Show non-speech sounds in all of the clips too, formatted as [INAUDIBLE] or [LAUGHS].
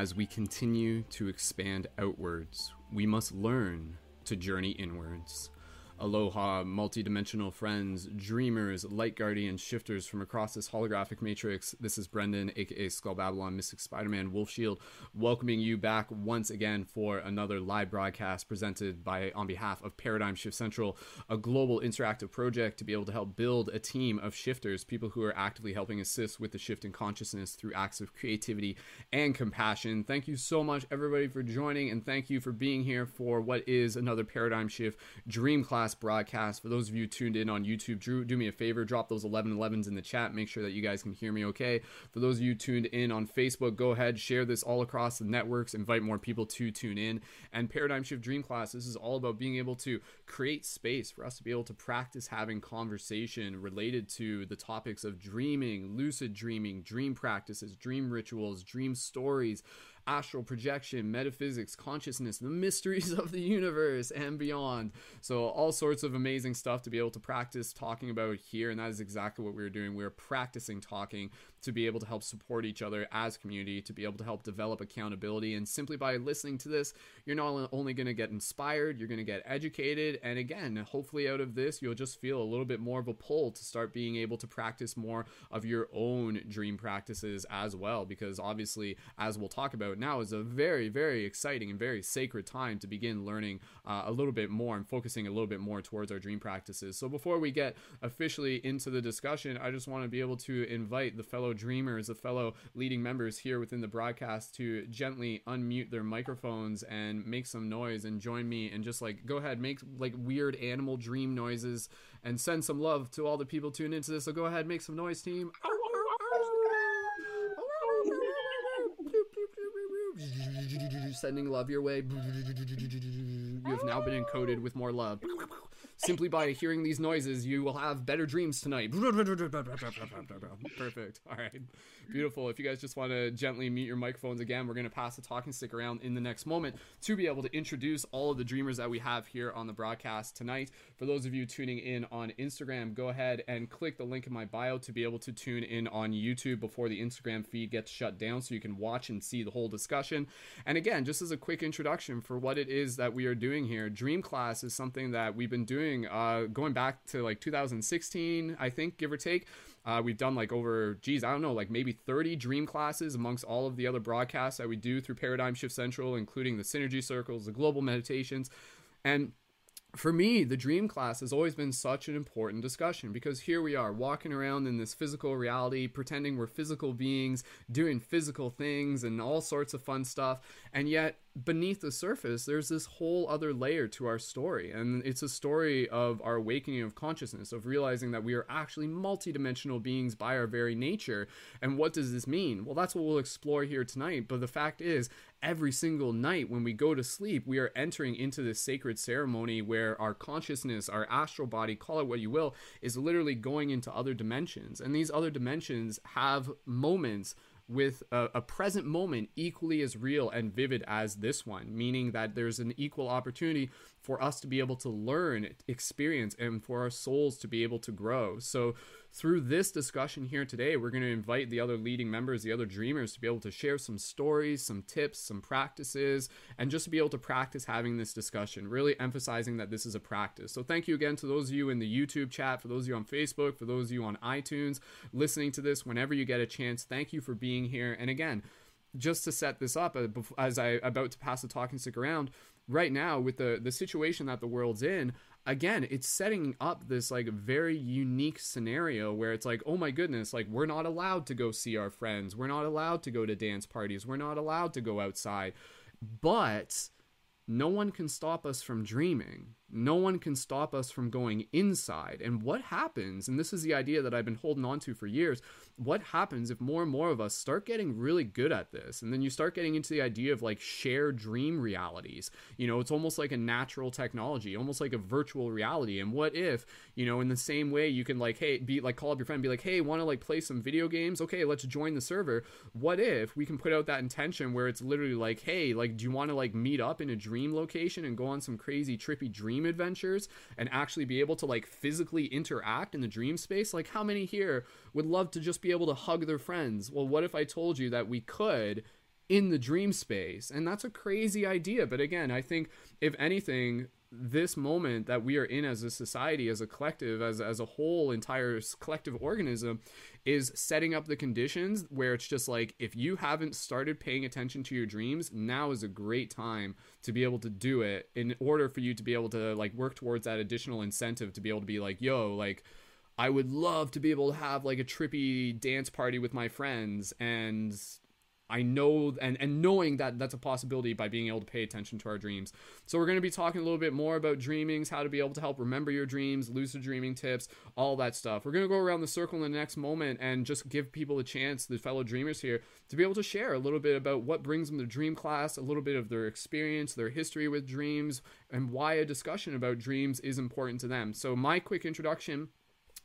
as we continue to expand outwards, we must learn to journey inwards. Aloha, multidimensional friends, dreamers, light guardians, shifters from across this holographic matrix. This is Brendon, aka Skull Babylon, Mystic Spider Man, Wolf Shield, welcoming you back once again for another live broadcast presented by, on behalf of Paradigm Shift Central, a global interactive project to be able to help build a team of shifters, people who are actively helping assist with the shift in consciousness through acts of creativity and compassion. Thank you so much, everybody, for joining, and thank you for being here for what is another Paradigm Shift Dream Class broadcast. For those of you tuned in on YouTube, Drew, do me a favor, drop those eleven 1111s in the chat. Make sure that you guys can hear me okay. For those of you tuned in on Facebook, go ahead, share this all across the networks, invite more people to tune in. And Paradigm Shift Dream Class, this is all about being able to create space for us to be able to practice having conversation related to the topics of dreaming, lucid dreaming, dream practices, dream rituals, dream stories astral projection, metaphysics, consciousness, the mysteries [LAUGHS] of the universe, and beyond. So, all sorts of amazing stuff to be able to practice talking about here. And that is exactly what we were doing. We were practicing talking to be able to help support each other as community, to be able to help develop accountability. And simply by listening to this, you're not only going to get inspired, you're going to get educated. And again, hopefully, out of this, you'll just feel a little bit more of a pull to start being able to practice more of your own dream practices as well. Because obviously, as we'll talk about now, is a very, very exciting and very sacred time to begin learning uh, a little bit more and focusing a little bit more towards our dream practices. So, before we get officially into the discussion, I just want to be able to invite the fellow fellow dreamers, the fellow leading members here within the broadcast to gently unmute their microphones and make some noise and join me and just like go ahead, make like weird animal dream noises and send some love to all the people tuned into this. So go ahead, make some noise, team. Sending love your way. You have now been encoded with more love. Simply by hearing these noises, you will have better dreams tonight. Perfect. All right. Beautiful. If you guys just want to gently mute your microphones again, we're going to pass the talking stick around in the next moment to be able to introduce all of the dreamers that we have here on the broadcast tonight. For those of you tuning in on Instagram, go ahead and click the link in my bio to be able to tune in on YouTube before the Instagram feed gets shut down so you can watch and see the whole discussion. And again, just as a quick introduction for what it is that we are doing here, Dream Class is something that we've been doing uh, going back to like 2016, I think, give or take. Uh, we've done like over, geez, I don't know, like maybe 30 dream classes amongst all of the other broadcasts that we do through Paradigm Shift Central, including the Synergy Circles, the Global Meditations. And for me, the dream class has always been such an important discussion because here we are walking around in this physical reality, pretending we're physical beings, doing physical things and all sorts of fun stuff. And yet, beneath the surface, there's this whole other layer to our story. And it's a story of our awakening of consciousness, of realizing that we are actually multidimensional beings by our very nature. And what does this mean? Well, that's what we'll explore here tonight. But the fact is, every single night when we go to sleep, we are entering into this sacred ceremony where our consciousness, our astral body, call it what you will, is literally going into other dimensions. And these other dimensions have moments with a, a, present moment equally as real and vivid as this one, meaning that there's an equal opportunity for us to be able to learn, experience, and for our souls to be able to grow. So, through this discussion here today, we're going to invite the other leading members, the other dreamers, to be able to share some stories, some tips, some practices, and just to be able to practice having this discussion, really emphasizing that this is a practice. So, thank you again to those of you in the YouTube chat, for those of you on Facebook, for those of you on iTunes listening to this whenever you get a chance. Thank you for being here. And again, just to set this up, uh, as I about to pass the talking stick around, right now with the the situation that the world's in, again, it's setting up this like very unique scenario where it's like, oh my goodness, like we're not allowed to go see our friends, we're not allowed to go to dance parties, we're not allowed to go outside, but no one can stop us from dreaming. No one can stop us from going inside. And what happens, and this is the idea that I've been holding on to for years, what happens if more and more of us start getting really good at this? And then you start getting into the idea of like shared dream realities. You know, it's almost like a natural technology, almost like a virtual reality. And what if, you know, in the same way you can like, hey, be like, call up your friend, be like, hey, want to like play some video games? Okay, let's join the server. What if we can put out that intention where it's literally like, hey, like, do you want to like meet up in a dream location and go on some crazy trippy dream adventures and actually be able to like physically interact in the dream space like how many here would love to just be able to hug their friends. Well, what if I told you that we could in the dream space? And that's a crazy idea. But again, I think if anything, this moment that we are in as a society, as a collective, as, as a whole entire collective organism, is setting up the conditions where it's just like if you haven't started paying attention to your dreams, now is a great time to be able to do it in order for you to be able to like work towards that additional incentive to be able to be like, yo, like I would love to be able to have like a trippy dance party with my friends and I know and and knowing that that's a possibility by being able to pay attention to our dreams. So we're going to be talking a little bit more about dreamings, how to be able to help remember your dreams, lucid dreaming tips, all that stuff. We're going to go around the circle in the next moment and just give people a chance, the fellow dreamers here, to be able to share a little bit about what brings them to dream class, a little bit of their experience, their history with dreams, and why a discussion about dreams is important to them. So my quick introduction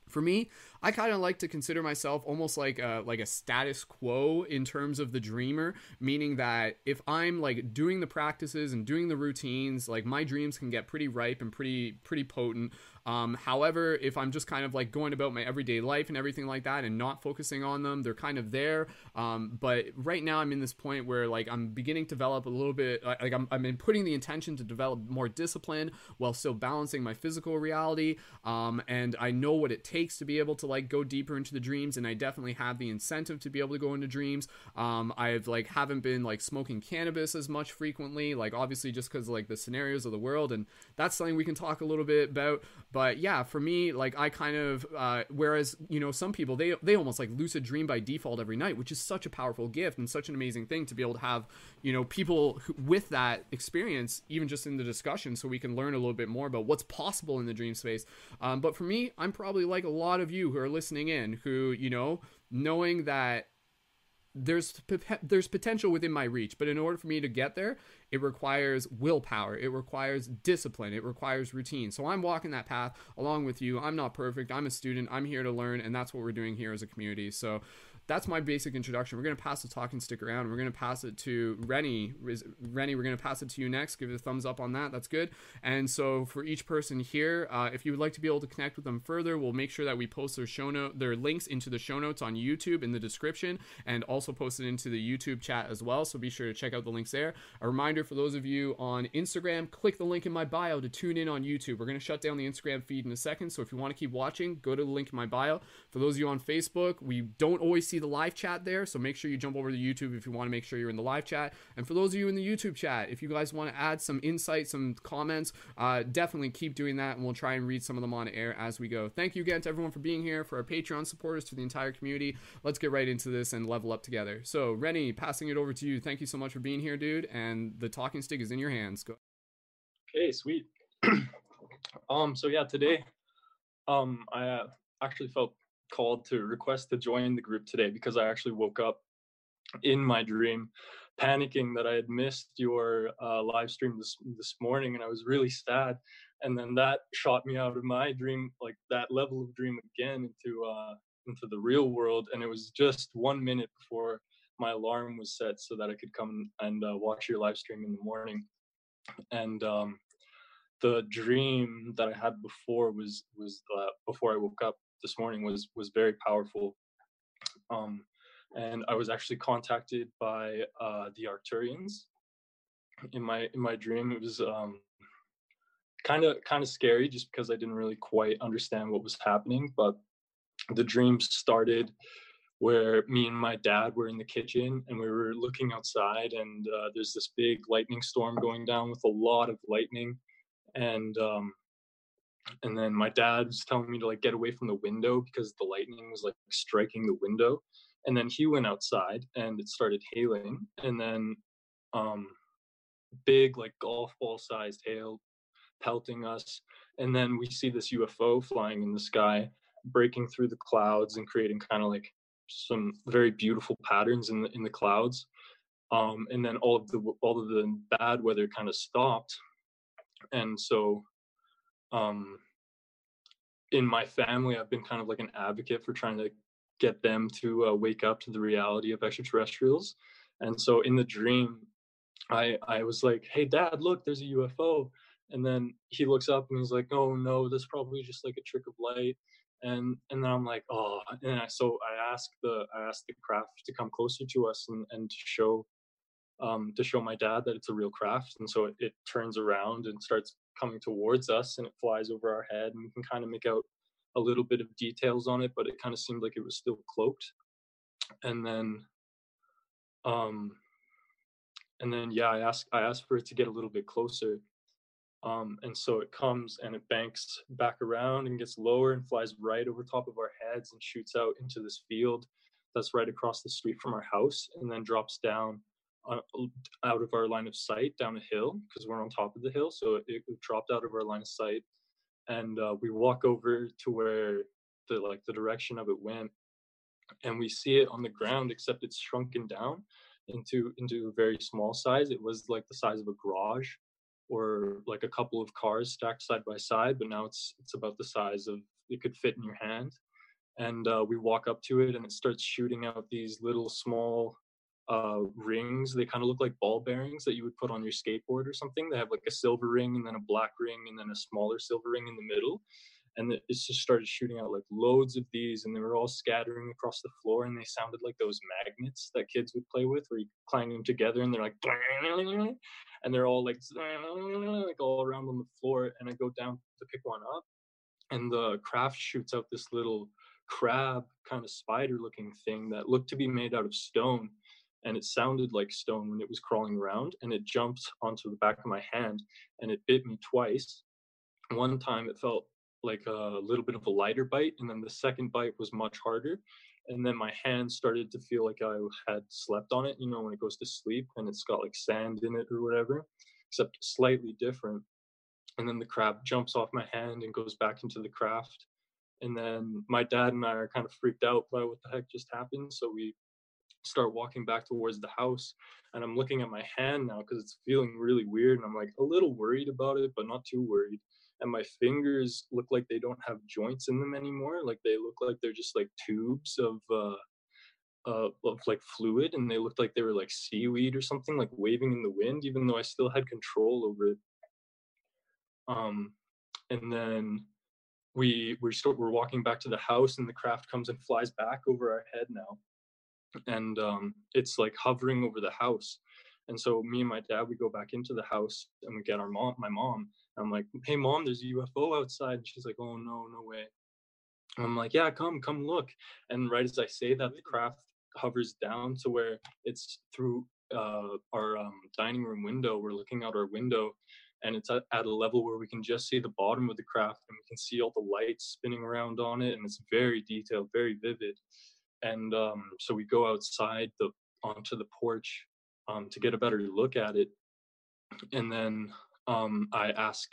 for me, I kind of like to consider myself almost like a, like a status quo in terms of the dreamer, meaning that if I'm like doing the practices and doing the routines, like my dreams can get pretty ripe and pretty pretty potent. Um, however, if I'm just kind of like going about my everyday life and everything like that and not focusing on them, they're kind of there. Um, but right now, I'm in this point where like I'm beginning to develop a little bit, like I'm, I'm putting the intention to develop more discipline while still balancing my physical reality. Um, and I know what it takes to be able to like go deeper into the dreams, and I definitely have the incentive to be able to go into dreams. Um, I've like haven't been like smoking cannabis as much frequently, like obviously just because like the scenarios of the world, and that's something we can talk a little bit about. But yeah, for me, like I kind of, uh, whereas you know some people they they almost like lucid dream by default every night, which is such a powerful gift and such an amazing thing to be able to have, you know, people who, with that experience, even just in the discussion, so we can learn a little bit more about what's possible in the dream space. Um, but for me, I'm probably like a lot of you who are listening in, who you know, knowing that there's there's potential within my reach but in order for me to get there it requires willpower. It requires discipline. It requires routine. So i'm walking that path along with you. I'm not perfect. I'm a student. I'm here to learn and that's what we're doing here as a community. So that's my basic introduction. We're going to pass the talking stick around. We're going to pass it to Rennie. Rennie, we're going to pass it to you next. Give it a thumbs up on that. That's good. And so for each person here, uh, if you would like to be able to connect with them further, we'll make sure that we post their show note, their links into the show notes on YouTube in the description, and also post it into the YouTube chat as well. So be sure to check out the links there. A reminder for those of you on Instagram, click the link in my bio to tune in on YouTube. We're going to shut down the Instagram feed in a second. So if you want to keep watching, go to the link in my bio. For those of you on Facebook, we don't always see see the live chat there, so make sure you jump over to YouTube if you want to make sure you're in the live chat. And for those of you in the YouTube chat, if you guys want to add some insight, some comments, uh, definitely keep doing that, and we'll try and read some of them on air as we go. Thank you again to everyone for being here, for our Patreon supporters, to the entire community. Let's get right into this and level up together. So, Rennie, passing it over to you. Thank you so much for being here, dude. And the talking stick is in your hands. Go. Okay, sweet. [CLEARS THROAT] um, so yeah, today, um, I uh, actually felt called to request to join the group today because I actually woke up in my dream panicking that I had missed your uh, live stream this this morning, and I was really sad. And then that shot me out of my dream, like that level of dream again, into uh, into the real world. And it was just one minute before my alarm was set, so that I could come and uh, watch your live stream in the morning. And um, the dream that I had before was was uh, before I woke up this morning was was very powerful. Um, and I was actually contacted by uh, the Arcturians in my in my dream. It was kind of kind of scary just because I didn't really quite understand what was happening. But the dream started where me and my dad were in the kitchen and we were looking outside and uh, there's this big lightning storm going down with a lot of lightning and um, and then my dad's telling me to like get away from the window because the lightning was like striking the window. And then he went outside and it started hailing. And then um big like golf ball sized hail pelting us. And then we see this ufo flying in the sky breaking through the clouds and creating kind of like some very beautiful patterns in the in the clouds. Um and then all of the all of the bad weather kind of stopped. And so um, in my family, I've been kind of like an advocate for trying to get them to uh, wake up to the reality of extraterrestrials. And so in the dream, I I was like, "Hey, Dad, look, there's a UFO." And then he looks up and he's like, "Oh no, that's probably just like a trick of light." and and then i'm like oh and I, so i asked the i asked the craft to come closer to us and and to show um to show my dad that it's a real craft and so it, it turns around and starts coming towards us and it flies over our head and we can kind of make out a little bit of details on it but it kind of seemed like it was still cloaked. And then um and then yeah i asked i asked for it to get a little bit closer. Um, and so it comes and it banks back around and gets lower and flies right over top of our heads and shoots out into this field that's right across the street from our house and then drops down out of our line of sight down a hill because we're on top of the hill so it, it, dropped out of our line of sight. And uh, we walk over to where the like the direction of it went and we see it on the ground except it's shrunken down into into a very small size. It was like the size of a garage or like a couple of cars stacked side by side but now it's it's about the size of it could fit in your hand. And uh, we walk up to it and it starts shooting out these little small uh, rings they kind of look like ball bearings that you would put on your skateboard or something. They have like a silver ring and then a black ring and then a smaller silver ring in the middle. And it just started shooting out like loads of these and they were all scattering across the floor and they sounded like those magnets that kids would play with where you clang them together and they're like and they're all like like all around on the floor. And i go down to pick one up and the craft shoots out this little crab kind of spider looking thing that looked to be made out of stone and it sounded like stone when it was crawling around and it jumped onto the back of my hand and it bit me twice. One time it felt like a little bit of a lighter bite and then the second bite was much harder and then my hand started to feel like i had slept on it you know when it goes to sleep and it's got like sand in it or whatever except slightly different and then the crab jumps off my hand and goes back into the craft and then my dad and i are kind of freaked out by what the heck just happened so we start walking back towards the house and i'm looking at my hand now because it's feeling really weird and i'm like a little worried about it but not too worried. And my fingers look like they don't have joints in them anymore like they look like they're just like tubes of uh uh, of like fluid and they looked like they were like seaweed or something like waving in the wind even though i still had control over it. Um and then we we start we're walking back to the house and the craft comes and flies back over our head now and um it's like hovering over the house and so me and my dad we go back into the house and we get our mom my mom I'm like, hey mom, there's a UFO outside. And she's like, oh no, no way. I'm like, yeah, come, come look. And right as I say that, the craft hovers down to where it's through uh, our um, dining room window. We're looking out our window, and it's at, a level where we can just see the bottom of the craft, and we can see all the lights spinning around on it, and it's very detailed, very vivid. And um, so we go outside the onto the porch um, to get a better look at it, and then um, I ask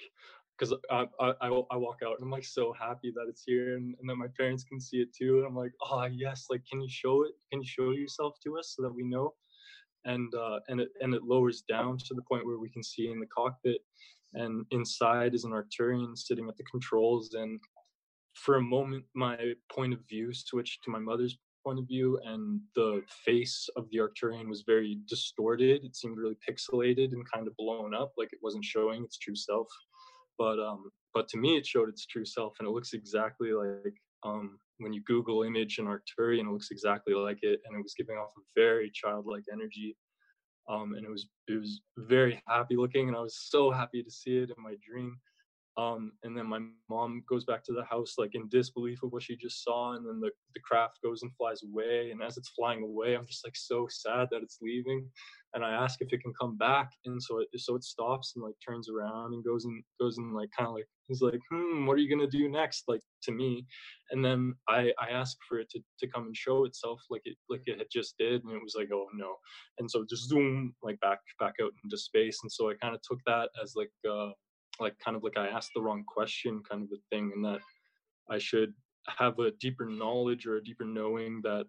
because I, I, I walk out and I'm like so happy that it's here and, and that my parents can see it too. And I'm like, oh yes, like can you show it? Can you show yourself to us so that we know? And uh, and it and it lowers down to the point where we can see in the cockpit. And inside is an Arcturian sitting at the controls. And for a moment, my point of view switched to my mother's point of view, and the face of the Arcturian was very distorted. It seemed really pixelated and kind of blown up, like it wasn't showing its true self. But um, but to me, it showed its true self, and it looks exactly like um, when you Google image an Arcturian, it looks exactly like it, and it was giving off a very childlike energy. Um, and it was it was very happy looking, and I was so happy to see it in my dream. Um, and then my mom goes back to the house like in disbelief of what she just saw and then the, the craft goes and flies away and as it's flying away i'm just like so sad that it's leaving and i ask if it can come back and so it so it stops and like turns around and goes and goes and like kind of like he's like hmm what are you gonna do next? like to me and then i i ask for it to, to come and show itself like it like it had just did and it was like oh no. And so just zoom like back back out into space and so i kind of took that as like uh like kind of like I asked the wrong question kind of a thing and that I should have a deeper knowledge or a deeper knowing that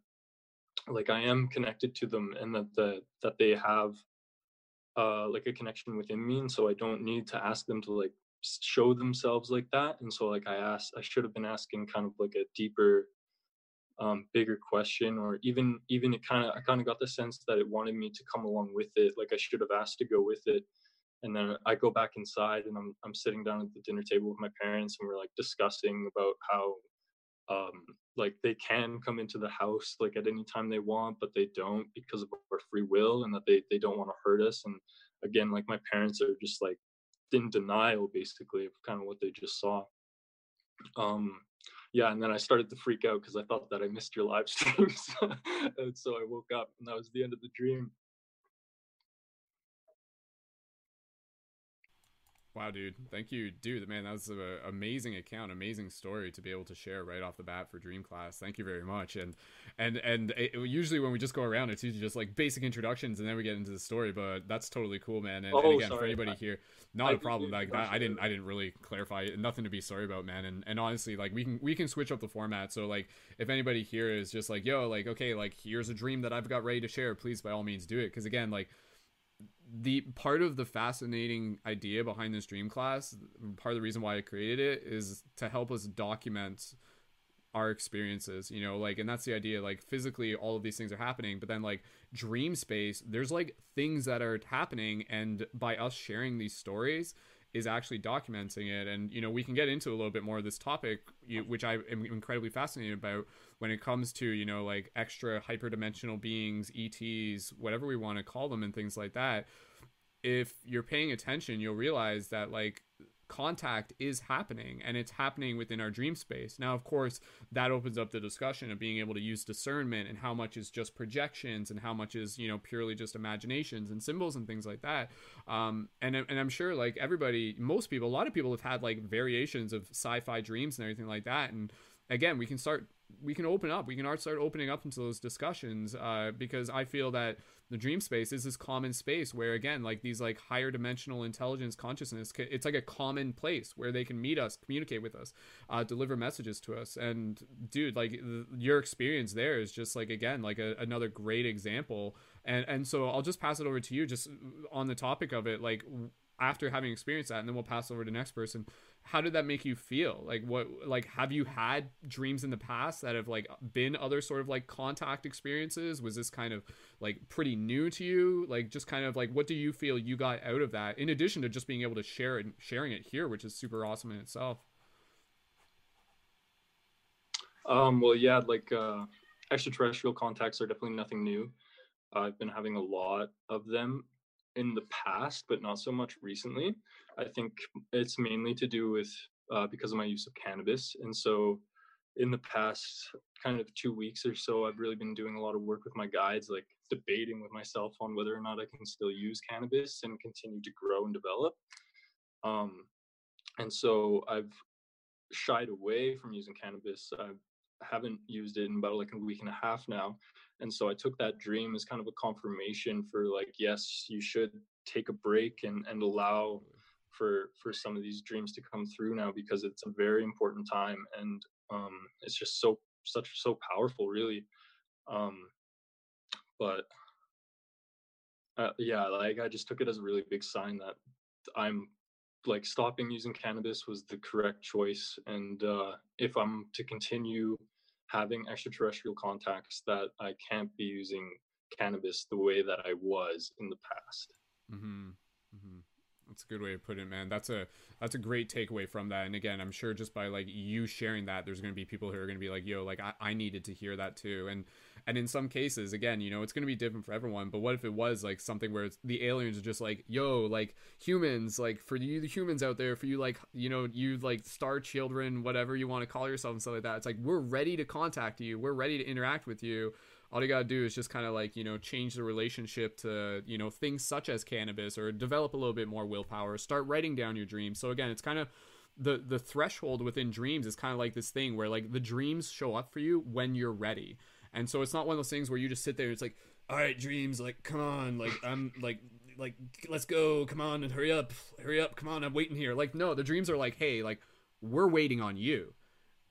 like I am connected to them and that the that they have uh like a connection within me and so I don't need to ask them to like show themselves like that and so like I asked I should have been asking kind of like a deeper um bigger question or even even it kind of I kind of got the sense that it wanted me to come along with it like I should have asked to go with it and then I go back inside and I'm I'm sitting down at the dinner table with my parents and we're like discussing about how um, like they can come into the house like at any time they want but they don't because of our free will and that they they don't want to hurt us. And again like my parents are just like in denial basically of kind of what they just saw. Um yeah and then i started to freak out because i thought that i missed your live [LAUGHS] streams. And so i woke up and that was the end of the dream Wow, dude. Thank you, dude. Man, that was an amazing account, amazing story to be able to share right off the bat for Dream Class. Thank you very much. And and and it, usually when we just go around, it's usually just like basic introductions, and then we get into the story. But that's totally cool, man. And, oh, and again, sorry. for anybody [LAUGHS] here, not I a problem. Like that, I didn't I didn't really clarify. Nothing to be sorry about, man. And and honestly, like we can we can switch up the format. So like if anybody here is just like, yo, like okay, like here's a dream that I've got ready to share, please by all means do it. Because again, like the part of the fascinating idea behind this dream class, part of the reason why I created it is to help us document our experiences, you know, like, and that's the idea. Like, physically, all of these things are happening, but then, like, dream space, there's like things that are happening, and by us sharing these stories, is actually documenting it. And, you know, we can get into a little bit more of this topic, which I am incredibly fascinated about when it comes to, you know, like extra hyperdimensional beings, ETs, whatever we want to call them, and things like that. If you're paying attention, you'll realize that, like, contact is happening and it's happening within our dream space. Now, of course, that opens up the discussion of being able to use discernment and how much is just projections and how much is, you know, purely just imaginations and symbols and things like that. Um, and, and I'm sure like everybody, most people, a lot of people have had like variations of sci fi dreams and everything like that. And again, we can start we can open up. We can start opening up into those discussions uh, because i feel that the dream space is this common space where again like these like higher dimensional intelligence consciousness it's like a common place where they can meet us communicate with us uh, deliver messages to us. And dude like th- your experience there is just like again like a, another great example. And and so i'll just pass it over to you just on the topic of it like after having experienced that and then we'll pass over to the next person how did that make you feel? Like what like have you had dreams in the past that have like been other sort of like contact experiences? Was this kind of like pretty new to you? Like just kind of like what do you feel you got out of that in addition to just being able to share it sharing it here which is super awesome in itself? Um well yeah like uh extraterrestrial contacts are definitely nothing new. I've been having a lot of them in the past, but not so much recently. I think it's mainly to do with uh, because of my use of cannabis. And so, in the past kind of two weeks or so, I've really been doing a lot of work with my guides, like debating with myself on whether or not I can still use cannabis and continue to grow and develop. Um, and so, I've shied away from using cannabis. I haven't used it in about like a week and a half now. And so i took that dream as kind of a confirmation for like yes you should take a break and and allow for for some of these dreams to come through now because it's a very important time and um it's just so such so powerful really. Um but uh, yeah like i just took it as a really big sign that i'm like stopping using cannabis was the correct choice. And uh if i'm to continue having extraterrestrial contacts that I can't be using cannabis the way that I was in the past. Mm-hmm. Mm-hmm. That's a good way to put it, man. That's a that's a great takeaway from that. And again, I'm sure just by like you sharing that, there's going to be people who are going to be like, "Yo, like I, I needed to hear that too." And and in some cases, again, you know, it's going to be different for everyone. But what if it was like something where the aliens are just like, yo, like humans, like for you, the humans out there, for you, like, you know, you like star children, whatever you want to call yourself and stuff like that. It's like, we're ready to contact you. We're ready to interact with you. All you got to do is just kind of like, you know, change the relationship to, you know, things such as cannabis or develop a little bit more willpower, start writing down your dreams. So again, it's kind of, the the threshold within dreams is kind of like this thing where like the dreams show up for you when you're ready and so it's not one of those things where you just sit there it's like, all right, dreams, like, come on, like, I'm like, like, let's go, come on, and hurry up, hurry up, come on, I'm waiting here. Like, no, the dreams are like, hey, like, we're waiting on you.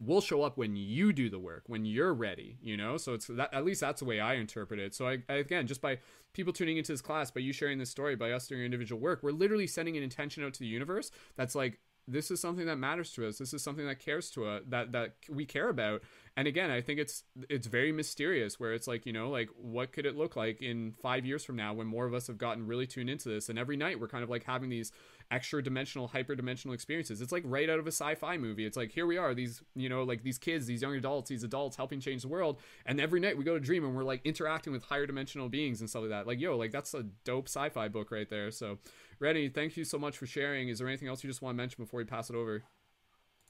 We'll show up when you do the work, when you're ready, you know? So it's that, at least that's the way I interpret it. So I, I, again, just by people tuning into this class, by you sharing this story, by us doing individual work, we're literally sending an intention out to the universe that's like, this is something that matters to us. This is something that cares to us, that, that we care about. And again i think it's it's very mysterious where it's like you know like what could it look like in five years from now when more of us have gotten really tuned into this? And every night we're kind of like having these extra dimensional hyper dimensional experiences. It's like right out of a sci-fi movie. It's like here we are these you know like these kids these young adults these adults helping change the world. And every night we go to dream and we're like interacting with higher dimensional beings and stuff like that. Like yo like that's a dope sci-fi book right there. So Rennie, thank you so much for sharing is there anything else you just want to mention before we pass it over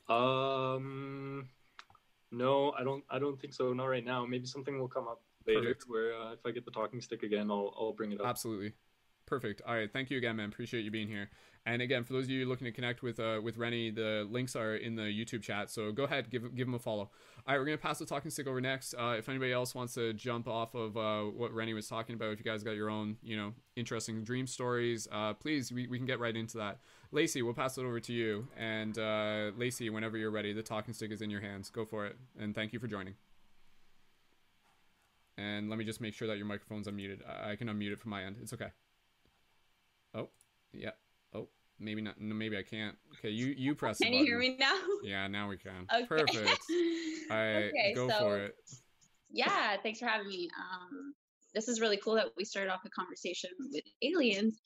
um no, I don't. I don't think so. Not right now. Maybe something will come up later Perfect. where uh, if I get the talking stick again, I'll I'll bring it up. Absolutely. Perfect. All right. Thank you again, man. Appreciate you being here. And again, for those of you looking to connect with uh, with Rennie, the links are in the YouTube chat. So go ahead, give give him a follow. All right, we're gonna pass the talking stick over next. Uh, if anybody else wants to jump off of uh, what Rennie was talking about, if you guys got your own, you know, interesting dream stories, uh, please we, we can get right into that. Lacey, we'll pass it over to you. And uh, Lacey, whenever you're ready, the talking stick is in your hands. Go for it. And thank you for joining. And let me just make sure that your microphone's unmuted. I can unmute it from my end. It's okay. Yeah. Oh, maybe not. No, maybe I can't. Okay, you you [LAUGHS] press. Can you hear me now? Yeah, now we can. Okay. Perfect. [LAUGHS] All right, okay, go so, for it. Yeah, thanks for having me. Um, this is really cool that we started off a conversation with aliens,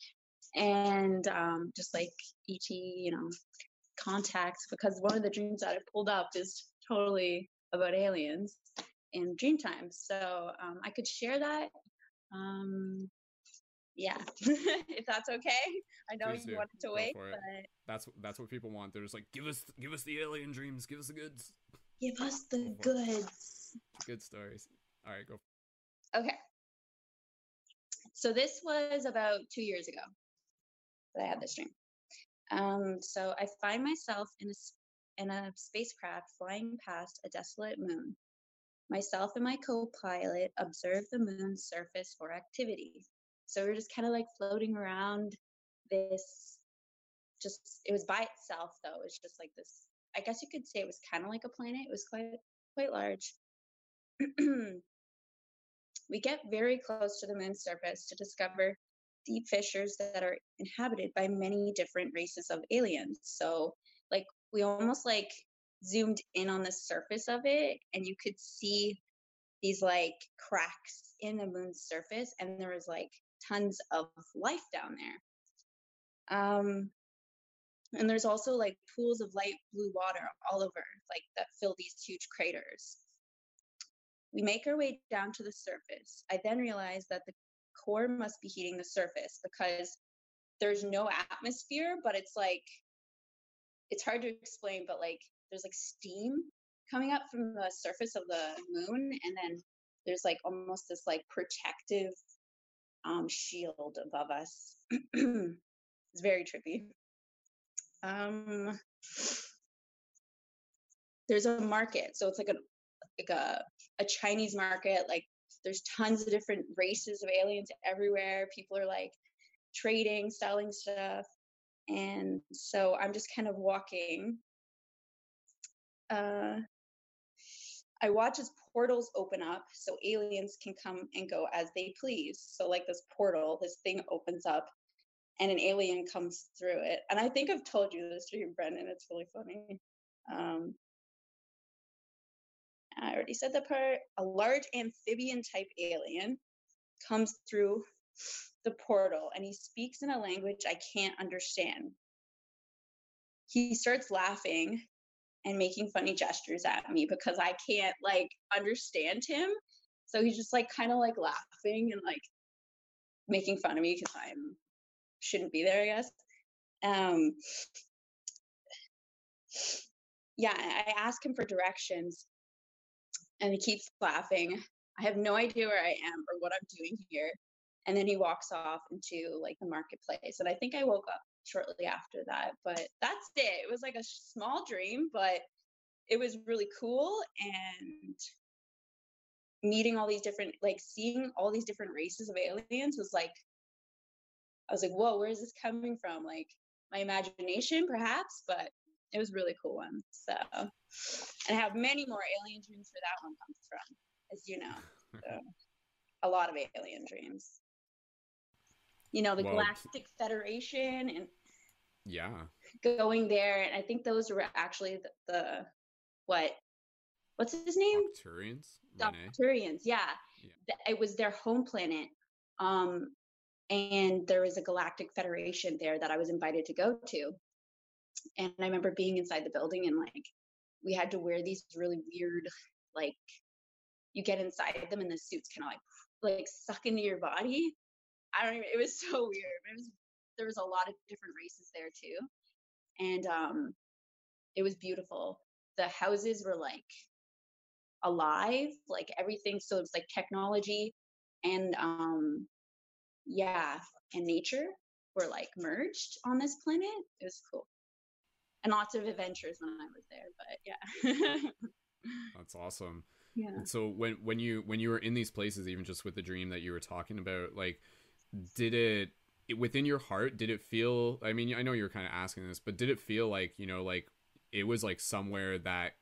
and um, just like ET, you know, contacts. Because one of the dreams that I pulled up is totally about aliens in dream time. So um, I could share that. Um, yeah, [LAUGHS] [LAUGHS] if that's okay. I know Please you do. wanted to Go wait, but that's that's what people want. They're just like, give us give us the alien dreams, give us the goods. Give us the goods. Good stories. All right, go. Okay. So this was about two years ago that I had this dream. Um, so I find myself in a in a spacecraft flying past a desolate moon. Myself and my co-pilot observe the moon's surface for activity. So we are just kind of like floating around this just it was by itself though. It's just like this I guess you could say it was kind of like a planet. It was quite quite large. [CLEARS THROAT] we get very close to the moon's surface to discover deep fissures that are inhabited by many different races of aliens. So like we almost like zoomed in on the surface of it and you could see these like cracks in the moon's surface and there was like tons of life down there. Um, and there's also like pools of light blue water all over, like that fill these huge craters. We make our way down to the surface. I then realize that the core must be heating the surface because there's no atmosphere, but it's like, it's hard to explain, but like there's like steam coming up from the surface of the moon. And then there's like almost this like protective um, shield above us. [CLEARS THROAT] it's very trippy. Um, there's a market, so it's like a like a a Chinese market. Like there's tons of different races of aliens everywhere. People are like trading, selling stuff, and so I'm just kind of walking. Uh, I watch as portals open up so aliens can come and go as they please. So, like this portal, this thing opens up and an alien comes through it. And I think I've told you this to you, Brendon. It's really funny. Um, I already said the part. A large amphibian type alien comes through the portal and he speaks in a language I can't understand. He starts laughing and making funny gestures at me because I can't like understand him. So he's just like kind of like laughing and like making fun of me because I'm shouldn't be there, I guess. Um yeah, I ask him for directions and he keeps laughing. I have no idea where I am or what I'm doing here. And then he walks off into like the marketplace. And I think I woke up shortly after that. But that's it. It was like a small dream, but it was really cool. And meeting all these different, like seeing all these different races of aliens was like, I was like, whoa, where is this coming from? Like my imagination, perhaps, but it was really cool one. So, and I have many more alien dreams where that one comes from, as you know. [LAUGHS] So, a lot of alien dreams you know, the Galactic Federation and yeah, going there. And I think those were actually the, the what what's his name? Turians. Turians, yeah. yeah. It was their home planet. Um, and there was a galactic federation there that I was invited to go to. And I remember being inside the building and like we had to wear these really weird, like you get inside them and the suits kind of like like suck into your body. I don't even. It was so weird. It was there was a lot of different races there too, and um, it was beautiful. The houses were like alive, like everything. So it's like technology and um, yeah, and nature were like merged on this planet. It was cool. And lots of adventures when I was there, but yeah. [LAUGHS] That's awesome. Yeah. And so when when you when you were in these places, even just with the dream that you were talking about, like, did it, it within your heart? Did it feel? I mean, I know you're kind of asking this, but did it feel like you know, like it was like somewhere that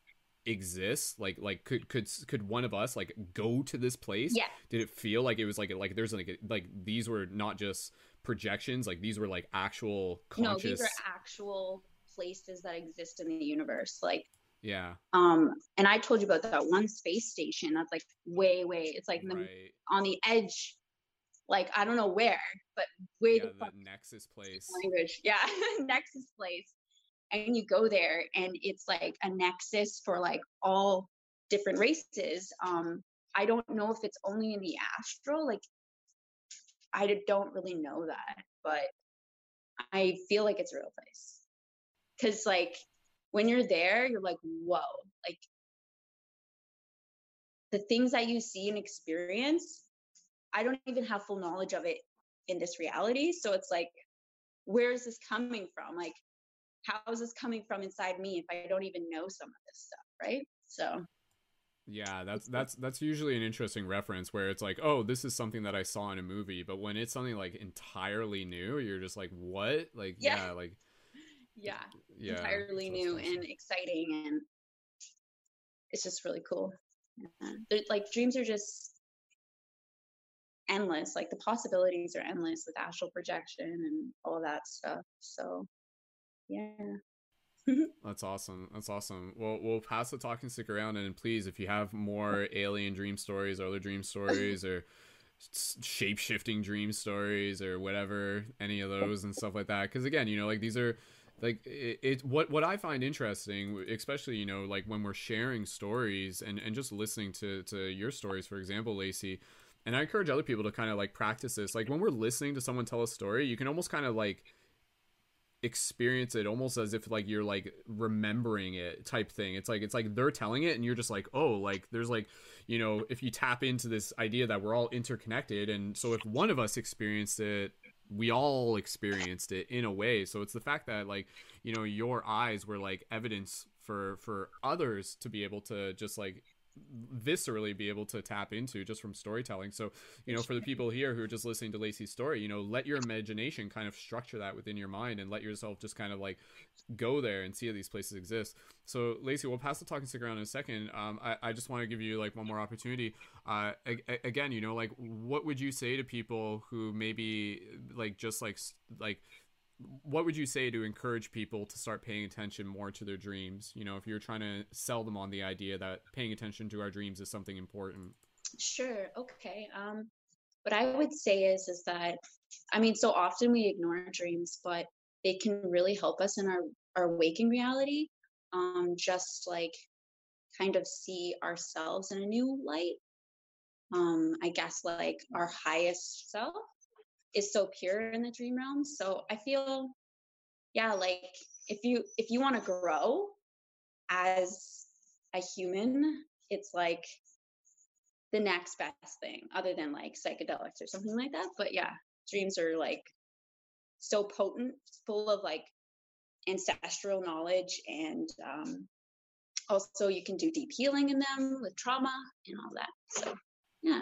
exists like like could could could one of us like go to this place yeah did it feel like it was like like there's like like these were not just projections like these were like actual conscious no these are actual places that exist in the universe like yeah um and i told you about that one space station that's like way way it's like right. the, on the edge like i don't know where but way yeah, the, the nexus place. language. Yeah [LAUGHS] nexus place. And you go there and it's like a nexus for like all different races. Um i don't know if it's only in the astral like i don't really know that but i feel like it's a real place. Because like when you're there you're like whoa like the things that you see and experience i don't even have full knowledge of it in this reality so it's like where is this coming from like how is this coming from inside me if I don't even know some of this stuff, right? So yeah, that's that's that's usually an interesting reference where it's like, oh, this is something that I saw in a movie, but when it's something like entirely new, you're just like, what? Like, yeah, yeah like, [LAUGHS] yeah, yeah entirely new awesome. and exciting, and it's just really cool. Yeah. Like dreams are just endless. Like the possibilities are endless with astral projection and all that stuff. So yeah. [LAUGHS] That's awesome. That's awesome. Well, we'll pass the talking stick around, and please, if you have more [LAUGHS] alien dream stories or other dream stories or shape shifting dream stories or whatever, any of those and stuff like that, because again, you know, like these are like it, it, what what I find interesting, especially you know, like when we're sharing stories and and just listening to to your stories, for example, Lacey. And I encourage other people to kind of like practice this. Like when we're listening to someone tell a story, you can almost kind of like experience it almost as if like you're like remembering it type thing it's like it's like they're telling it and you're just like oh like there's like you know if you tap into this idea that we're all interconnected and so if one of us experienced it we all experienced it in a way so it's the fact that like you know your eyes were like evidence for for others to be able to just like viscerally be able to tap into just from storytelling. So, you know, for the people here who are just listening to Lacey's story, you know, let your imagination kind of structure that within your mind and let yourself just kind of like go there and see how these places exist. So, Lacey, we'll pass the talking stick around in a second. Um, I, I just want to give you like one more opportunity. Uh, a- again, you know, like what would you say to people who maybe like just like like what would you say to encourage people to start paying attention more to their dreams? You know if you're trying to sell them on the idea that paying attention to our dreams is something important. Sure okay um what i would say is is that i mean so often we ignore dreams but they can really help us in our our waking reality um just like kind of see ourselves in a new light. Um i guess like our highest self is so pure in the dream realm. So I feel, yeah, like if you if you want to grow as a human, it's like the next best thing, other than like psychedelics or something like that. But yeah, dreams are like so potent, full of like ancestral knowledge and um, also you can do deep healing in them with trauma and all that so yeah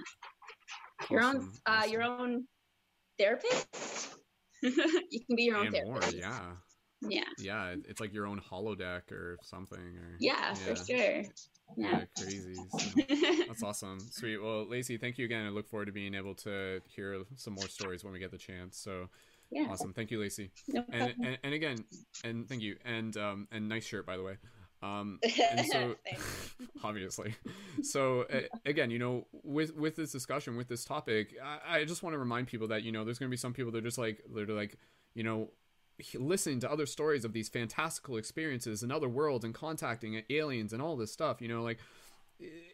your own uh, awesome. your own therapist. [LAUGHS] you can be your own and therapist. More, yeah. Yeah. Yeah, it's like your own holodeck or something. Or yeah, yeah. for sure. Yeah, yeah crazy. So, [LAUGHS] that's awesome. Sweet. Well, Lacey, thank you again. I look forward to being able to hear some more stories when we get the chance. So yeah. awesome. Thank you, Lacey. No and, and, and again, and thank you. And um and nice shirt by the way. Um, [LAUGHS] and so, [LAUGHS] obviously, so uh, again, you know, with with this discussion, with this topic, I, I just want to remind people that you know, there's going to be some people that are just like, they're like, you know, listening to other stories of these fantastical experiences in other worlds and contacting aliens and all this stuff. You know, like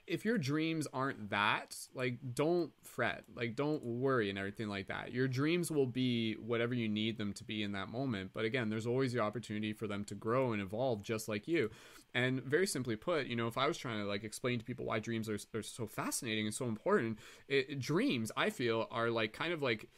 if your dreams aren't that, like don't fret, like don't worry and everything like that. Your dreams will be whatever you need them to be in that moment. But again, there's always the opportunity for them to grow and evolve just like you. And very simply put, you know, if I was trying to like explain to people why dreams are, are so fascinating and so important, it, dreams I feel are like kind of like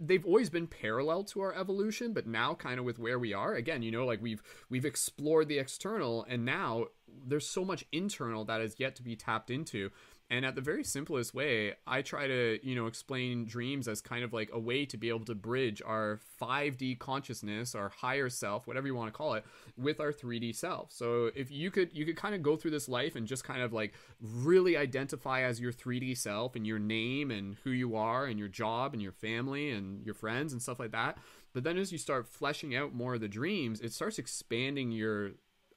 they've always been parallel to our evolution but now kind of with where we are again you know like we've we've explored the external and now there's so much internal that is yet to be tapped into and at the very simplest way, I try to, you know, explain dreams as kind of like a way to be able to bridge our 5D consciousness, our higher self, whatever you want to call it, with our 3D self. So if you could you could kind of go through this life and just kind of like really identify as your 3D self and your name and who you are and your job and your family and your friends and stuff like that. But then as you start fleshing out more of the dreams, it starts expanding your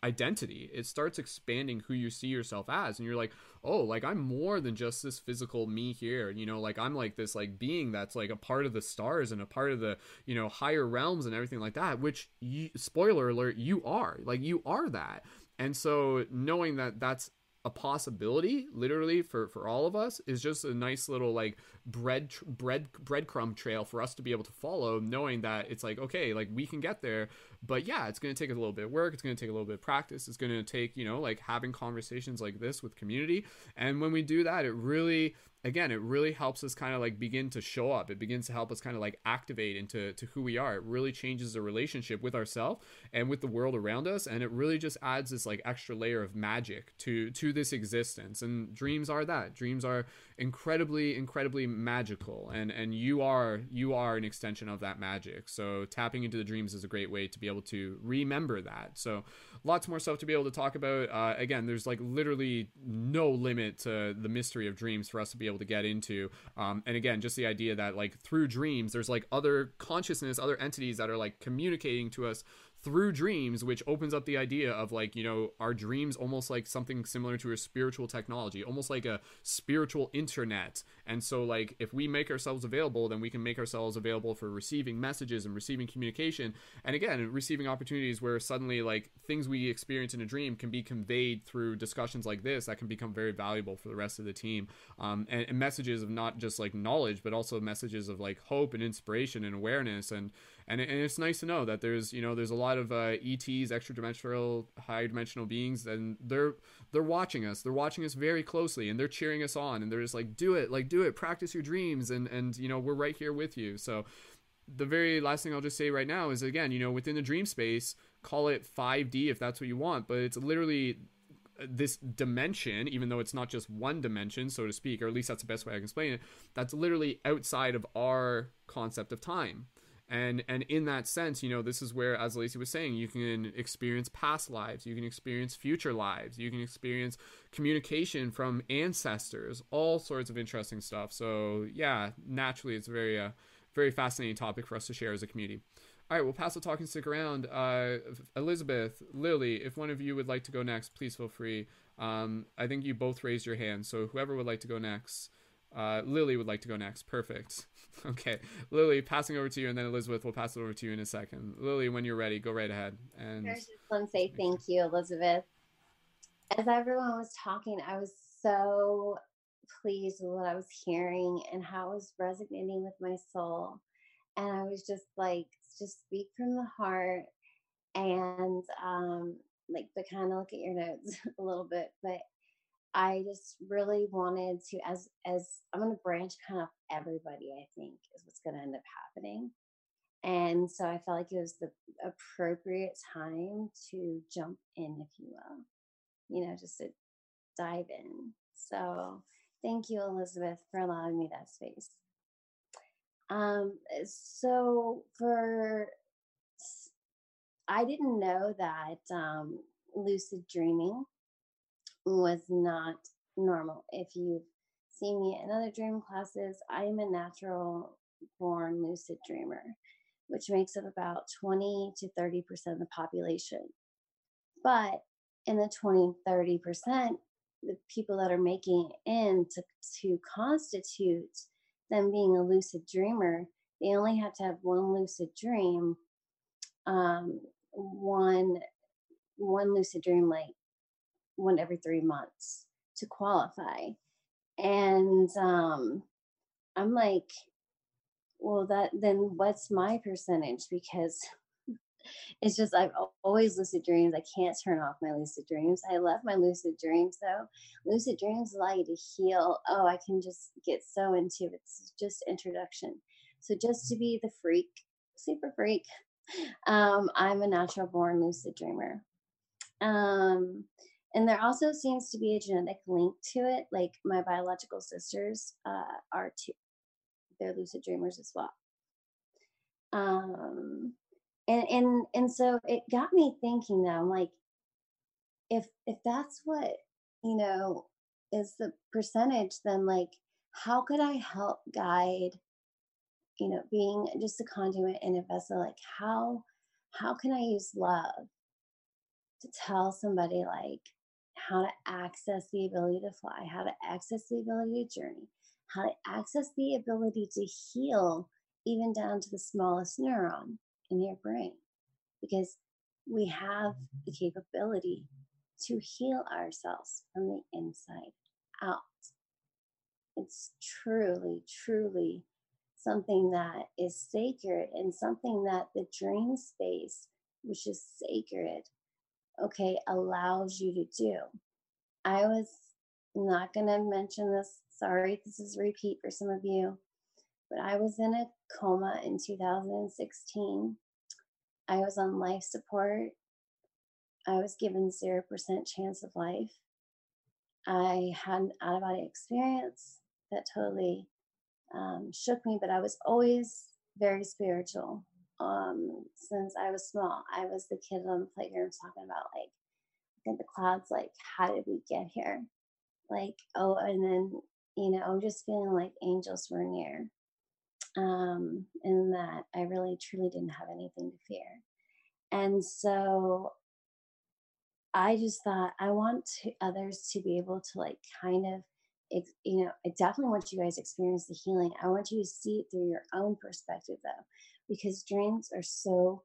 identity. It starts expanding who you see yourself as. And you're like, oh, like I'm more than just this physical me here. You know, like I'm like this like being that's like a part of the stars and a part of the, you know, higher realms and everything like that, which you, spoiler alert, you are. Like you are that. And so knowing that that's a possibility literally for for all of us is just a nice little like bread bread breadcrumb trail for us to be able to follow knowing that it's like okay like we can get there but yeah it's going to take a little bit of work it's going to take a little bit of practice it's going to take you know like having conversations like this with community and when we do that it really again, it really helps us kind of like begin to show up. It begins to help us kind of like activate into to who we are. It really changes the relationship with ourselves and with the world around us, and it really just adds this like extra layer of magic to to this existence. And dreams are that. Dreams are incredibly, incredibly magical, and and you are you are an extension of that magic. So tapping into the dreams is a great way to be able to remember that. So lots more stuff to be able to talk about. Uh, again, there's like literally no limit to the mystery of dreams for us to be able to get into. Um, and again, just the idea that like through dreams, there's like other consciousness, other entities that are like communicating to us through dreams, which opens up the idea of like, you know, our dreams almost like something similar to a spiritual technology, almost like a spiritual internet. And so, like, if we make ourselves available, then we can make ourselves available for receiving messages and receiving communication. And again, receiving opportunities where suddenly, like, things we experience in a dream can be conveyed through discussions like this that can become very valuable for the rest of the team. Um, and, and messages of not just like knowledge, but also messages of like hope and inspiration and awareness and and, and it's nice to know that there's you know there's a lot of uh, ETs, extra dimensional, high dimensional beings, and they're they're watching us. They're watching us very closely, and they're cheering us on, and they're just like, do it, like do it, practice your dreams, and and you know we're right here with you. So the very last thing I'll just say right now is again, you know, within the dream space, call it 5D if that's what you want, but it's literally this dimension, even though it's not just one dimension, so to speak, or at least that's the best way I can explain it, that's literally outside of our concept of time and and in that sense you know this is where as lacey was saying you can experience past lives you can experience future lives you can experience communication from ancestors all sorts of interesting stuff. So yeah naturally it's a very uh, very fascinating topic for us to share as a community. All right we'll pass the talking stick around. Uh, elizabeth lily if one of you would like to go next please feel free. Um, i think you both raised your hand so whoever would like to go next uh, lily would like to go next. Perfect [LAUGHS] Okay, Lily, passing over to you, and then Elizabeth will pass it over to you in a second. Lily, when you're ready, go right ahead. And I just want to say thank you, Elizabeth. As everyone was talking, I was so pleased with what I was hearing and how it was resonating with my soul. And I was just like, just speak from the heart and um like to kind of look at your notes [LAUGHS] a little bit, but I just really wanted to, as as I'm going to branch kind of everybody. I think is what's going to end up happening, and so I felt like it was the appropriate time to jump in, if you will, you know, just to dive in. So thank you, Elizabeth, for allowing me that space. Um, so for I didn't know that um, lucid dreaming was not normal. If you've seen me in other dream classes, I am a natural born lucid dreamer, which makes up about 20 to 30% of the population. But in the 20 30% the people that are making it in to, to constitute them being a lucid dreamer they only have to have one lucid dream um, one one lucid dream like one every three months to qualify and um, i'm like well that then what's my percentage because [LAUGHS] it's just I've always lucid dreams. I can't turn off my lucid dreams. I love my lucid dreams though. Lucid dreams allow you to heal. Oh, I can just get so into it. It's just introduction. So just to be the freak, super freak, [LAUGHS] um, I'm a natural born lucid dreamer. Um, and there also seems to be a genetic link to it. Like my biological sisters uh, are too. They're lucid dreamers as well. Um, and and and so it got me thinking now i'm like if if that's what you know is the percentage then like how could i help guide you know being just a conduit and a vessel like how how can i use love to tell somebody like how to access the ability to fly how to access the ability to journey how to access the ability to heal even down to the smallest neuron in your brain because we have the capability to heal ourselves from the inside out. It's truly, truly something that is sacred and something that the dream space, which is sacred, okay, allows you to do. I was not going to mention this. Sorry, this is repeat for some of you but I was in a coma in 2016. I was on life support. I was given 0% chance of life. I had an out of body experience that totally um, shook me, but I was always very spiritual um, since I was small. I was the kid on the playground talking about, like, in the clouds, like, how did we get here? Like, oh, and then, you know, just feeling like angels were near um, in that I really truly didn't have anything to fear. And so I just thought I want to, others to be able to like kind of you know, I definitely want you guys experience the healing. I want you to see it through your own perspective though, because dreams are so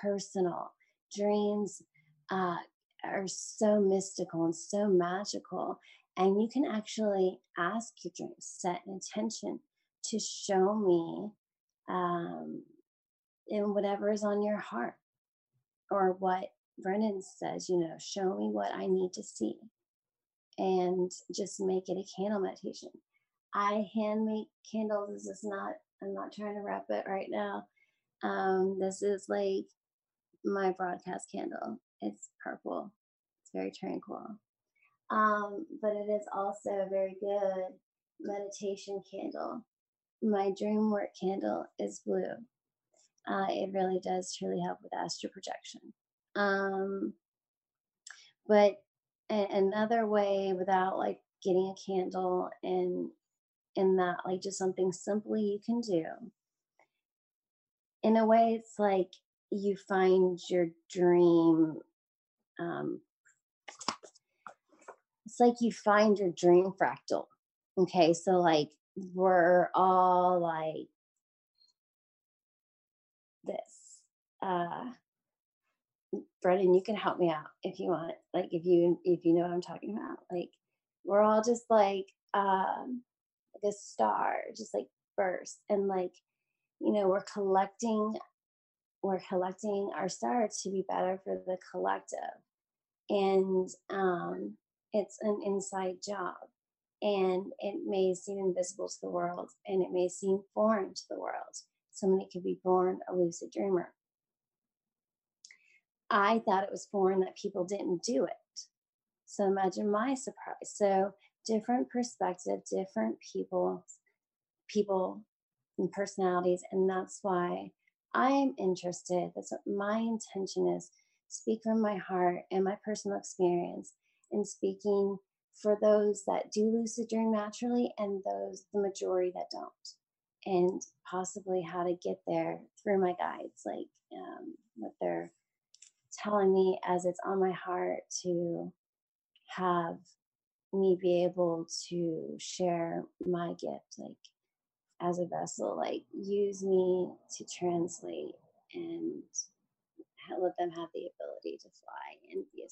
personal. Dreams uh, are so mystical and so magical. And you can actually ask your dreams, set an intention to show me um, in whatever is on your heart or what Brendon says, you know, show me what I need to see and just make it a candle meditation. I hand make candles. This is not, I'm not trying to wrap it right now. Um, this is like my broadcast candle. It's purple. It's very tranquil. Um, but it is also a very good meditation candle my dream work candle is blue. Uh, it really does truly help with astral projection. Um, but a- another way without like getting a candle and in that like just something simply you can do in a way it's like you find your dream um, it's like you find your dream fractal okay so like we're all like this. Uh, Brendon, you can help me out if you want. Like if you if you know what I'm talking about. Like we're all just like um like a star, just like burst. And like, you know, we're collecting we're collecting our stars to be better for the collective. And um it's an inside job and it may seem invisible to the world and it may seem foreign to the world. Somebody could be born a lucid dreamer. I thought it was foreign that people didn't do it. So imagine my surprise. So different perspective, different people, people and personalities, and that's why I'm interested. That's what my intention is. Speak from my heart and my personal experience in speaking for those that do lucid dream naturally and those the majority that don't and possibly how to get there through my guides like um, they're telling me as it's on my heart to have me be able to share my gift, like as a vessel, like use me to translate and let them have the ability to fly and be,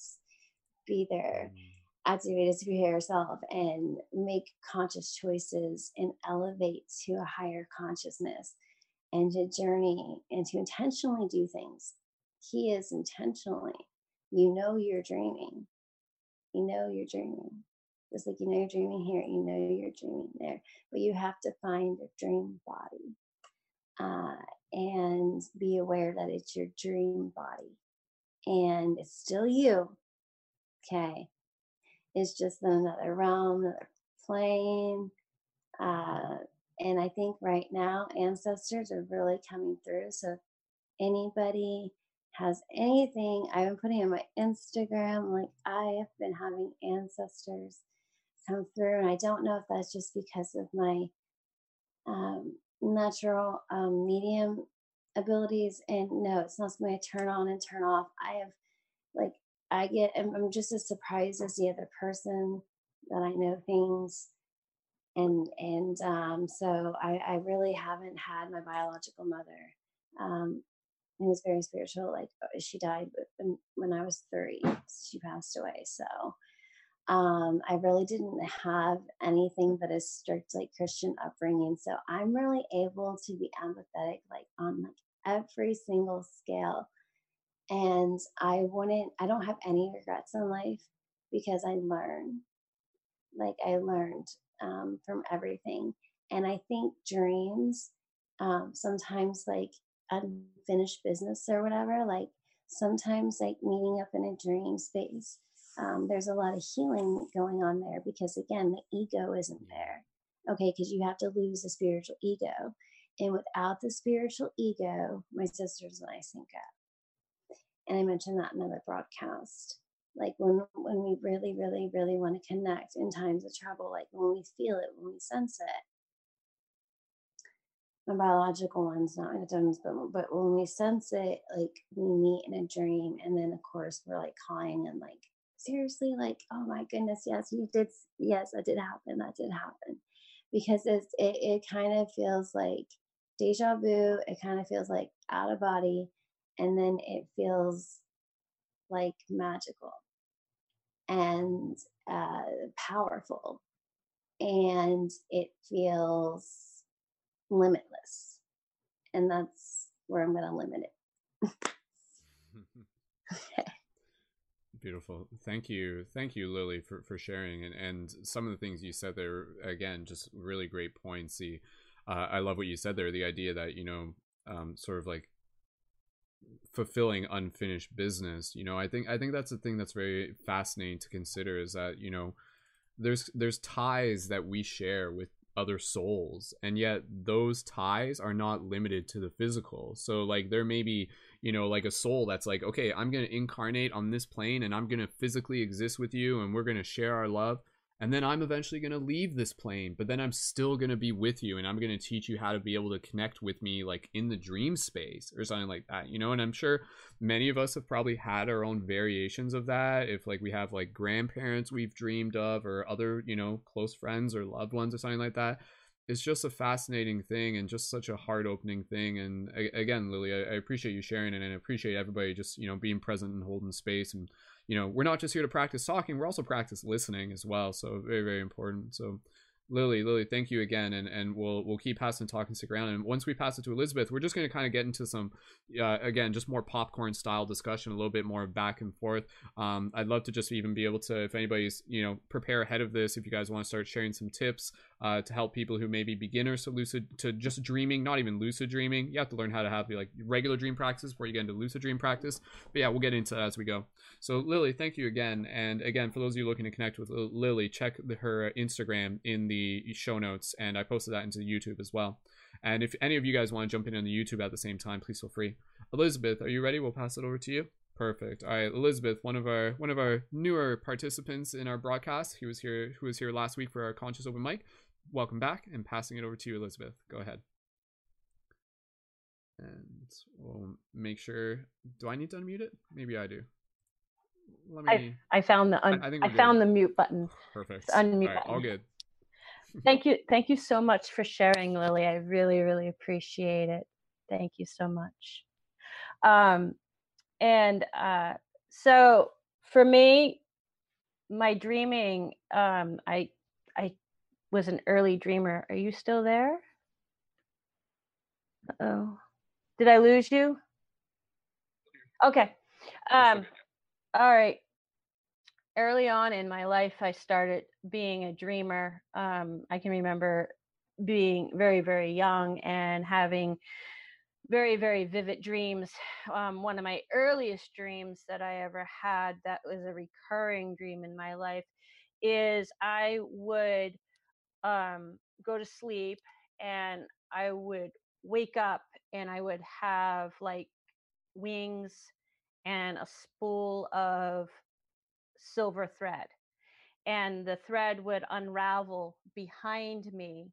be there mm activated to be yourself and make conscious choices and elevate to a higher consciousness and to journey and to intentionally do things. He is intentionally. You know you're dreaming. You know you're dreaming. Just like you know you're dreaming here, you know you're dreaming there. But you have to find a dream body uh, and be aware that it's your dream body. And it's still you. Okay It's just another realm, another plane. Uh, and I think right now ancestors are really coming through. So anybody has anything, I've been putting on my Instagram, like I have been having ancestors come through. And I don't know if that's just because of my um, natural um, medium abilities. And no, it's not something I turn on and turn off. I have like I get, I'm just as surprised as the other person that I know things. And, and um, so I, I really haven't had my biological mother. Um, it was very spiritual. Like uh, she died when I was three, she passed away. So um, I really didn't have anything but a strict like Christian upbringing. So I'm really able to be empathetic, like on like every single scale and I wouldn't, I don't have any regrets in life because I learned, like, I learned um, from everything. And I think dreams, um, sometimes like unfinished business or whatever, like, sometimes like meeting up in a dream space, um, there's a lot of healing going on there because, again, the ego isn't there. Okay, because you have to lose the spiritual ego. And without the spiritual ego, my sisters and I sync up and I mentioned that in another broadcast. Like when when we really, really, really want to connect in times of trouble, like when we feel it, when we sense it. My biological one's not my totems, but but when we sense it, like we meet in a dream, and then of course we're like calling and like seriously, like oh my goodness, yes, you did, yes, that did happen, that did happen, because it's it it kind of feels like deja vu. It kind of feels like out of body and then it feels like magical and uh, powerful and it feels limitless and that's where i'm going to limit it [LAUGHS] [LAUGHS] Beautiful. Thank you. Thank you, Lily, for, for sharing. And, and some of the things you said there, again, just really great points. The, uh, I love what you said there. The idea that, you know, um, sort of like fulfilling unfinished business you know i think i think that's the thing that's very fascinating to consider is that you know there's there's ties that we share with other souls and yet those ties are not limited to the physical. So like there may be you know like a soul that's like okay i'm going to incarnate on this plane and i'm going to physically exist with you and we're going to share our love and then I'm eventually going to leave this plane, but then I'm still going to be with you and I'm going to teach you how to be able to connect with me like in the dream space or something like that, you know? And I'm sure many of us have probably had our own variations of that. If like we have like grandparents we've dreamed of or other, you know, close friends or loved ones or something like that. It's just a fascinating thing and just such a heart opening thing. And again, Lily, I, appreciate you sharing it and I appreciate everybody just, you know, being present and holding space and you know, we're not just here to practice talking, we're also practice listening as well. So very, very important. So Lily, Lily, thank you again, and and we'll we'll keep passing talk and stick around. And once we pass it to Elizabeth, we're just going to kind of get into some, uh, again, just more popcorn style discussion, a little bit more back and forth. Um, I'd love to just even be able to, if anybody's you know prepare ahead of this, if you guys want to start sharing some tips uh, to help people who may be beginners to lucid to just dreaming, not even lucid dreaming. You have to learn how to have like regular dream practice before you get into lucid dream practice. But yeah, we'll get into that as we go. So Lily, thank you again, and again for those of you looking to connect with Lily, check the, her Instagram in the show notes, and I posted that into YouTube as well. And if any of you guys want to jump in on the YouTube at the same time, please feel free. Elizabeth, are you ready? We'll pass it over to you. Perfect. All right, Elizabeth, one of our one of our newer participants in our broadcast. He was here who was here last week for our conscious open mic. Welcome back, and passing it over to you, Elizabeth. Go ahead. And we'll make sure. Do I need to unmute it? Maybe I do. Let me. I, I found the un- I I, found good. the mute button. Perfect. It's unmute All right, all good. [LAUGHS] Thank you, thank you so much for sharing, Lily. I really, really appreciate it. Thank you so much. Um, and uh, so for me, my dreaming, um, I was an early dreamer. Are you still there? Oh, did I lose you? Okay. Um, all right. Early on in my life, I started being a dreamer. Um, I can remember being very, very young and having very, very vivid dreams. Um, one of my earliest dreams that I ever had that was a recurring dream in my life is I would um, go to sleep and I would wake up and I would have like wings and a spool of silver thread. And the thread would unravel behind me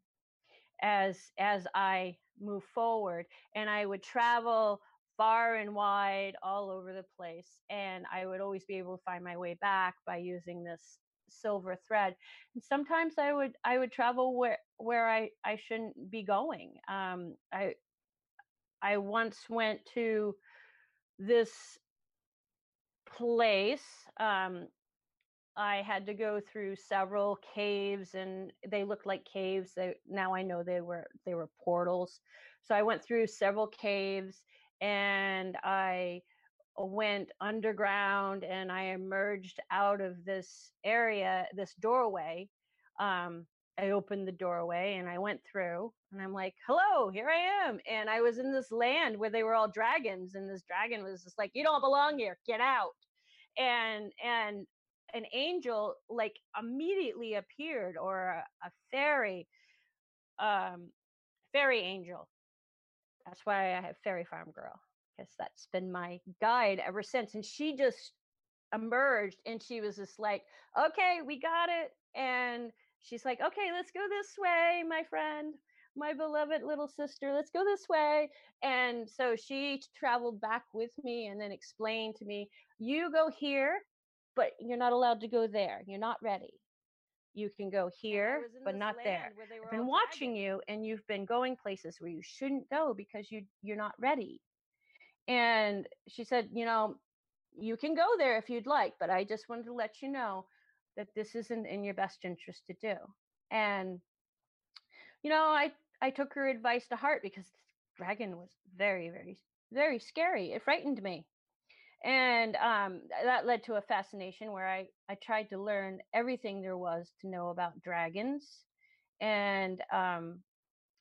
as as I move forward and I would travel far and wide all over the place and I would always be able to find my way back by using this silver thread and sometimes I would I would travel where where I I shouldn't be going um I I once went to this place um I had to go through several caves and they looked like caves. They, now I know they were they were portals. So I went through several caves and I went underground and I emerged out of this area, this doorway. Um, I opened the doorway and I went through and I'm like, hello, here I am. And I was in this land where they were all dragons, and this dragon was just like, you don't belong here, get out. And and an angel like immediately appeared or a, a fairy um fairy angel that's why i have fairy farm girl because that's been my guide ever since and she just emerged and she was just like okay we got it and she's like okay let's go this way my friend my beloved little sister let's go this way and so she traveled back with me and then explained to me you go here but you're not allowed to go there. You're not ready. You can go here, but not there. I've been watching you and you've been going places where you shouldn't go because you you're not ready. And she said, you know, you can go there if you'd like, but I just wanted to let you know that this isn't in your best interest to do. And you know, I I took her advice to heart because dragon was very very very scary. It frightened me and um, that led to a fascination where I, I tried to learn everything there was to know about dragons and um,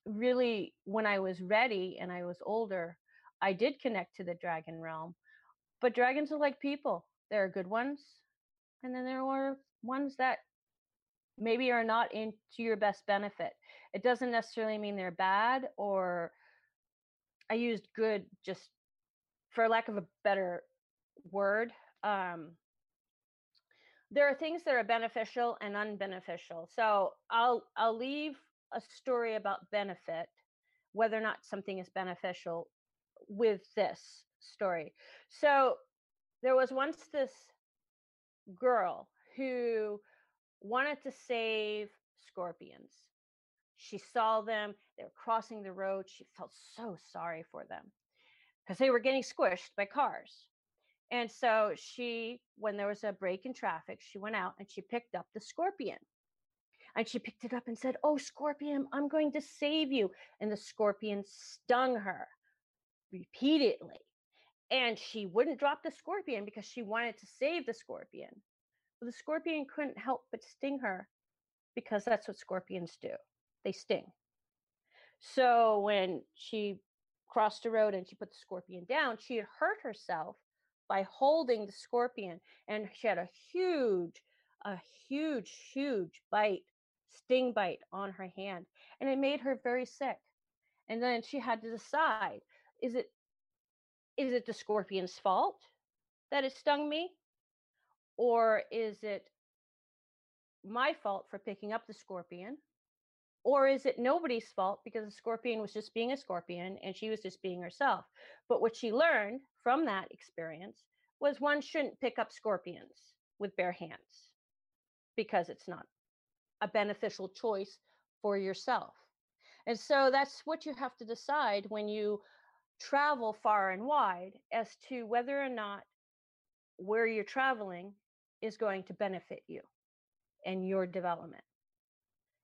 really when i was ready and i was older i did connect to the dragon realm but dragons are like people. There are good ones and then there are ones that maybe are not into your best benefit. It doesn't necessarily mean they're bad or i used good just for lack of a better word um there are things that are beneficial and unbeneficial. So i'll i'll leave a story about benefit whether or not something is beneficial with this story so there was once this girl who wanted to save scorpions she saw them they were crossing the road she felt so sorry for them because they were getting squished by cars and so she, when there was a break in traffic, she went out and she picked up the scorpion. And she picked it up and said, Oh, scorpion, I'm going to save you. And the scorpion stung her repeatedly. And she wouldn't drop the scorpion because she wanted to save the scorpion. But the scorpion couldn't help but sting her because that's what scorpions do they sting. So when she crossed the road and she put the scorpion down, she had hurt herself by holding the scorpion and she had a huge a huge huge bite sting bite on her hand and it made her very sick and then she had to decide is it is it the scorpion's fault that it stung me or is it my fault for picking up the scorpion or is it nobody's fault because the scorpion was just being a scorpion and she was just being herself? But what she learned from that experience was one shouldn't pick up scorpions with bare hands because it's not a beneficial choice for yourself. And so that's what you have to decide when you travel far and wide as to whether or not where you're traveling is going to benefit you and your development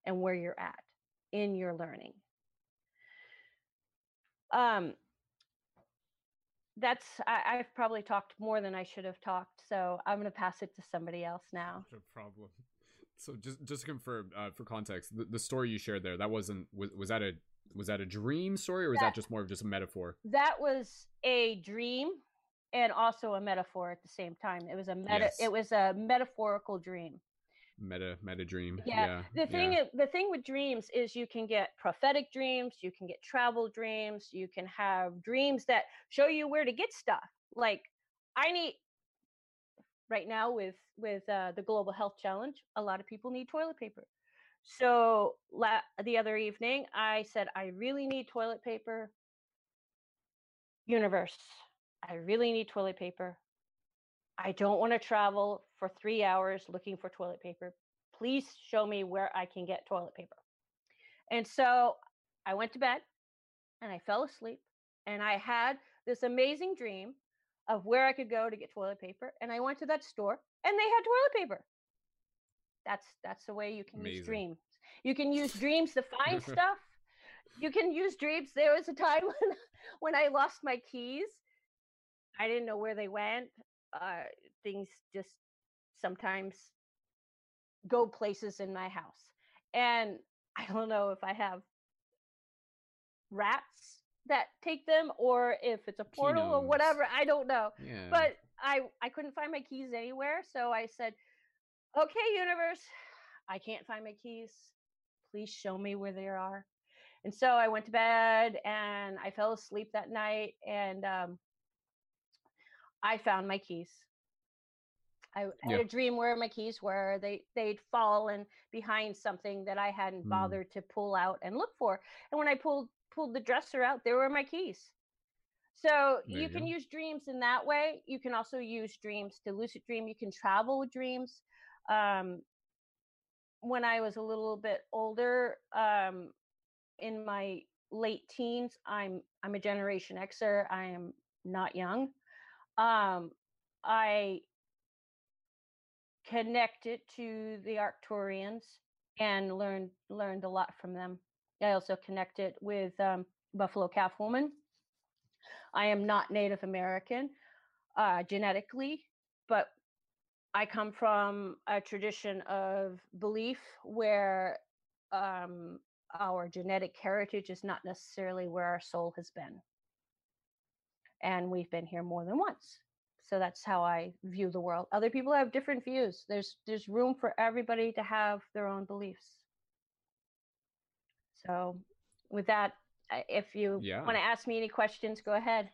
and where you're at in your learning. Um, that's I, I've probably talked more than I should have talked, so I'm going to pass it to somebody else now. No problem. [LAUGHS] So just just to confirm uh, for context, the, the story you shared there that wasn't was, was that a was that a dream story or was that, that just more of just a metaphor? That was a dream and also a metaphor at the same time. It was a meta. Yes. It was a metaphorical dream meta meta dream yeah, yeah. the thing yeah. the thing with dreams is you can get prophetic dreams you can get travel dreams you can have dreams that show you where to get stuff like i need right now with with uh, the global health challenge a lot of people need toilet paper so la- the other evening i said i really need toilet paper universe i really need toilet paper I don't want to travel for three hours looking for toilet paper. Please show me where I can get toilet paper. And so I went to bed and I fell asleep and I had this amazing dream of where I could go to get toilet paper. And I went to that store and they had toilet paper. That's that's the way you can amazing. use dreams. You can use dreams to find [LAUGHS] stuff. You can use dreams. There was a time [LAUGHS] when when I lost my keys. I didn't know where they went uh, things just sometimes go places in my house. And [LAUGHS] I don't know if I have rats that take them or if it's a portal or whatever. I don't know. Yeah. But I I couldn't find my keys anywhere, so I said, "Okay, universe, I can't find my keys. Please show me where they are." And so I went to bed and I fell asleep that night and um, I found my keys. I had a dream where my keys were. They they'd fallen behind something that I hadn't mm. bothered to pull out and look for. And when I pulled pulled the dresser out, there were my keys. So there you, you can use dreams in that way. You can also use dreams to lucid dream. You can travel with dreams. Um, when I was a little bit older, um, in my late teens, I'm I'm a Generation Xer. I am not young um, I connected to the Arcturians and learned learned a lot from them. I also connected with um, Buffalo Calf Woman. I am not Native American uh, genetically, but I come from a tradition of belief where um, our genetic heritage is not necessarily where our soul has been. And we've been here more than once. So that's how i view the world. Other people have different views. There's there's room for everybody to have their own beliefs. So with that if you yeah. want to ask me any questions go ahead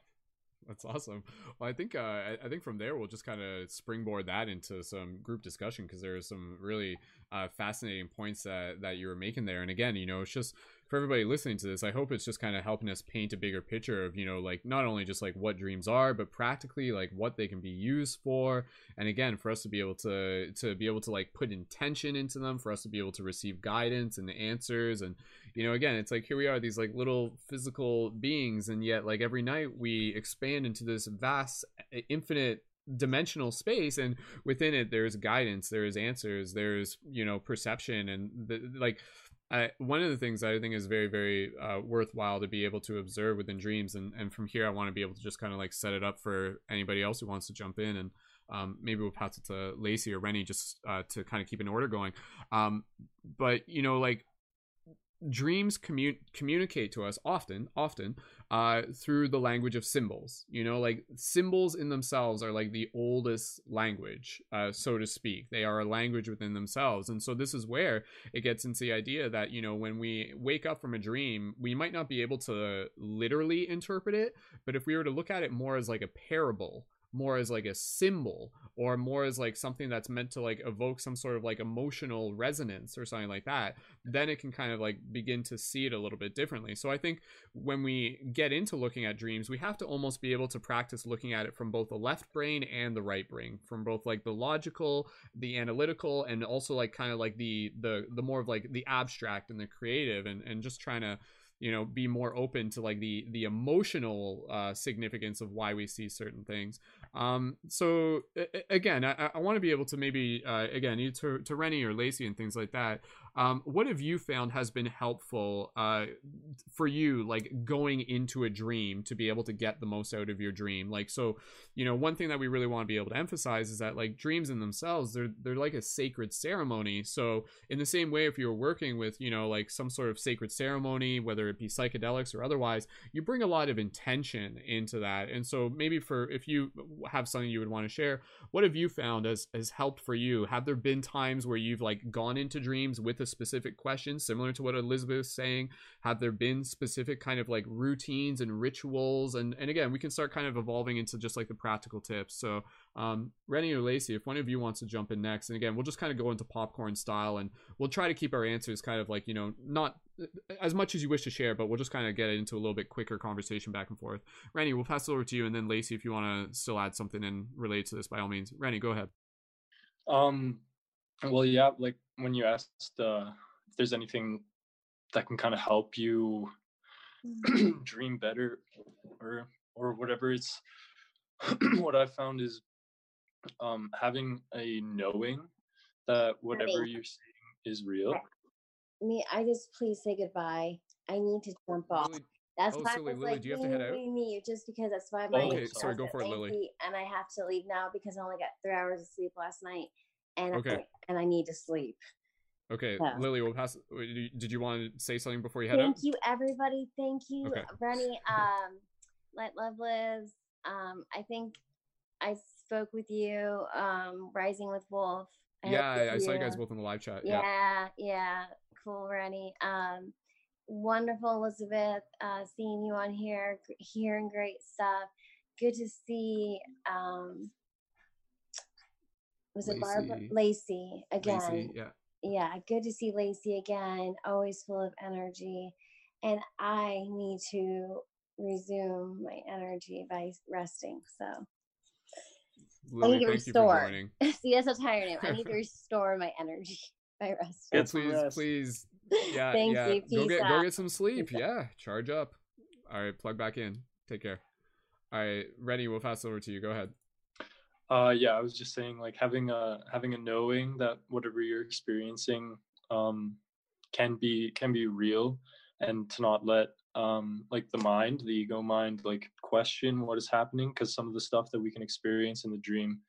that's awesome. Well, I think uh, I, think from there we'll just kind of springboard that into some group discussion because there are some really uh, fascinating points that that you were making there. And again, you know, it's just for everybody listening to this, I hope it's just kind of helping us paint a bigger picture of, you know, like not only just like what dreams are, but practically like what they can be used for. And again, for us to be able to to be able to like put intention into them, for us to be able to receive guidance and the answers. And, you know, again, it's like here we are, these like little physical beings, and yet like every night we expand into this vast infinite dimensional space and within it there's guidance there's answers there's you know perception and the, like I, one of the things I think is very, very uh, worthwhile to be able to observe within dreams, and, and from here I want to be able to just kind of like set it up for anybody else who wants to jump in, and um, maybe we'll pass it to Lacey or Rennie just uh, to kind of keep an order going. Um, but you know, like dreams commu- communicate to us often often uh, through the language of symbols you know like symbols in themselves are like the oldest language uh, so to speak. They are a language within themselves and so this is where it gets into the idea that you know when we wake up from a dream we might not be able to literally interpret it but if we were to look at it more as like a parable more as like a symbol or more as like something that's meant to like evoke some sort of like emotional resonance or something like that then it can kind of like begin to see it a little bit differently. So i think when we get into looking at dreams we have to almost be able to practice looking at it from both the left brain and the right brain from both like the logical the analytical and also like kind of like the the the more of like the abstract and the creative and and just trying to you know be more open to like the the emotional uh, significance of why we see certain things. Um so again i, I want to be able to maybe uh, again to, to rennie or lacey and things like that um, what have you found has been helpful uh, for you, like going into a dream to be able to get the most out of your dream? Like, so, you know, one thing that we really want to be able to emphasize is that like dreams in themselves, they're they're like a sacred ceremony. So, in the same way, if you're working with, you know, like some sort of sacred ceremony, whether it be psychedelics or otherwise, you bring a lot of intention into that. And so, maybe for if you have something you would want to share, what have you found as has helped for you? Have there been times where you've like gone into dreams with a specific questions similar to what elizabeth is saying. Have there been specific kind of like routines and rituals? And and again we can start kind of evolving into just like the practical tips. So um rennie or lacey if one of you wants to jump in next and again we'll just kind of go into popcorn style and we'll try to keep our answers kind of like you know not uh, as much as you wish to share but we'll just kind of get into a little bit quicker conversation back and forth. Rennie we'll pass it over to you and then lacey if you want to still add something and relate to this by all means. Rennie go ahead. Um well, yeah, like when you asked uh, if there's anything that can kind of help you mm. [CLEARS THROAT] dream better or or whatever, it's [CLEARS THROAT] what I found is um, having a knowing that whatever you're seeing is real. Me, I just please say goodbye. I need to jump off. Lily, that's oh, why so I was Lily, like, do you have to head out? Me, just because that's why my okay, sorry, go for it, Lily. And I have to leave now because I only got three hours of sleep last night and okay. I, and I need to sleep. Okay, so. Lily, we'll pass. Did you want to say something before you head Thank out? you, everybody. Thank you, okay. Rennie. Um, Let Love Lives. Um, I think I spoke with you. Um, Rising with Wolf. I yeah, I, I saw you guys both in the live chat. Yeah, yeah, yeah. cool, Rennie. Um, wonderful, Elizabeth. Uh, seeing you on here, hearing great stuff. Good to see. Um, was it Barbara Lacey again? Lacey, yeah. Yeah, good to see Lacey again. Always full of energy, and I need to resume my energy by resting. So Lily, [LAUGHS] I need to restore. see, that's how tired I am. I need to restore my energy [LAUGHS] by resting. Yeah, please, rest. please. [LAUGHS] Yeah, Thank yeah. You. Go get out. go get some sleep. Yeah, charge up. All right, plug back in. Take care. All right, Rennie, we'll pass over to you. Go ahead. Uh, yeah, I was just saying, like having a having a knowing that whatever you're experiencing um, can be can be real, and to not let um, like the mind, the ego mind, like question what is happening, because some of the stuff that we can experience in the dream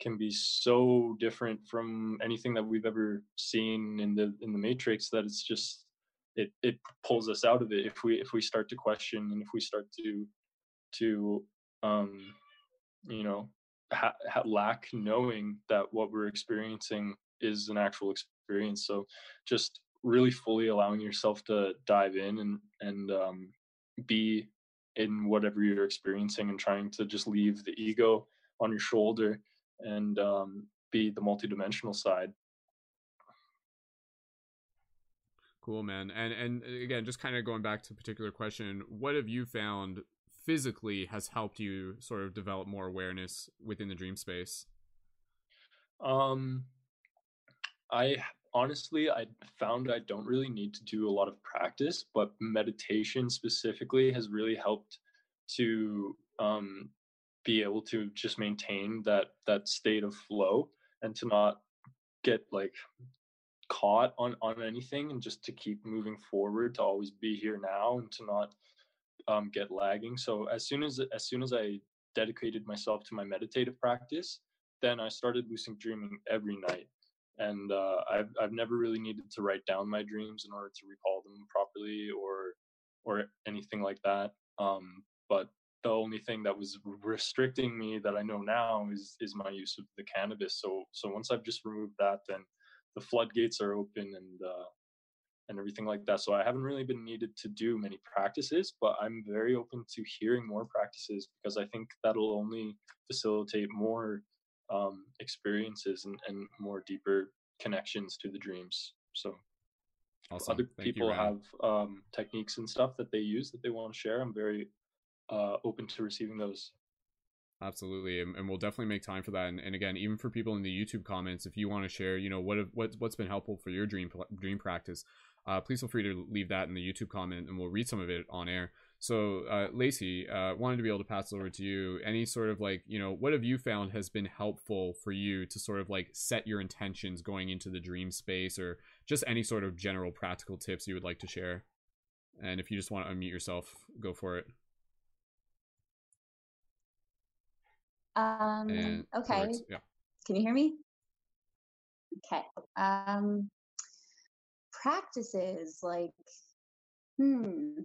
can be so different from anything that we've ever seen in the in the matrix that it's just it it pulls us out of it if we if we start to question and if we start to to um you know ha- lack knowing that what we're experiencing is an actual experience. So just really fully allowing yourself to dive in and and um, be in whatever you're experiencing and trying to just leave the ego on your shoulder and um, be the multidimensional side cool man and and again just kind of going back to a particular question what have you found physically has helped you sort of develop more awareness within the dream space? Um, I honestly I found I don't really need to do a lot of practice, but meditation specifically has really helped to um, be able to just maintain that that state of flow and to not get like caught on on anything and just to keep moving forward to always be here now and to not um, get lagging. So as soon as as soon as I dedicated myself to my meditative practice, then I started lucid dreaming every night. And uh, I've I've never really needed to write down my dreams in order to recall them properly or or anything like that. Um, but the only thing that was restricting me that I know now is is my use of the cannabis. So so once I've just removed that, then the floodgates are open and uh, and everything like that. So I haven't really been needed to do many practices, but I'm very open to hearing more practices because I think that'll only facilitate more um, experiences and, and more deeper connections to the dreams. So Awesome. other Thank people Ryan. have um, techniques and stuff that they use that they want to share. I'm very uh, open to receiving those. Absolutely, and, and we'll definitely make time for that. And, and again, even for people in the YouTube comments, if you want to share, you know, what have, what what's been helpful for your dream dream practice, uh, please feel free to leave that in the YouTube comment, and we'll read some of it on air. So, uh, Lacey, uh, wanted to be able to pass it over to you. Any sort of like, you know, what have you found has been helpful for you to sort of like set your intentions going into the dream space, or just any sort of general practical tips you would like to share? And if you just want to unmute yourself, go for it. Um, And okay. yeah. Can you hear me? Okay. Um, practices like, hmm,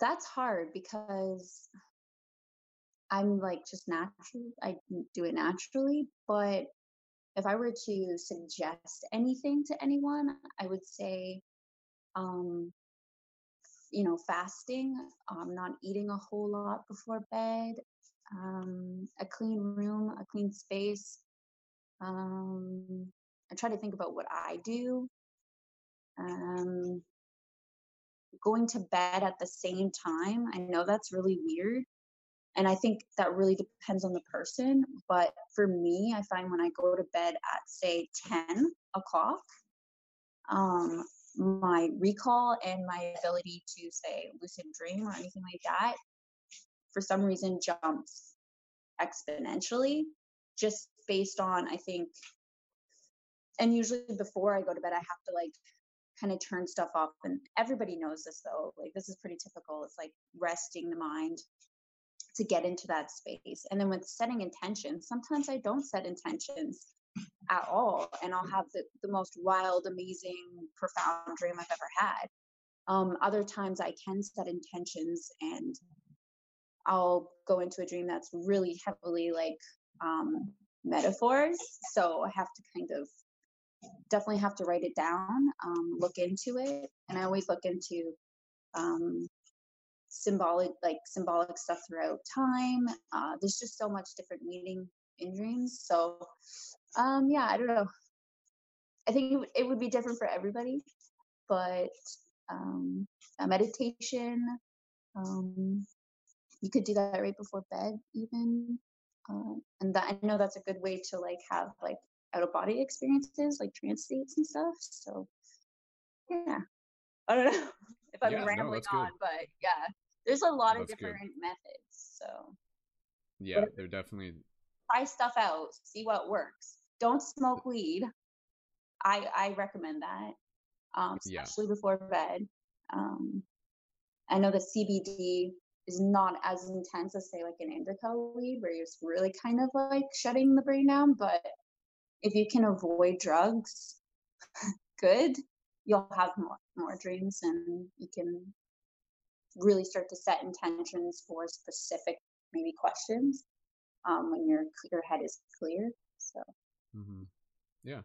that's hard because I'm like just natural. I do it naturally, but if I were to suggest anything to anyone, I would say, um, you know, fasting, um, not eating a whole lot before bed, um, a clean room, a clean space. Um, I try to think about what I do. Um, going to bed at the same time. I know that's really weird. And I think that really depends on the person. But for me, I find when I go to bed at, say, 10 o'clock, um, my recall and my ability to, say, lucid dream or anything like that, for some reason, jumps exponentially just based on, I think, and usually before I go to bed, I have to like kind of turn stuff off. And everybody knows this though. Like, this is pretty typical. It's like resting the mind to get into that space. And then with setting intentions, sometimes I don't set intentions at all. And I'll have the, the most wild, amazing, profound dream I've ever had. Um, other times I can set intentions and I'll go into a dream that's really heavily like um, metaphors. So I have to kind of definitely have to write it down, um, look into it. And I always look into um, symbolic like symbolic stuff throughout time uh, there's just so much different meaning in dreams so um yeah i don't know i think it, would- be different for everybody but um a meditation um you could do that right before bed even uh, and that i know that's a good way to like have like out of body experiences like trance states and stuff so yeah i don't know [LAUGHS] if i'm Yeah, no, rambling good. on but yeah there's a lot of That's good. different methods so Yeah, they're definitely try stuff out see what works don't smoke weed i i recommend that um Yeah. especially before bed um i know that cbd is not as intense as say like an indica weed where you're just really kind of like shutting the brain down but if you can avoid drugs [LAUGHS] good you'll have more more dreams and you can really start to set intentions for specific maybe questions um, when your your head is clear. So hmm Yeah.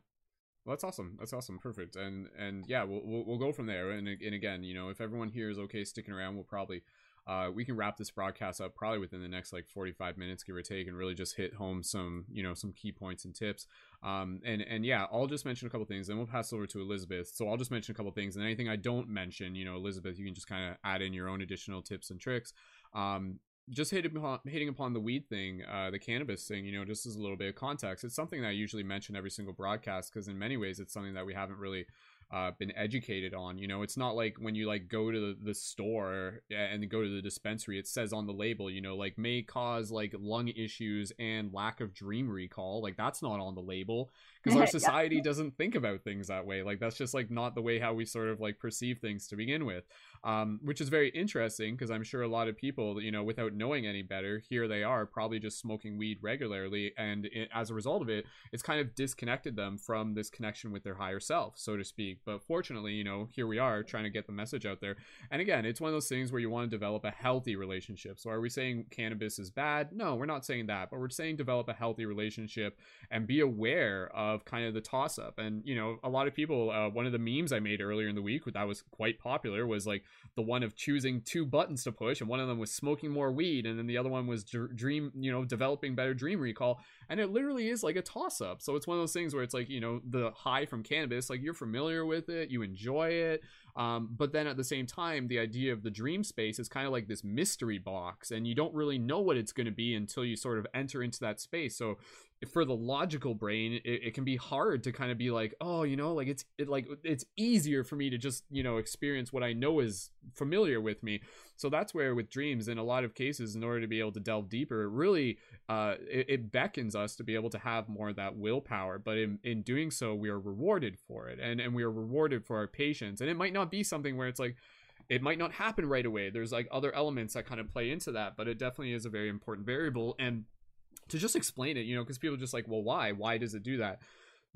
Well, that's awesome. That's awesome. Perfect. And and yeah, we'll we'll, we'll go from there. And and again, you know, if everyone here is okay sticking around, we'll probably uh, we can wrap this broadcast up probably within the next like 45 minutes give or take and really just hit home some you know some key points and tips. Um and and yeah i'll just mention a couple things then we'll pass over to elizabeth. So i'll just mention a couple things and anything i don't mention you know elizabeth you can just kind of add in your own additional tips and tricks. Um just hitting upon, hitting upon the weed thing, uh, the cannabis thing, you know, just as a little bit of context, it's something that I usually mention every single broadcast because in many ways it's something that we haven't really uh, been educated on. You know, it's not like when you like go to the, the store and go to the dispensary, it says on the label, you know, like may cause like lung issues and lack of dream recall. Like that's not on the label because our [LAUGHS] Yeah. society doesn't think about things that way. Like that's just like not the way how we sort of like perceive things to begin with. um, which is very interesting because I'm sure a lot of people, you know, without knowing any better, here they are probably just smoking weed regularly, and it, as a result of it, it's kind of disconnected them from this connection with their higher self, so to speak. But fortunately, you know, here we are trying to get the message out there. And again, it's one of those things where you want to develop a healthy relationship. So are we saying cannabis is bad? No, we're not saying that, but we're saying develop a healthy relationship and be aware of kind of the toss up. And you know, a lot of people, uh, one of the memes I made earlier in the week that was quite popular was like the one of choosing two buttons to push, and one of them was smoking more weed, and then the other one was dream, you know, developing better dream recall. And it literally is like a toss up. So it's one of those things where it's like, you know, the high from cannabis, like you're familiar with it, you enjoy it. Um, but then at the same time, the idea of the dream space is kind of like this mystery box, and you don't really know what it's going to be until you sort of enter into that space. So for the logical brain it, it, can be hard to kind of be like oh you know like it's it like it's easier for me to just you know experience what i know is familiar with me. So that's where with dreams in a lot of cases in order to be able to delve deeper it really uh it, it beckons us to be able to have more of that willpower. But in in doing so we are rewarded for it and and we are rewarded for our patience. And it might not be something where it's like it might not happen right away. There's like other elements that kind of play into that but it definitely is a very important variable. And to just explain it, you know, because people just like, well, why? Why does it do that?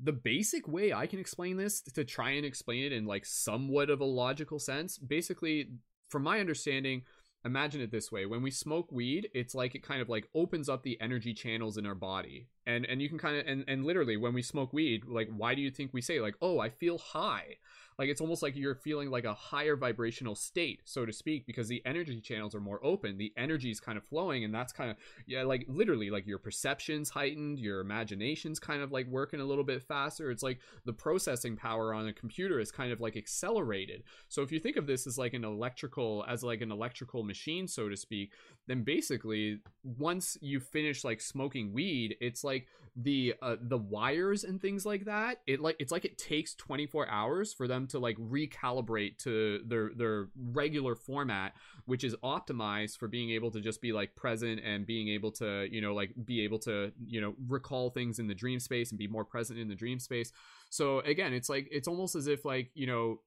The basic way I can explain this to try and explain it in like somewhat of a logical sense, basically, from my understanding, imagine it this way when we smoke weed it's like it kind of like opens up the energy channels in our body and and you can kind of and, and literally when we smoke weed like why do you think we say like oh i feel high like it's almost like you're feeling like a higher vibrational state so to speak because the energy channels are more open. The energy is kind of flowing and that's kind of yeah like literally like your perceptions heightened your imagination's kind of like working a little bit faster. It's like the processing power on a computer is kind of like accelerated. So if you think of this as like an electrical as like an electrical machine so to speak then basically once you finish like smoking weed it's like the uh, the wires and things like that it like it's like it takes 24 hours for them to like recalibrate to their their regular format which is optimized for being able to just be like present and being able to you know like be able to you know recall things in the dream space and be more present in the dream space. So again it's like it's almost as if like you know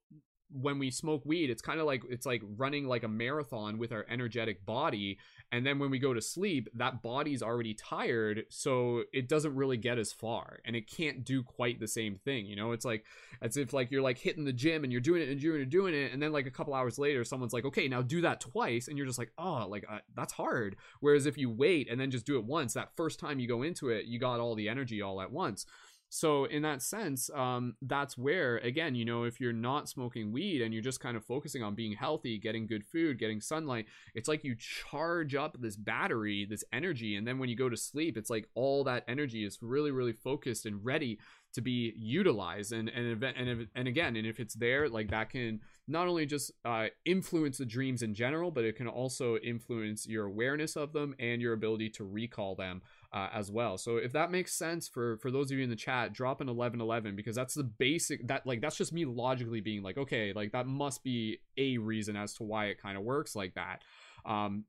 when we smoke weed it's kind of like it's like running like a marathon with our energetic body and then when we go to sleep that body's already tired so it doesn't really get as far and it can't do quite the same thing you know? It's like as if like you're like hitting the gym and you're doing it and you're doing it and then like a couple hours later someone's like okay now do that twice and you're just like oh like uh, that's hard. Whereas if you wait and then just do it once that first time you go into it you got all the energy all at once so in that sense um, that's where again you know if you're not smoking weed and you're just kind of focusing on being healthy getting good food getting sunlight it's like you charge up this battery this energy and then when you go to sleep it's like all that energy is really really focused and ready to be utilized. And and and, and again and if it's there like that can not only just uh, influence the dreams in general but it can also influence your awareness of them and your ability to recall them uh, as well. So if that makes sense for for those of you in the chat, drop an 1111 because that's the basic that like that's just me logically being like okay, like that must be a reason as to why it kind of works like that. Um,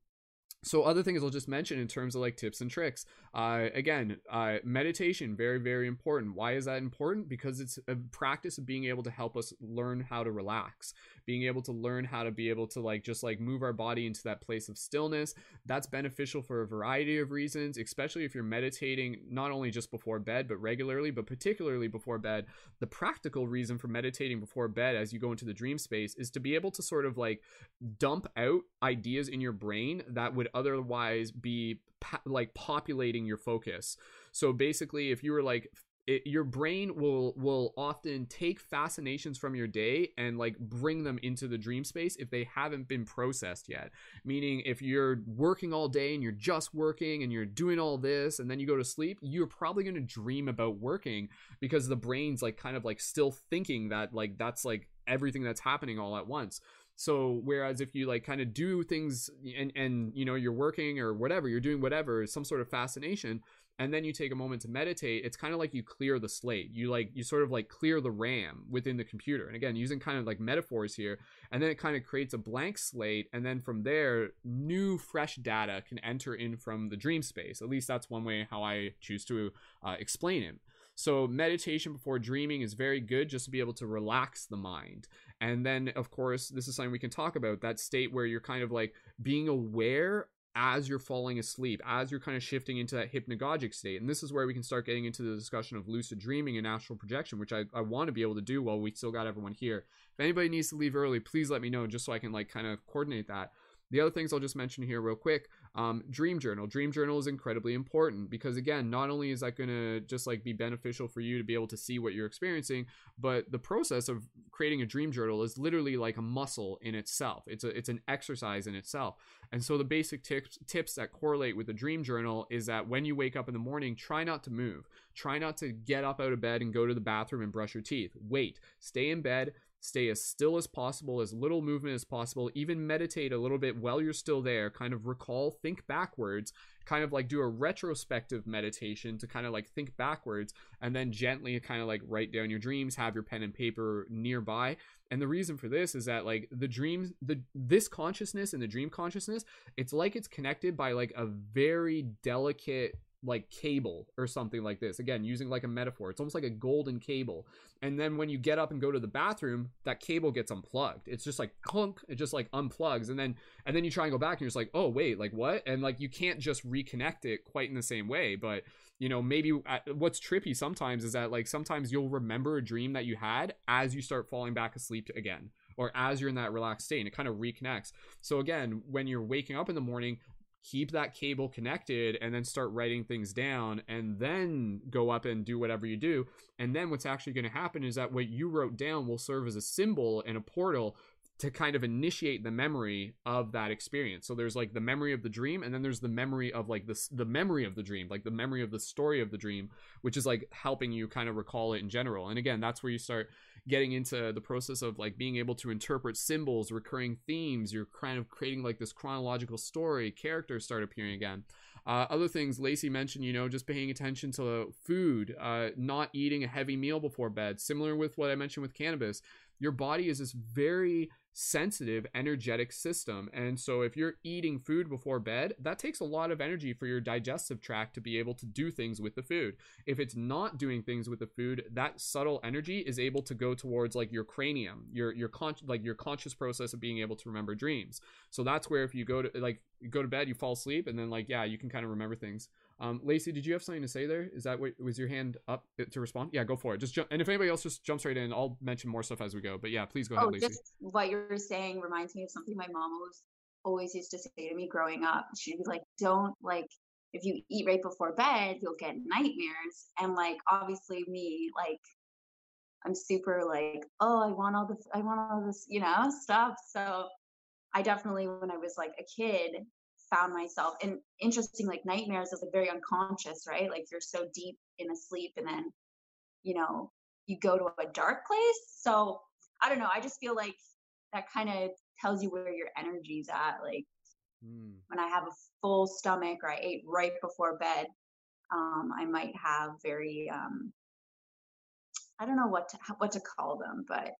so other things i'll just mention in terms of like tips and tricks uh, again uh, meditation very very important. Why is that important? Because it's a practice of being able to help us learn how to relax. Being able to learn how to be able to like just like move our body into that place of stillness that's beneficial for a variety of reasons especially if you're meditating not only just before bed but regularly but particularly before bed. The practical reason for meditating before bed as you go into the dream space is to be able to sort of like dump out ideas in your brain that would otherwise be like populating your focus. So basically if you were like it, your brain will will often take fascinations from your day and like bring them into the dream space if they haven't been processed yet. Meaning if you're working all day and you're just working and you're doing all this and then you go to sleep you're probably going to dream about working because the brain's like kind of like still thinking that like that's like everything that's happening all at once so whereas if you like kind of do things and and you know you're working or whatever you're doing whatever some sort of fascination and then you take a moment to meditate it's kind of like you clear the slate. You like you sort of like clear the ram within the computer. And again using kind of like metaphors here and then it kind of creates a blank slate and then from there new fresh data can enter in from the dream space. At least that's one way how i choose to uh, explain it. So meditation before dreaming is very good just to be able to relax the mind. And then of course, this is something we can talk about, that state where you're kind of like being aware as you're falling asleep, as you're kind of shifting into that hypnagogic state. And this is where we can start getting into the discussion of lucid dreaming and astral projection, which I, I want to be able to do while we still got everyone here. If anybody needs to leave early, please let me know just so I can like kind of coordinate that. The other things I'll just mention here real quick um, dream journal. Dream journal is incredibly important because again not only is that going to just like be beneficial for you to be able to see what you're experiencing but the process of creating a dream journal is literally like a muscle in itself. It's a it's an exercise in itself. And so the basic tips tips that correlate with the dream journal is that when you wake up in the morning try not to move. Try not to get up out of bed and go to the bathroom and brush your teeth. Wait. Stay in bed stay as still as possible, as little movement as possible, even meditate a little bit while you're still there, kind of recall, think backwards, kind of like do a retrospective meditation to kind of like think backwards and then gently kind of like write down your dreams, have your pen and paper nearby. And the reason for this is that like the dreams, the this consciousness and the dream consciousness, it's like it's connected by like a very delicate like cable or something like this. Again using like a metaphor. It's almost like a golden cable. And then when you get up and go to the bathroom that cable gets unplugged. It's just like clunk it just like unplugs. And then and then you try and go back and you're just like oh wait like what? And like you can't just reconnect it quite in the same way. But you know maybe uh, what's trippy sometimes is that like sometimes you'll remember a dream that you had as you start falling back asleep again or as you're in that relaxed state and it kind of reconnects. So again when you're waking up in the morning keep that cable connected and then start writing things down and then go up and do whatever you do. And then what's actually going to happen is that what you wrote down will serve as a symbol and a portal to kind of initiate the memory of that experience. So there's like the memory of the dream, and then there's the memory of like this the memory of the dream, like the memory of the story of the dream, which is like helping you kind of recall it in general. And again, that's where you start getting into the process of like being able to interpret symbols, recurring themes. You're kind of creating like this chronological story. Characters start appearing again. Uh, other things Lacey mentioned, you know, just paying attention to food, uh, not eating a heavy meal before bed. Similar with what I mentioned with cannabis, your body is this very sensitive energetic system. And so if you're eating food before bed, that takes a lot of energy for your digestive tract to be able to do things with the food. If it's not doing things with the food, that subtle energy is able to go towards like your cranium, your your con- like your conscious process of being able to remember dreams. So that's where if you go to like go to bed, you fall asleep and then like yeah, you can kind of remember things. Um, Lacey, did you have something to say there? Is that what was your hand up to respond? Yeah, go for it. Just jump, and if anybody else just jumps right in, I'll mention more stuff as we go. But yeah, please go ahead, oh, Lacey. Just what you're saying reminds me of something my mom always always used to say to me growing up. She'd be like, "Don't like if you eat right before bed, you'll get nightmares." And like obviously me, like I'm super like, "Oh, I want all this, I want all this, you know, stuff." So I definitely when I was like a kid found myself and interesting like nightmares is like very unconscious right like you're so deep in a sleep and then you know you go to a dark place so i don't know i just feel like that kind of tells you where your energy's at like mm. when i have a full stomach or i ate right before bed um, i might have very um, i don't know what to what to call them but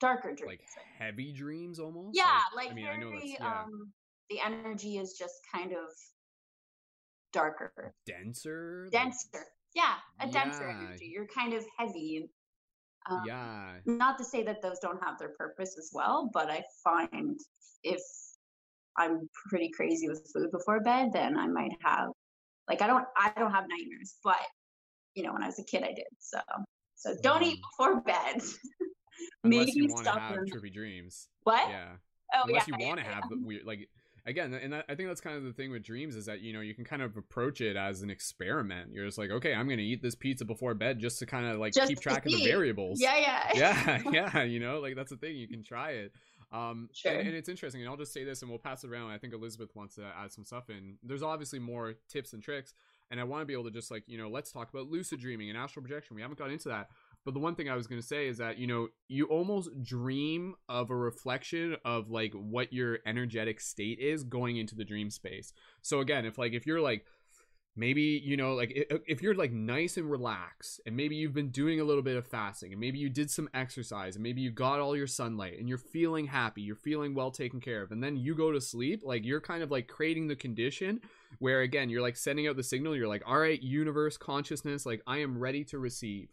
darker dreams like heavy dreams almost yeah like, like I mean, very, I know that's, yeah. um the energy is just kind of darker. Denser denser. Yeah a yeah. denser energy. You're kind of heavy. Um, yeah. not to say that those don't have their purpose as well but i find if i'm pretty crazy with food before bed then i might have like i don't i don't have nightmares but you know when i was a kid i did so. So don't eat mm-hmm. before bed. [LAUGHS] Maybe you want to have trippy dreams. What? Yeah. Oh unless yeah, you want to yeah. have the weird like again and i think that's kind of the thing with dreams is that you know you can kind of approach it as an experiment. You're just like okay i'm gonna eat this pizza before bed just to kind of like just keep track of the variables. Yeah yeah. [LAUGHS] Yeah [LAUGHS] yeah you know like that's the thing you can try it. Um sure. and, and, it's interesting and i'll just say this and we'll pass it around. I think elizabeth wants to add some stuff in. There's obviously more tips and tricks and i want to be able to just like you know let's talk about lucid dreaming and astral projection. We haven't got into that but the one thing I was going to say is that, you know, you almost dream of a reflection of like what your energetic state is going into the dream space. So again, if like if you're like maybe you know like if you're like nice and relaxed and maybe you've been doing a little bit of fasting and maybe you did some exercise and maybe you got all your sunlight and you're feeling happy you're feeling well taken care of and then you go to sleep like you're kind of like creating the condition where again you're like sending out the signal you're like all right universe consciousness like i am ready to receive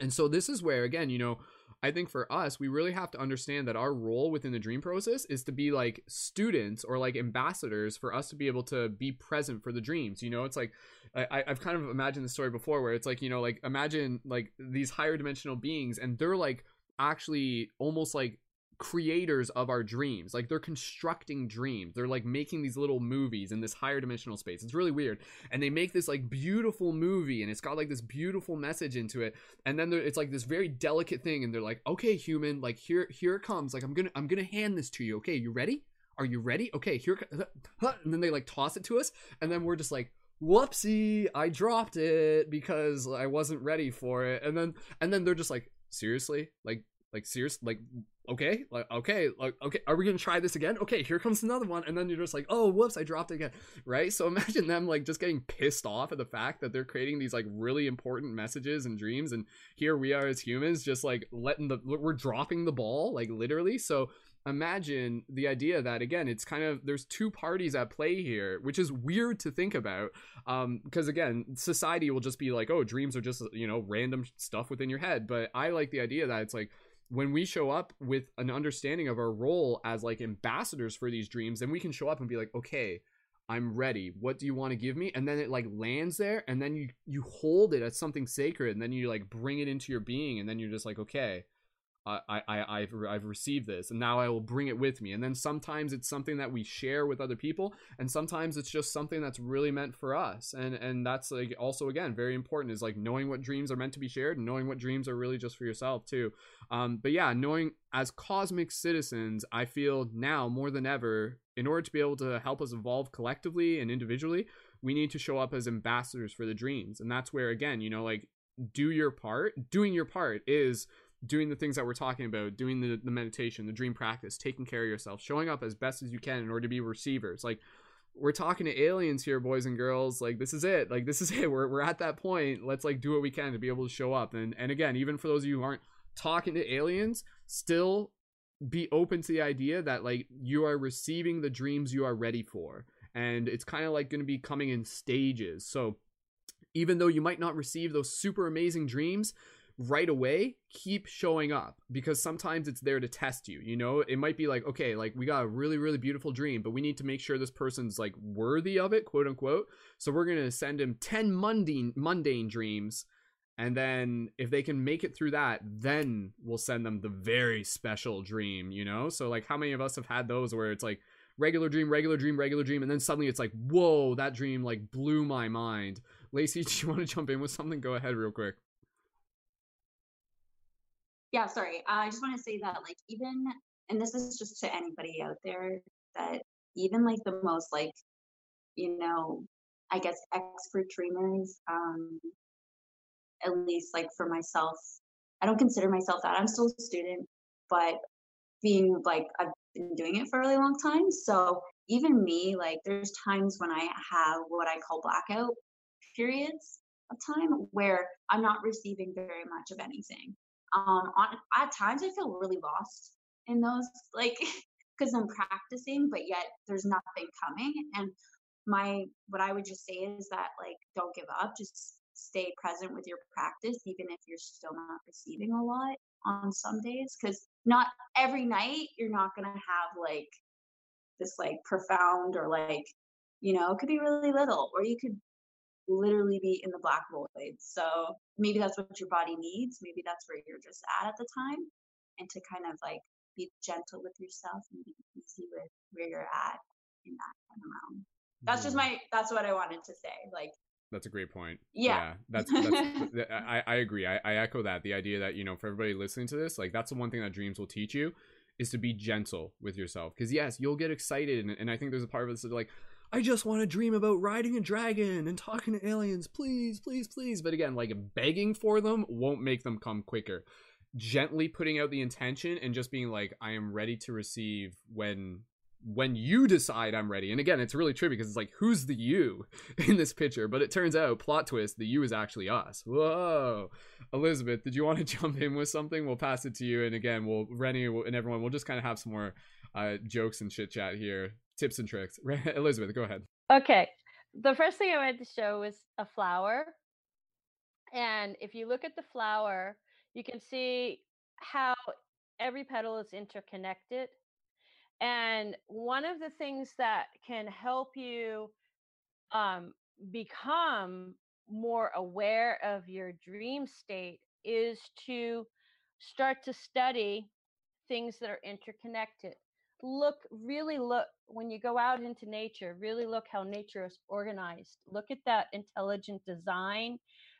and so this is where again you know I think for us, we really have to understand that our role within the dream process is to be like students or like ambassadors for us to be able to be present for the dreams. You know, it's like I, I've kind of imagined the story before where it's like, you know, like imagine like these higher dimensional beings and they're like actually almost like creators of our dreams. Like they're constructing dreams. They're like making these little movies in this higher dimensional space. It's really weird. And they make this like beautiful movie and it's got like this beautiful message into it. And then it's like this very delicate thing and they're like, "Okay, human, like here here it comes. Like I'm going to I'm going to hand this to you. Okay, you ready? Are you ready? Okay, here [LAUGHS] and then they like toss it to us and then we're just like whoopsie i dropped it because i wasn't ready for it and then and then they're just like seriously like like serious like okay like okay like okay are we gonna try this again? Okay here comes another one and then you're just like oh whoops i dropped it again right? So [LAUGHS] imagine them like just getting pissed off at the fact that they're creating these like really important messages and dreams and here we are as humans just like letting the we're dropping the ball like literally. So imagine the idea that again it's kind of there's two parties at play here which is weird to think about um because again society will just be like oh dreams are just you know random stuff within your head. But i like the idea that it's like when we show up with an understanding of our role as like ambassadors for these dreams, then we can show up and be like, okay, I'm ready. What do you want to give me? And then it like lands there, and then you you hold it as something sacred, and then you like bring it into your being, and then you're just like, okay, I, I, I've, I've received this and now I will bring it with me. And then sometimes it's something that we share with other people. And sometimes it's just something that's really meant for us. And, and that's like also, again, very important is like knowing what dreams are meant to be shared and knowing what dreams are really just for yourself too. Um, but yeah, knowing as cosmic citizens, I feel now more than ever, in order to be able to help us evolve collectively and individually, we need to show up as ambassadors for the dreams. And that's where, again, you know, like do your part. Doing your part is doing the things that we're talking about, doing the, the meditation, the dream practice, taking care of yourself, showing up as best as you can in order to be receivers. Like we're talking to aliens here, boys and girls. Like this is it. Like this is [LAUGHS] it. We're we're at that point. Let's like do what we can to be able to show up. And and again, even for those of you who aren't talking to aliens, still be open to the idea that like you are receiving the dreams you are ready for. And it's kind of like going to be coming in stages. So even though you might not receive those super amazing dreams, right away, keep showing up because sometimes it's there to test you. You know, it might be like, okay, like we got a really, really beautiful dream, but we need to make sure this person's like worthy of it, quote unquote. So we're gonna send him 10 mundane mundane dreams. And then if they can make it through that, then we'll send them the very special dream, you know? So like how many of us have had those where it's like regular dream, regular dream, regular dream, and then suddenly it's like, whoa, that dream like blew my mind. Lacey, [LAUGHS] do you want to jump in with something? Go ahead real quick yeah sorry i just want to say that like even and this is just to anybody out there that even like the most like you know i guess expert dreamers um at least like for myself i don't consider myself that i'm still a student but being like i've been doing it for a really long time so even me like there's times when i have what i call blackout periods of time where i'm not receiving very much of anything um on at times i feel really lost in those like [LAUGHS] because i'm practicing but yet there's nothing coming and my what i would just say is that like don't give up just stay present with your practice even if you're still not receiving a lot on some days because not every night you're not going to have like this like profound or like you know it could be really little or you could literally be in the black void. So maybe that's what your body needs. Maybe that's where you're just at at the time. And to kind of like be gentle with yourself and be easy with where you're at in that kind of realm. That's just mm. my, that's what I wanted to say. Like, that's a great point. Yeah, yeah that's, that's I, I agree. I, I echo that. The idea that you know, for everybody listening to this, like that's the one thing that dreams will teach you is to be gentle with yourself. Because yes, you'll get excited, and, and I think there's a part of this that like, I just want to dream about riding a dragon and talking to aliens, please, please, please. But again, like begging for them won't make them come quicker. Gently putting out the intention and just being like, I am ready to receive when when you decide I'm ready. And again, it's really tricky because it's like, who's the you [LAUGHS] in this picture? But it turns out, plot twist, the you is actually us. Whoa. Elizabeth, did you want to [LAUGHS] jump in with something? We'll pass it to you. And again, we'll, Rennie and everyone, we'll just kind of have some more uh, jokes and chit chat here, tips and tricks. [LAUGHS] Elizabeth, go ahead. Okay. The first thing I wanted to show was a flower. And if you look at the flower, you can see how every petal is interconnected and one of the things that can help you um, become more aware of your dream state is to start to study things that are interconnected. Look, really look when you go out into nature, really look how nature is organized. Look at that intelligent design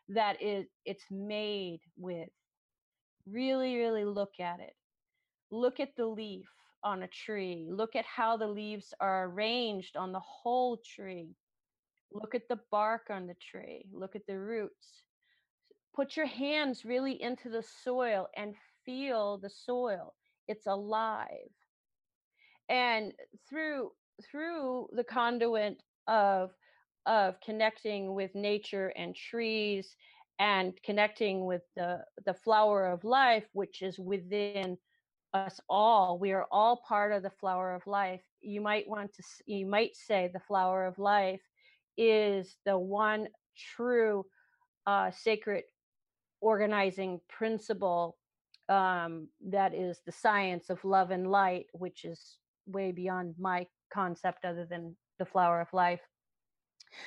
that is it's made with. Really, really look at it. Look at the leaf on a tree. Look at how the leaves are arranged on the whole tree. Look at the bark on the tree. Look at the roots. Put your hands really into the soil and feel the soil. It's alive. And through through the conduit of of connecting with nature and trees and connecting with the the flower of life which is within us all we are all part of the flower of life. You might want to you might say the flower of life is the one true uh, sacred organizing principle um, that is the science of love and light which is way beyond my concept other than the flower of life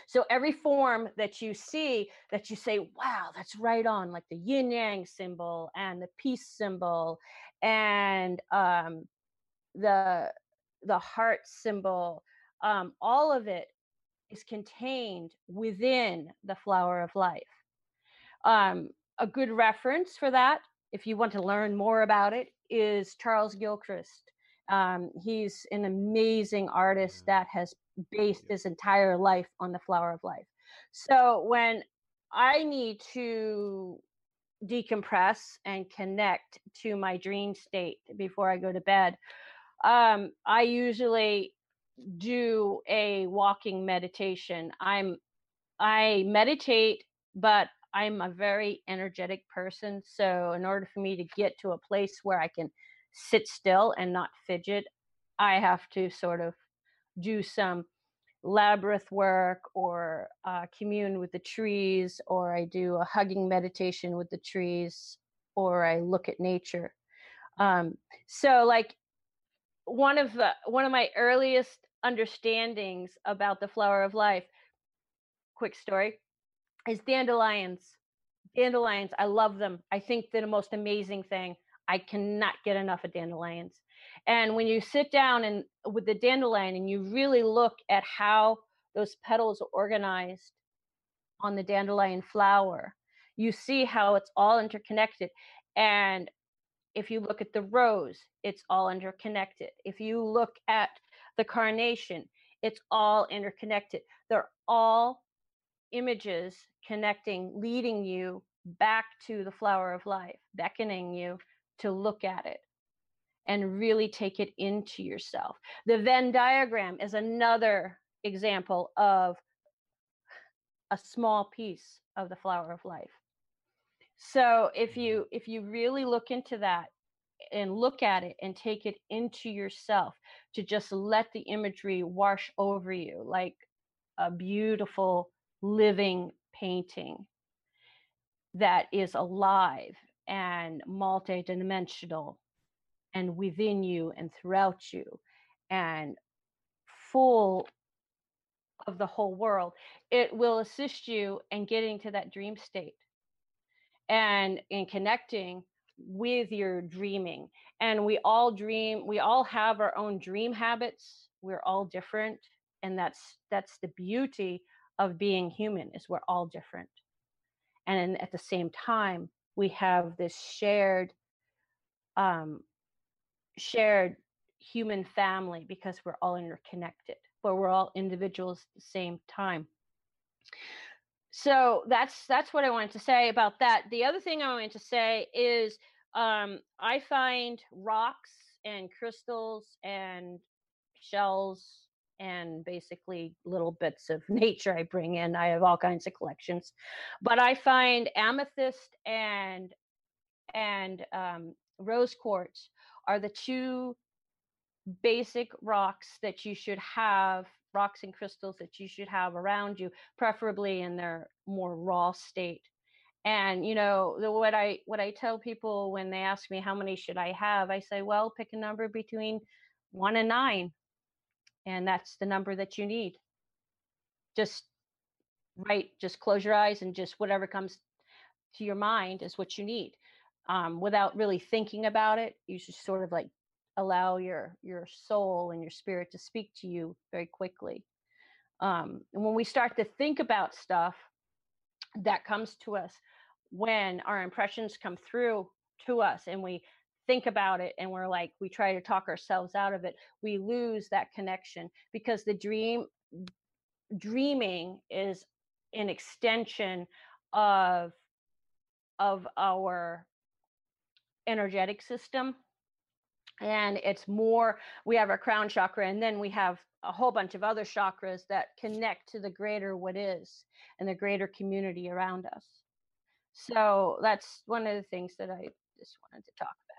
so every form that you see that you say, wow, that's right on, like the yin yang symbol and the peace symbol and um, the the heart symbol, um, all of it is contained within the flower of life. Um, a good reference for that, if you want to learn more about it, is Charles Gilchrist. Um, he's an amazing artist mm. that has based his entire life on the flower of life. So when I need to decompress and connect to my dream state before I go to bed, um, I usually do a walking meditation. I'm I meditate, but I'm a very energetic person. So in order for me to get to a place where I can sit still and not fidget, I have to sort of do some labyrinth work or uh, commune with the trees, or I do a hugging meditation with the trees, or I look at nature. Um, so, like one of the one of my earliest understandings about the flower of life, quick story, is dandelions. Dandelions, I love them. I think they're the most amazing thing. I cannot get enough of dandelions. And when you sit down and with the dandelion and you really look at how those petals are organized on the dandelion flower, you see how it's all interconnected. And if you look at the rose, it's all interconnected. If you look at the carnation, it's all interconnected. They're all images connecting, leading you back to the flower of life, beckoning you to look at it and really take it into yourself. The Venn diagram is another example of a small piece of the flower of life. So if you mm-hmm. if you really look into that and look at it and take it into yourself to just let the imagery wash over you like a beautiful living painting that is alive and multidimensional and within you and throughout you and full of the whole world it will assist you in getting to that dream state and in connecting with your dreaming. And we all dream we all have our own dream habits. We're all different and that's that's the beauty of being human is we're all different. And at the same time we have this shared um, shared human family because we're all interconnected, but we're all individuals at the same time. So that's that's what I wanted to say about that. The other thing I wanted to say is um, I find rocks and crystals and shells and basically little bits of [LAUGHS] nature I bring in. I have all kinds of collections, but I find amethyst and and um, rose quartz are the two basic rocks that you should have rocks and crystals that you should have around you preferably in their more raw state. And you know the, what i what i tell people when they ask me how many should i have? I say well pick a number between one and nine and that's the number that you need. Just right just close your eyes and just whatever comes to your mind is what you need. Um, without really thinking about it you just sort of like allow your your soul and your spirit to speak to you very quickly. Um, and when we start to think about stuff that comes to us when our impressions come through to us and we think about it and we're like we try to talk ourselves out of it we lose that connection because the dream dreaming is an extension of of our energetic system and it's more we have our crown chakra and then we have a whole bunch of other chakras that connect to the greater what is and the greater community around us. So that's one of the things that i just wanted to talk about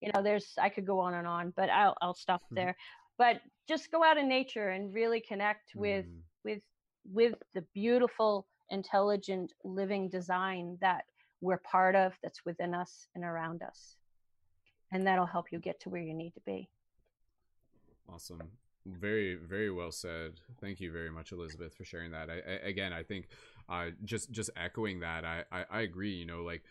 you know there's i could go on and on but i'll, I'll stop Mhm. there but just go out in nature and really connect with Mm. with with the beautiful intelligent living design that we're part of that's within us and around us and that'll help you get to where you need to be Awesome. Very, very well said. Thank you very much, Elizabeth, for sharing that. I, I again, I think, uh, just just echoing that, I, I, I agree. You know, like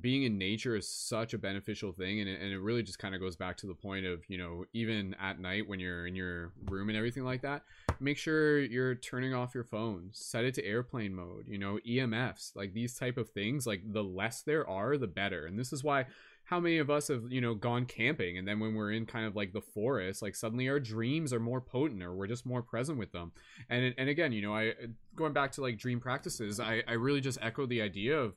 being in nature is such a beneficial thing, and it, and it really just kind of goes back to the point of you know, even at night when you're in your room and everything like that, make sure you're turning off your phone, set it to airplane mode. You know, EMFs, like these type of things, like the less there are, the better. And this is why how many of us have you know gone camping and then when we're in kind of like the forest like suddenly our dreams are more potent or we're just more present with them and and again you know i going back to like dream practices i i really just echo the idea of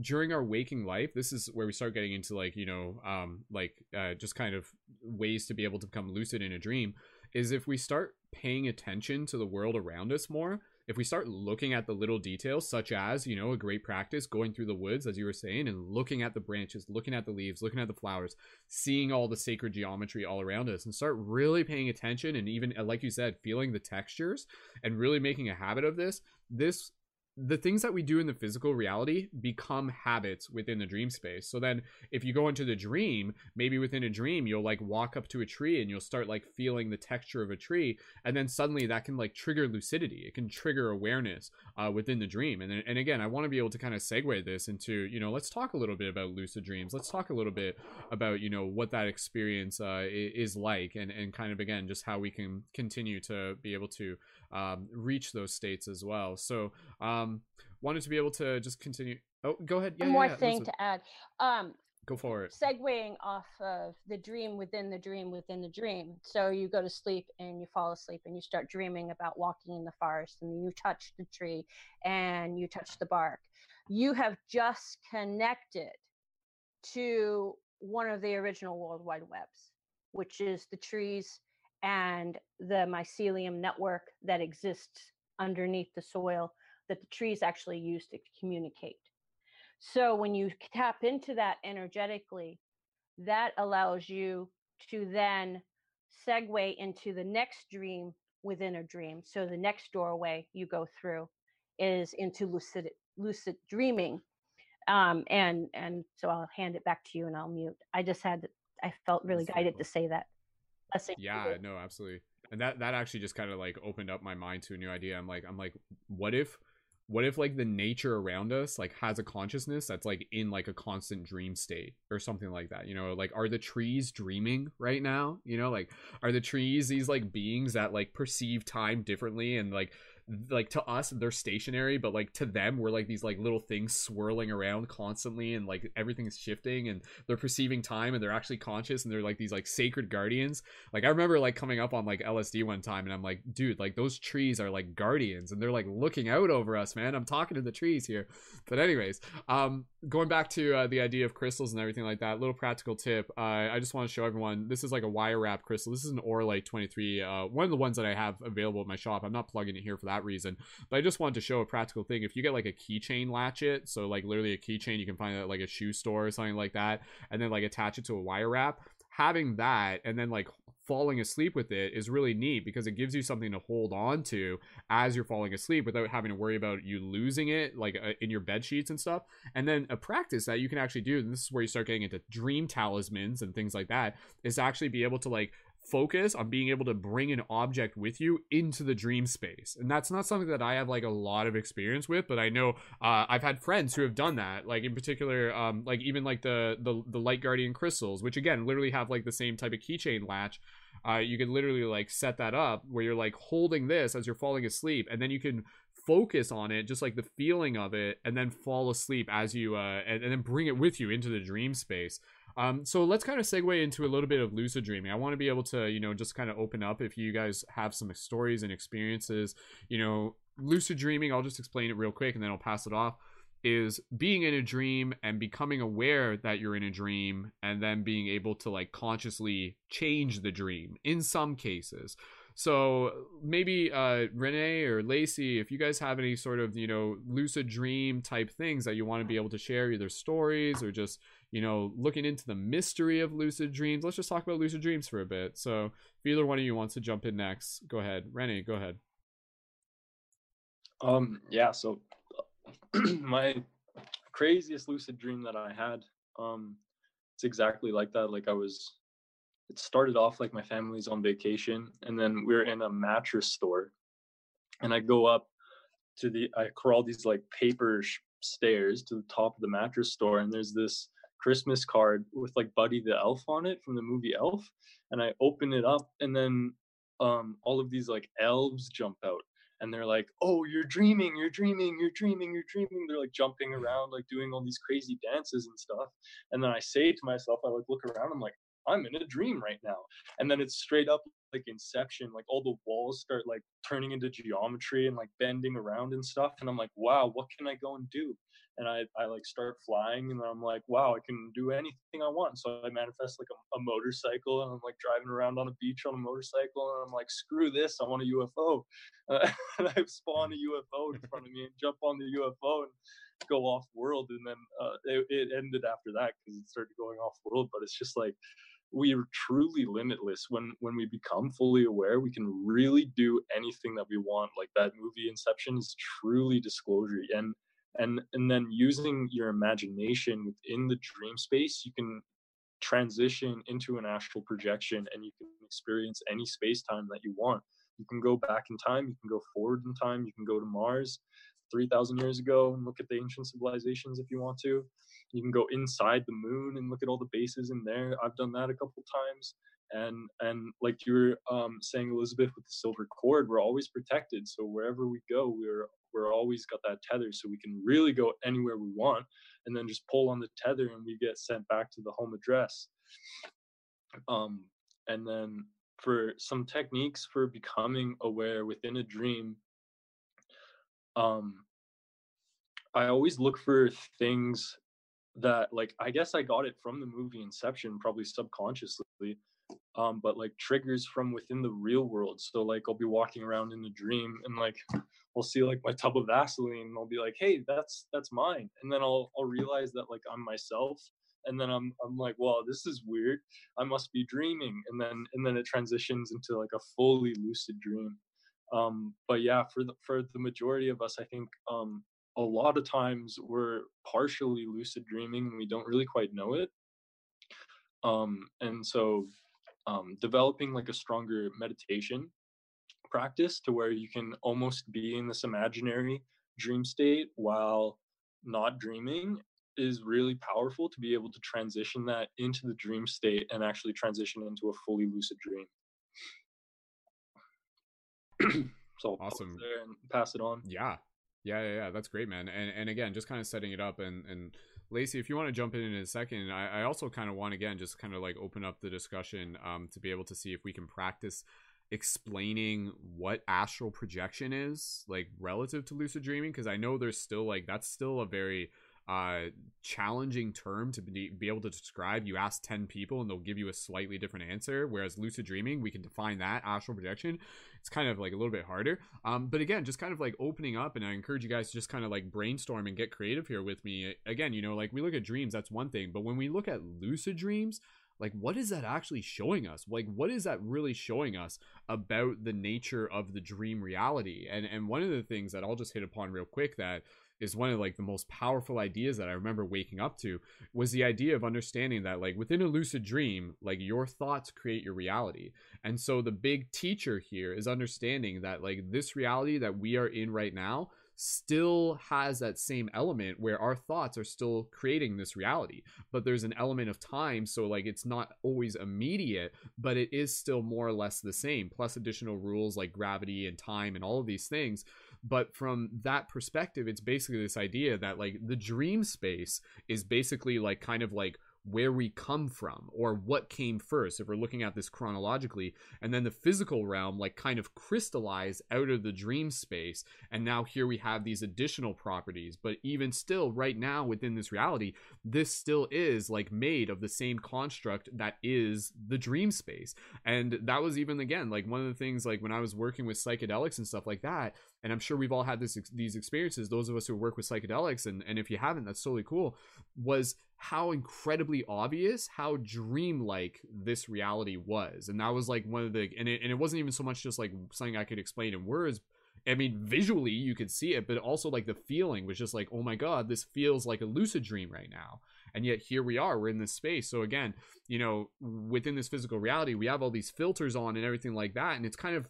during our waking life this is where we start getting into like you know um like uh, just kind of ways to be able to become lucid in a dream is if we start paying attention to the world around us more if we start looking at the little details such as you know a great practice going through the woods as you were saying and looking at the branches looking at the leaves looking at the flowers seeing all the sacred geometry all around us and start really paying attention and even like you said feeling the textures and really making a habit of this this the things that we do in the physical reality become habits within the dream space. So then if you go into the dream, maybe within a dream you'll like walk up to a tree and you'll start like feeling the texture of a tree and then suddenly that can like trigger lucidity. It can trigger awareness uh, within the dream. And then, and again, I want to be able to kind of segue this into, you know, let's talk a little bit about lucid dreams. Let's talk a little bit about, you know, what that experience uh, is like and and kind of again just how we can continue to be able to um, reach those states as well. So, um, wanted to be able to just continue. Oh, go ahead. Yeah, one yeah, more yeah, thing Elizabeth, to add um go for it. segueing off of the dream within the dream within the dream. So you go to sleep and you fall asleep and you start dreaming about walking in the forest and you touch the tree and you touch the bark. You have just connected to one of the original World Wide Webs, which is the trees and the mycelium network that exists underneath the soil that the trees actually use to communicate. So when you tap into that energetically, that allows you to then segue into the next dream within a dream. So the next doorway you go through is into lucid lucid dreaming. Um, and and so I'll hand it back to you and I'll mute. I just had I felt really guided to say that. Blessing yeah no absolutely. And that that actually just kind of like opened up my mind to a new idea. I'm like i'm like what if what if like the nature around us like has a consciousness that's like in like a constant dream state or something like that you know? Like are the trees dreaming right now? You know like are the trees these like beings that like perceive time differently and like like to us they're stationary but like to them we're like these like little things swirling around constantly and like everything's shifting and they're perceiving time and they're actually conscious and they're like these like sacred guardians. Like i remember like coming up on like lsd one time and i'm like dude like those trees are like guardians and they're like looking out over us man. I'm talking to the trees here. But anyways um going back to uh, the idea of crystals and everything like that little practical tip uh, i just want to show everyone this is like a wire wrap crystal. This is an Auralite 23 uh, one of the ones that i have available at my shop. I'm not plugging it here for that reason. But i just wanted to show a practical thing. If you get like a keychain latchet so like literally a keychain you can find at like a shoe store or something like that and then like attach it to a wire wrap having that and then like falling asleep with it is really neat because it gives you something to hold on to as you're falling asleep without having to worry about you losing it like uh, in your bed sheets and stuff. And then a practice that you can actually do and this is where you start getting into dream talismans and things like that is actually be able to like focus on being able to bring an object with you into the dream space. And that's not something that i have like a lot of experience with but i know uh, i've had friends who have done that like in particular um, like even like the, the the light guardian crystals which again literally have like the same type of keychain latch. Uh, you can literally like set that up where you're like holding this as you're falling asleep and then you can focus on it just like the feeling of it and then fall asleep as you uh and, and then bring it with you into the dream space um, so let's kind of segue into a little bit of lucid dreaming. I want to be able to, you know, just kind of open up if you guys have some stories and experiences. You know, lucid dreaming, I'll just explain it real quick and then I'll pass it off. Is being in a dream and becoming aware that you're in a dream and then being able to like consciously change the dream in some cases. So maybe uh, Renee or Lacey, if you guys have any sort of you know lucid dream type things that you want to be able to share, either stories or just you know, looking into the mystery of lucid dreams. Let's just talk about lucid dreams for a bit. So, if either one of you wants to jump in next, go ahead. Rennie, go ahead. Um, yeah, so [CLEARS THROAT] my craziest lucid dream that I had, um, it's exactly like that. Like I was, it started off like my family's on vacation, and then we are in a mattress store, and I go up to the, I crawl these like paper sh- stairs to the top of the mattress store, and there's this Christmas card with like Buddy the Elf on it from the movie Elf, and I open it up, and then um, all of these like elves jump out, and they're like, "Oh, you're dreaming, you're dreaming, you're dreaming, you're dreaming." They're like jumping around, like doing all these crazy dances and stuff. And then I say to myself, I like look around, I'm like, I'm in a dream right now. And then it's straight up like Inception, like all the walls start like turning into geometry and like bending around and stuff. And I'm like, wow, what can I go and do? and I, I like start flying and I'm like, wow, I can do anything I want. So I manifest like a, a, motorcycle and I'm like driving around on a beach on a motorcycle and I'm like, screw this, I want a UFO. Uh, [LAUGHS] and I spawn a UFO in front of me and jump on the UFO and go off world. And then uh, it, it ended after that because it started going off world. But it's just like, we are truly limitless. When when we become fully aware we can really do anything that we want. Like that movie inception is truly disclosure and and and then using your imagination within the dream space you can transition into an astral projection and you can experience any space time that you want. You can go back in time you can go forward in time you can go to mars 3000 years ago and look at the ancient civilizations if you want to. You can go inside the moon and look at all the bases in there. I've done that a couple times. And and like you were um, saying elizabeth with the silver cord we're always protected. So wherever we go we're we're always got that tether. So we can really go anywhere we want and then just pull on the tether and we get sent back to the home address. Um and then for some techniques for becoming aware within a dream um i always look for things that like i guess i got it from the movie inception probably subconsciously um but like triggers from within the real world so like i'll be walking around in a dream and like I'll see like my tub of Vaseline and I'll be like, hey, that's that's mine. And then I'll I'll realize that like I'm myself. And then I'm I'm like, well, this is weird. I must be dreaming. And then and then it transitions into like a fully lucid dream. Um, but yeah, for the for the majority of us, I think um a lot of times we're partially lucid dreaming and we don't really quite know it. Um, and so um, developing like a stronger meditation practice to where you can almost be in this imaginary dream state while not dreaming is really powerful to be able to transition that into the dream state and actually transition into a fully lucid dream. [CLEARS THROAT] So awesome. pass it on. Yeah. Yeah, yeah, yeah. That's great, man. And and again, just kind of setting it up and and Lacey, if you want to jump in in a second, I, I also kind of want again just kind of like open up the discussion um, to be able to see if we can practice explaining what astral projection is like relative to lucid dreaming because I know there's still like that's still a very uh challenging term to be, be able to describe you ask 10 people and they'll give you a slightly different answer whereas lucid dreaming we can define that astral projection it's kind of like a little bit harder. Um but again just kind of like opening up and i encourage you guys to just kind of like brainstorm and get creative here with me. Again you know like we look at dreams that's one thing but when we look at lucid dreams like what is that actually showing us? Like what is that really showing us about the nature of the dream reality? And and one of the things that i'll just hit upon real quick that is one of like the most powerful ideas that I remember waking up to was the idea of understanding that like within a lucid dream, like your thoughts create your reality. And so the big teacher here is understanding that like this reality that we are in right now still has that same element where our thoughts are still creating this reality but there's an element of time so like it's not always immediate but it is still more or less the same plus additional rules like gravity and time and all of these things but from that perspective it's basically this idea that like the dream space is basically like kind of like where we come from or what came first if we're looking at this chronologically. And then the physical realm like kind of crystallize out of the dream space. And now here we have these additional properties. But even still right now within this reality this still is like made of the same construct that is the dream space. And that was even again like one of the things like when i was working with psychedelics and stuff like that and i'm sure we've all had this these experiences those of us who work with psychedelics and and if you haven't that's totally cool was how incredibly obvious how dreamlike this reality was. And that was like one of the and it, and it wasn't even so much just like something i could explain in words. I mean visually you could see it but also like the feeling was just like oh my god this feels like a lucid dream right now. And yet here we are we're in this space. So again you know within this physical reality we have all these filters on and everything like that and it's kind of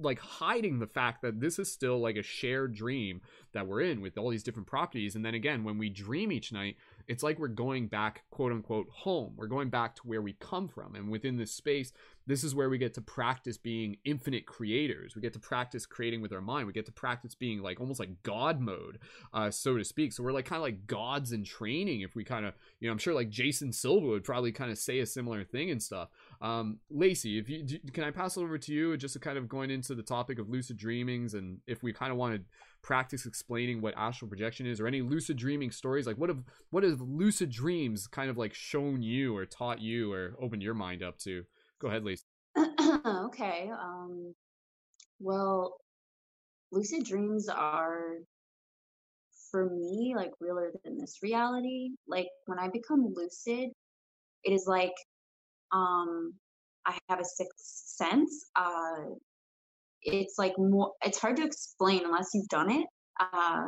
like hiding the fact that this is still like a shared dream that we're in with all these different properties. And then again when we dream each night it's like we're going back quote unquote home. We're going back to where we come from. And within this space this is where we get to practice being infinite creators. We get to practice creating with our mind. We get to practice being like almost like god mode uh, so to speak. So we're like kind of like gods in training if we kind of you know i'm sure like jason silva would probably kind of say a similar thing and stuff um lacey if you can i pass it over to you just kind of going into the topic of lucid dreamings and if we kind of want to practice explaining what astral projection is or any lucid dreaming stories like what have what have lucid dreams kind of like shown you or taught you or opened your mind up to go ahead Lacey. [CLEARS THROAT] okay um well lucid dreams are for me like realer than this reality like when i become lucid it is like um i have a sixth sense uh it's like more it's hard to explain unless you've done it uh,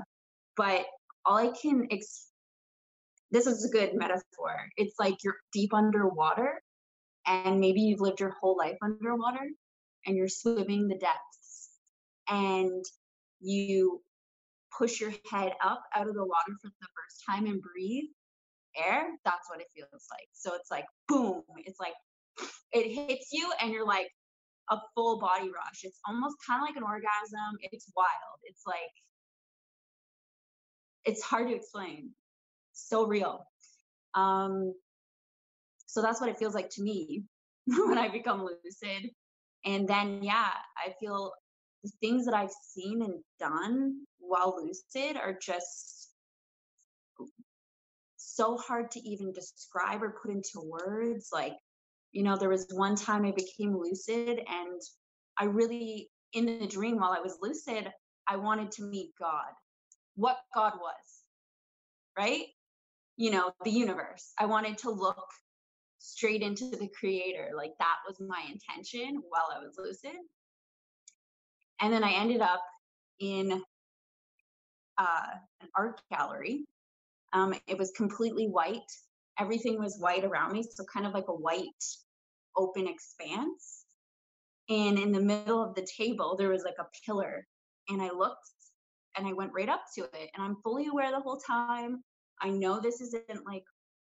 but all i can ex- this is a good metaphor it's like you're deep underwater and maybe you've lived your whole life underwater and you're swimming the depths and you push your head up out of the water for the first time and breathe air that's what it feels like so it's like boom it's like it hits you and you're like a full body rush. It's almost kind of like an orgasm. It's wild. It's like, it's hard to explain. So real. Um, so that's what it feels like to me [LAUGHS] when I become lucid. And then, yeah, I feel the things that I've seen and done while lucid are just so hard to even describe or put into words. Like, you know, there was one time I became lucid and I really, in the dream while I was lucid, I wanted to meet God, what God was, right? You know, the universe. I wanted to look straight into the creator. Like that was my intention while I was lucid. And then I ended up in uh, an art gallery. Um, it was completely white. Everything was white around me, so kind of like a white open expanse. And in the middle of the table, there was like a pillar. And I looked and I went right up to it. And I'm fully aware the whole time. I know this isn't like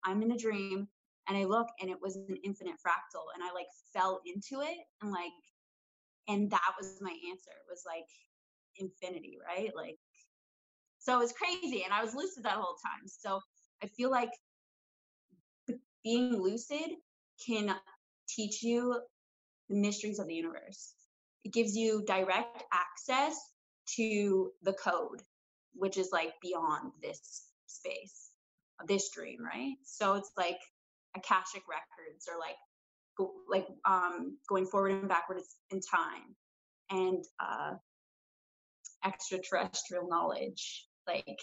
I'm in a dream. And I look and it was an infinite fractal. And I like fell into it and like and that was my answer. It was like infinity, right? Like, so it was crazy, and I was lucid that whole time. So I feel like being lucid can teach you the mysteries of the universe. It gives you direct access to the code, which is like beyond this space, this dream, right? So it's like akashic records or like like um going forward and backwards in time and uh extraterrestrial knowledge like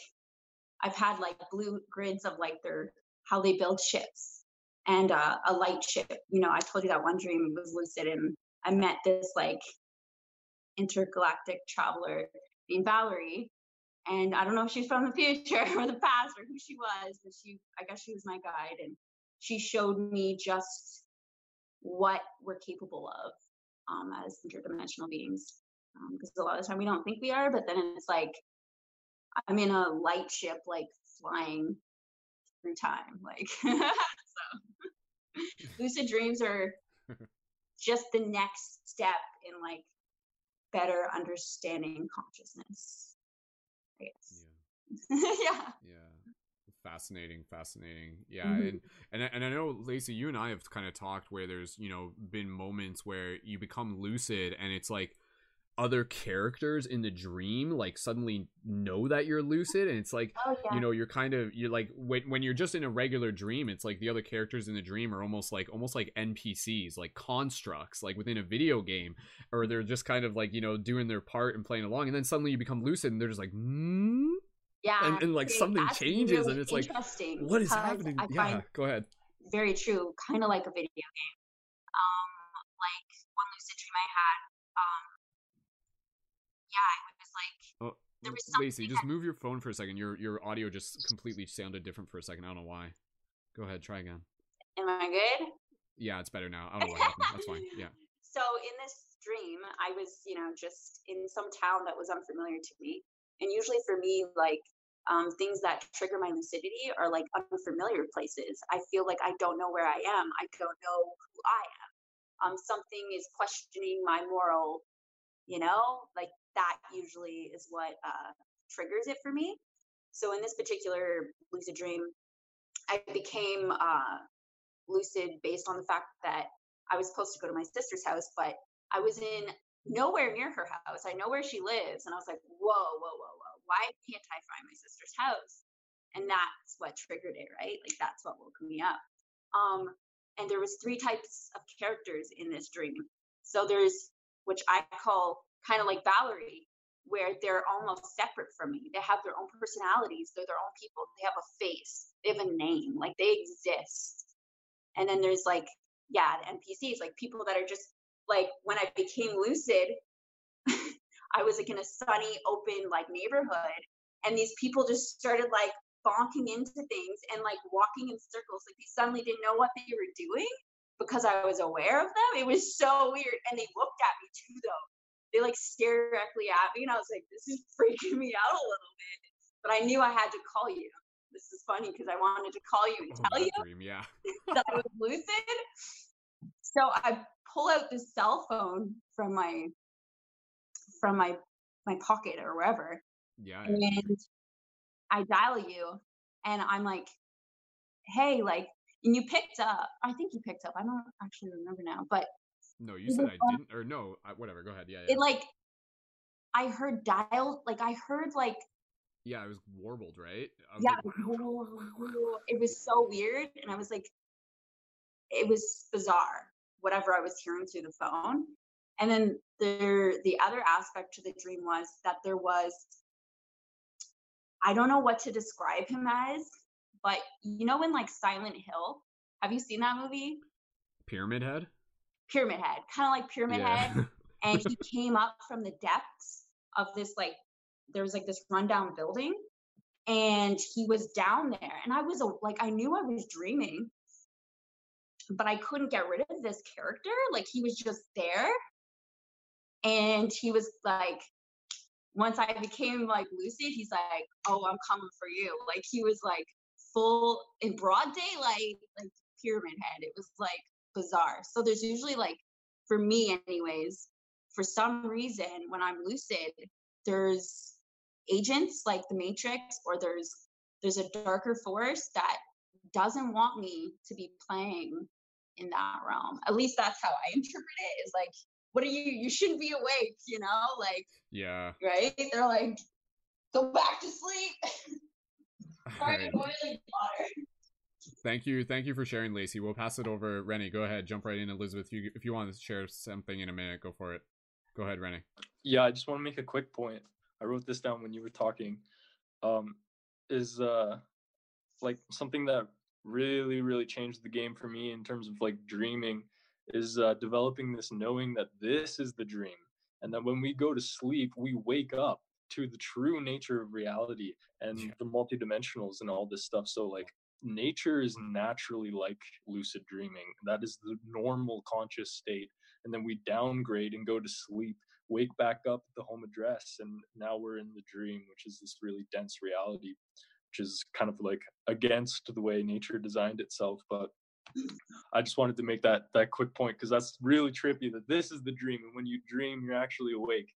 i've had like blue grids of like their how they build ships and uh, a light ship. You know i told you that one dream was lucid and i met this like intergalactic traveler named valerie and i don't know if she's from the future [LAUGHS] or the past or who she was but she i guess she was my guide and she showed me just what we're capable of um, as interdimensional beings because um, a lot of the time we don't think we are but then it's like i'm in a light ship like flying through time like [LAUGHS] so. Lucid dreams are [LAUGHS] just the next step in like better understanding consciousness i guess. Yeah. [LAUGHS] Yeah, yeah. Fascinating fascinating. Yeah mm-hmm. and, and and i know lacey you and i have kind of talked where there's you know been moments where you become lucid and it's like other characters in the dream like suddenly know that you're lucid and it's like oh, yeah. you know you're kind of you're like when, when you're just in a regular dream it's like the other characters in the dream are almost like almost like npcs like constructs like within a video game or they're just kind of like you know doing their part and playing along and then suddenly you become lucid and they're just like hmm? Yeah. And, and like something changes really and it's like what is happening? Yeah go ahead. very true kind of like a video game. Um like one lucid dream i had um yeah it was like oh, there was Lacey, just that... move your phone for a second. Your your audio just completely sounded different for a second. I don't know why. Go ahead, try again. Am I good? Yeah, it's better now. I don't know what [LAUGHS] happened. That's fine. Yeah. So in this dream, I was, you know, just in some town that was unfamiliar to me. And usually for me, like um, things that trigger my lucidity are like unfamiliar places. I feel like I don't know where I am. I don't know who I am. Um, something is questioning my moral, you know, like that usually is what uh, triggers it for me. So in this particular lucid dream, I became uh, lucid based on the fact that I was supposed to go to my sister's house, but I was in nowhere near her house. I know where she lives. And I was like, whoa, whoa, whoa, whoa. Why can't I find my sister's house? And that's what triggered it, right? Like that's what woke me up. Um, and there was three types of characters in this dream. So there's which I call kind of like Valerie, where they're almost separate from me. They have their own personalities, they're their own people, they have a face, they have a name, like they exist. And then there's like, yeah, the NPCs, like people that are just like when I became lucid, [LAUGHS] I was like in a sunny, open like neighborhood, and these people just started like bonking into things and like walking in circles. Like they suddenly didn't know what they were doing because I was aware of them. It was so weird, and they looked at me too, though they like stared directly at me and I was like, this is freaking me out a little bit. But I knew I had to call you. This is funny because I wanted to call you and oh, tell you dream, yeah. [LAUGHS] that I was lucid. So I pull out this cell phone from my from my my pocket or wherever. Yeah. And I dial you and I'm like, hey, like, and you picked up. I think you picked up. I don't actually remember now, but no, you said I didn't, or no, I, whatever. Go ahead. Yeah, yeah. It like, I heard dial, like I heard like. Yeah, it was warbled, right? Was yeah, like, it was so weird, and I was like, it was bizarre. Whatever I was hearing through the phone, and then there, the other aspect to the dream was that there was. I don't know what to describe him as, but you know, in like Silent Hill, have you seen that movie? Pyramid Head. Pyramid Head, kind of like Pyramid yeah. Head. [LAUGHS] And he came up from the depths of this like there was like this rundown building and he was down there and i was like i knew i was dreaming but i couldn't get rid of this character like he was just there and he was like once i became like lucid he's like oh i'm coming for you like he was like full in broad daylight like pyramid head it was like bizarre. So there's usually like, for me, anyways, for some reason when i'm lucid there's agents like the matrix or there's there's a darker force that doesn't want me to be playing in that realm at least that's how i [LAUGHS] interpret it is like what are you you shouldn't be awake you know like yeah right they're like go back to sleep [LAUGHS] Right. [LAUGHS] Thank you, thank you for sharing, Lacey. We'll pass it over. Rennie, go ahead, jump right in. Elizabeth, you, if you want to share something in a minute, go for it. Go ahead, Rennie. Yeah, I just want to make a quick point. I wrote this down when you were talking. Um, is uh, like something that really, really changed the game for me in terms of like dreaming is uh, developing this knowing that this is the dream, and that when we go to sleep, we wake up to the true nature of reality and yeah. the multidimensionals and all this stuff. So like nature is naturally like lucid dreaming. That is the normal conscious state. And then we downgrade and go to sleep, wake back up at the home address, and now we're in the dream, which is this really dense reality, which is kind of like against the way nature designed itself. But I just wanted to make that that quick point because that's really trippy that this is the dream, and when you dream, you're actually awake.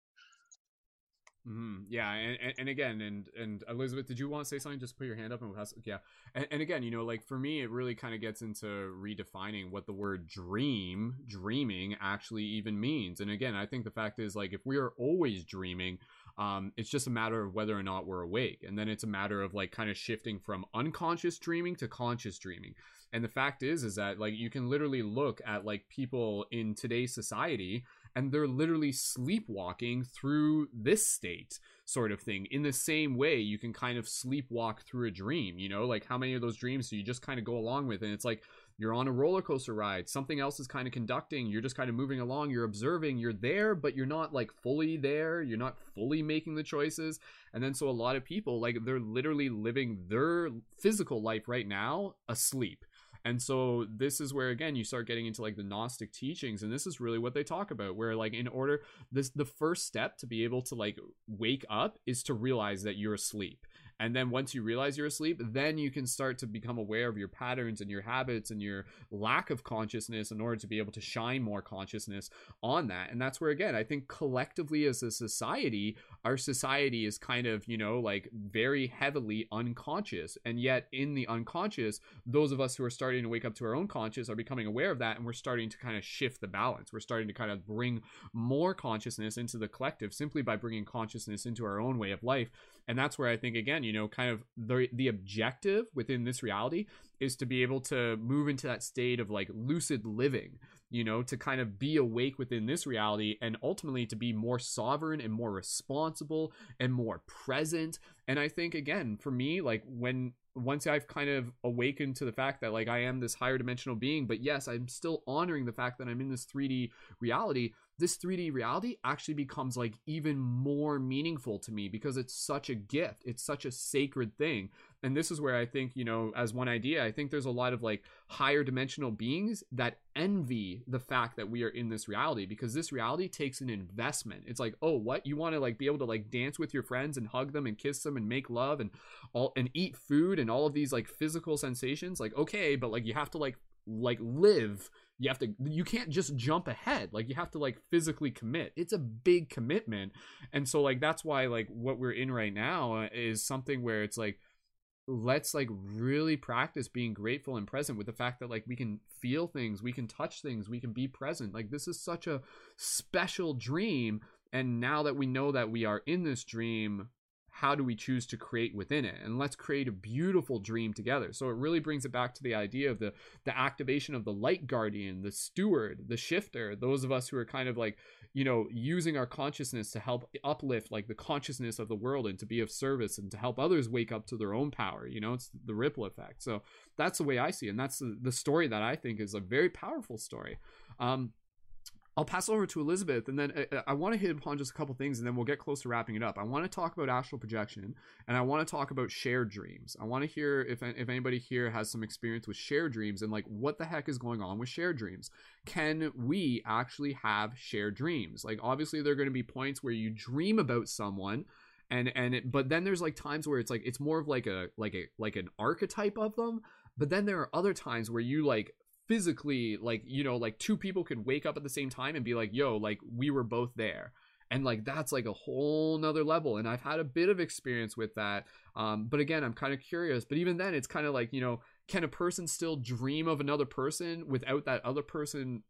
Mm-hmm. Yeah, and, and, again, and and Elizabeth, did you want to say something? Just put your hand up and we'll pass. Yeah, and, and again, you know, like for me, it really kind of gets into redefining what the word dream, dreaming, actually even means. And again, I think the fact is, like, if we are always dreaming, um, it's just a matter of whether or not we're awake, and then it's a matter of like kind of shifting from unconscious dreaming to conscious dreaming. And the fact is, is that like you can literally look at like people in today's society and they're literally sleepwalking through this state sort of thing. In the same way you can kind of sleepwalk through a dream you know? Like how many of those dreams do you just kind of go along with? And it's like you're on a roller coaster ride something else is kind of conducting you're just kind of moving along you're observing you're there but you're not like fully there you're not fully making the choices. And then so a lot of people like they're literally living their physical life right now asleep and so this is where again you start getting into like the Gnostic teachings, and this is really what they talk about. Where like in order this the first step to be able to like wake up is to realize that you're asleep. And then once you realize you're asleep, then you can start to become aware of your patterns and your habits and your lack of consciousness in order to be able to shine more consciousness on that. And that's where, again, I think collectively as a society, our society is kind of, you know, like very heavily unconscious. And yet, in the unconscious, those of us who are starting to wake up to our own conscious are becoming aware of that. And we're starting to kind of shift the balance. We're starting to kind of bring more consciousness into the collective simply by bringing consciousness into our own way of life and that's where i think again you know kind of the the objective within this reality is to be able to move into that state of like lucid living you know to kind of be awake within this reality and ultimately to be more sovereign and more responsible and more present. And i think again for me like when once I've kind of awakened to the fact that like I am this higher dimensional being, but yes, I'm still honoring the fact that I'm in this 3D reality this 3D reality actually becomes like even more meaningful to me because it's such a gift. It's such a sacred thing. And this is where I think, you know, as one idea, I think there's a lot of like higher dimensional beings that envy the fact that we are in this reality because this reality takes an investment. It's like, oh, what? You want to like be able to like dance with your friends and hug them and kiss them and make love and all and eat food and all of these like physical sensations. Like, okay, but like you have to like like live you have to you can't just jump ahead. Like you have to like physically commit. It's a big commitment. And so like that's why like what we're in right now is something where it's like let's like really practice being grateful and present with the fact that like we can feel things we can touch things we can be present. Like this is such a special dream. And now that we know that we are in this dream how do we choose to create within it? And let's create a beautiful dream together. So it really brings it back to the idea of the the activation of the light guardian the steward the shifter those of us who are kind of like you know using our consciousness to help uplift like the consciousness of the world and to be of service and to help others wake up to their own power you know? It's the ripple effect. So that's the way i see it. And that's the, the story that i think is a very powerful story. Um I'll pass over to Elizabeth, and then uh, uh, I, I want to hit upon just a couple things, and then we'll get close to wrapping it up. I want to talk about astral projection, and I want to talk about shared dreams. I want to hear if if anybody here has some experience with shared dreams, and like what the heck is going on with shared dreams. Can we actually have shared dreams? Like obviously, there are going to be points where you dream about someone and and it, but then there's like times where it's like it's more of like a like a like an archetype of them but then there are other times where you like physically like you know like two people could wake up at the same time and be like yo like we were both there. And like that's like a whole nother level and i've had a bit of experience with that. Um, but again i'm kind of curious but even then it's kind of like you know can a person still dream of another person without that other person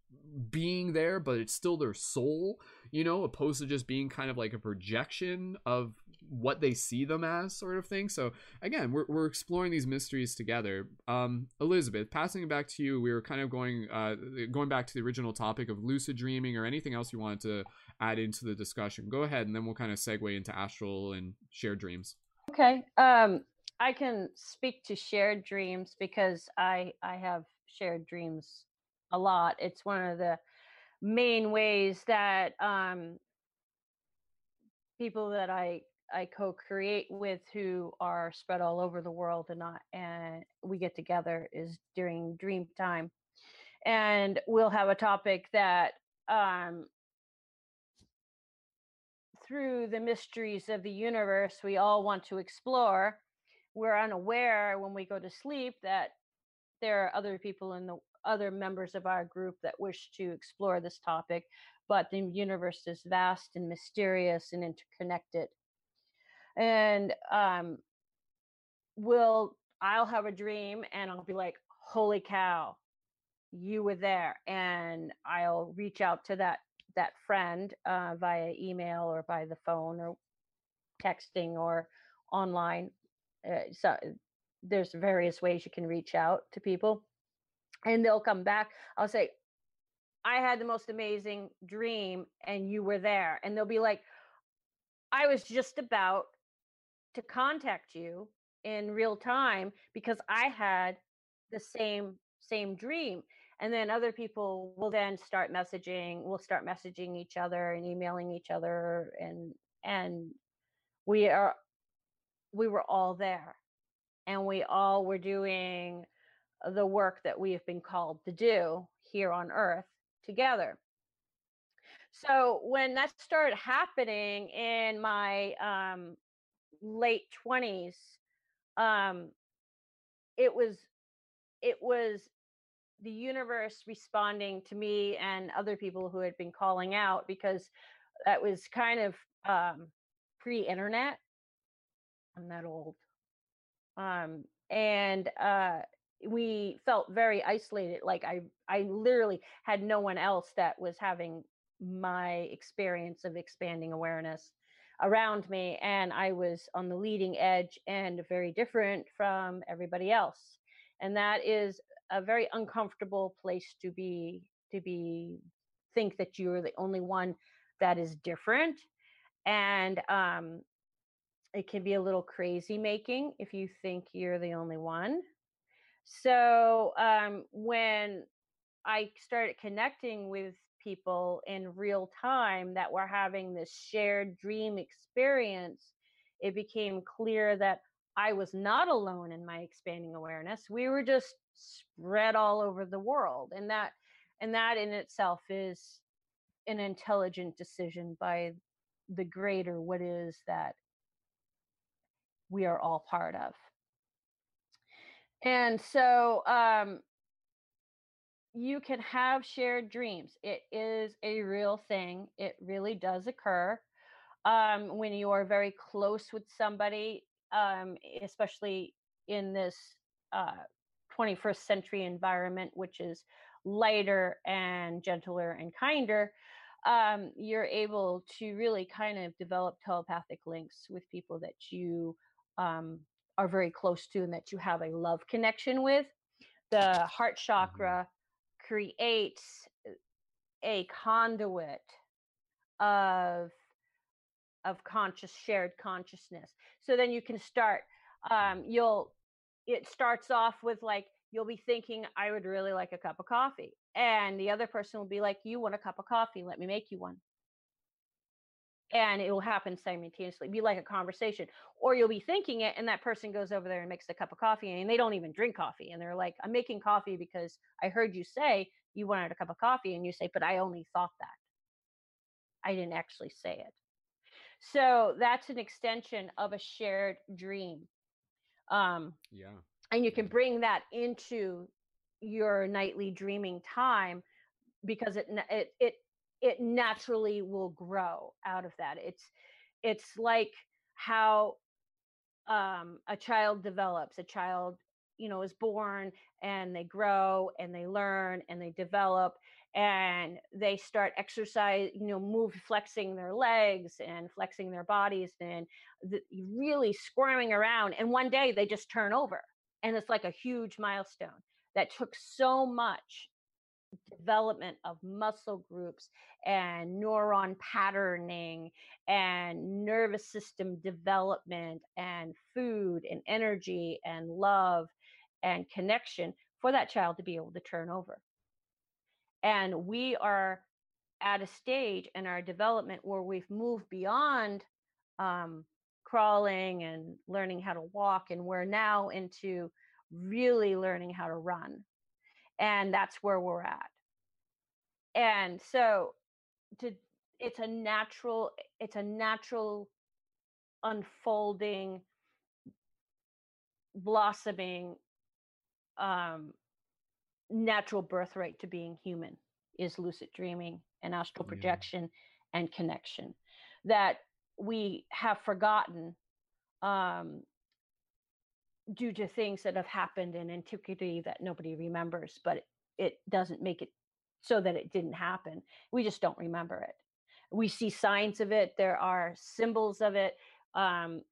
being there but it's still their soul you know opposed to just being kind of like a projection of what they see them as sort of thing. So again we're, we're exploring these mysteries together. Um elizabeth passing it back to you we were kind of going uh going back to the original topic of lucid dreaming or anything else you wanted to add into the discussion. Go ahead and then we'll kind of segue into astral and shared dreams. Okay um i can speak to shared dreams because i i have shared dreams a lot. It's one of the main ways that um people that i I co-create with who are spread all over the world and not and we get together is during dream time. And we'll have a topic that um through the mysteries of the universe we all want to explore. We're unaware when we go to sleep that there are other people in the other members of our group that wish to explore this topic, but the universe is vast and mysterious and interconnected and um will I'll have a dream and I'll be like, holy cow, you were there. And I'll reach out to that that friend uh, via email or by the phone or texting or online. Uh, so there's various ways you can reach out to people, and they'll come back. I'll say, I had the most amazing dream, and you were there. And they'll be like, I was just about to contact you in real time because I had the same same dream. And then other people will then start messaging, we'll start messaging each other and emailing each other and and we are we were all there. And we all were doing the work that we have been called to do here on earth together. So when that started happening in my um, late 20s um it was it was the universe responding to me and other people who had been calling out because that was kind of um pre-internet. I'm that old. Um and uh we felt very isolated like i i literally had no one else that was having my experience of expanding awareness around me and i was on the leading edge and very different from everybody else and that is a very uncomfortable place to be to be think that you're the only one that is different and um it can be a little crazy making if you think you're the only one. So um when i started connecting with people in real time that were having this shared dream experience, it became clear that I was not alone in my expanding awareness. We were just spread all over the world. And that and that in itself is an intelligent decision by the greater what is that we are all part of. And so um, you can have shared dreams. It is a real thing. It really does occur um, when you are very close with somebody, um, especially in this uh, 21st century environment, which is lighter and gentler and kinder. Um, you're able to really kind of develop telepathic links with people that you um, are very close to and that you have a love connection with. The heart mm-hmm. chakra creates a conduit of of conscious shared consciousness. So then you can start um you'll it starts off with like you'll be thinking i would really like a cup of coffee. And the other person will be like you want a cup of coffee? Let me make you one and it will happen simultaneously be like a conversation or you'll be thinking it and that person goes over there and makes a cup of coffee and they don't even drink coffee and they're like i'm making coffee because i heard you say you wanted a cup of coffee and you say but i only thought that. I didn't actually say it. So that's an extension of a shared dream um yeah. and you can bring that into your nightly dreaming time because it it it it naturally will grow out of that. It's it's like how um a child develops. A child you know is born and they grow and they learn and they develop and they start exercise you know move flexing their legs and flexing their bodies and the, really squirming around and one day they just turn over and it's like a huge milestone that took so much development of muscle groups and neuron patterning and nervous system development and food and energy and love and connection for that child to be able to turn over. And we are at a stage in our development where we've moved beyond um, crawling and learning how to walk, and we're now into really learning how to run. And that's where we're at. And so to it's a natural it's a natural unfolding blossoming um natural birthright to being human is lucid dreaming and astral projection yeah. and connection that we have forgotten um, due to things that have happened in antiquity that nobody remembers, but it doesn't make it so that it didn't happen. We just don't remember it. We see signs of it, there are symbols of it. Um,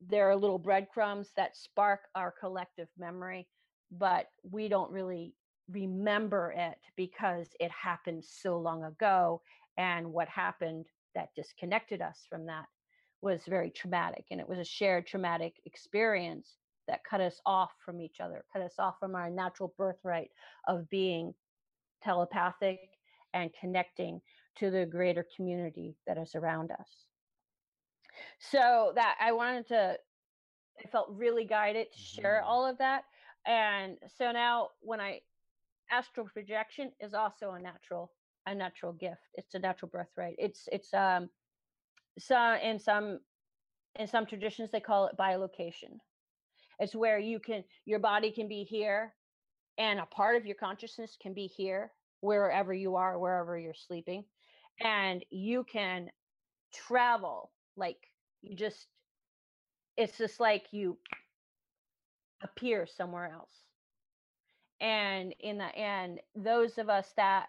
there are little breadcrumbs that spark our collective memory, but we don't really remember it because it happened so long ago. And what happened that disconnected us from that was very traumatic. And it was a shared traumatic experience that cut us off from each other, cut us off from our natural birthright of being telepathic and connecting to the greater community that is around us. So that I wanted to, I felt really guided to share mm-hmm. all of that. And so now when I, astral projection is also a natural, a natural gift. It's a natural birthright. It's, it's, um, so in some, in some traditions, they call it bilocation. It's where you can, your body can be here and a part of your consciousness can be here wherever you are wherever you're sleeping and you can travel like you just it's just like you appear somewhere else. And in the end those of us that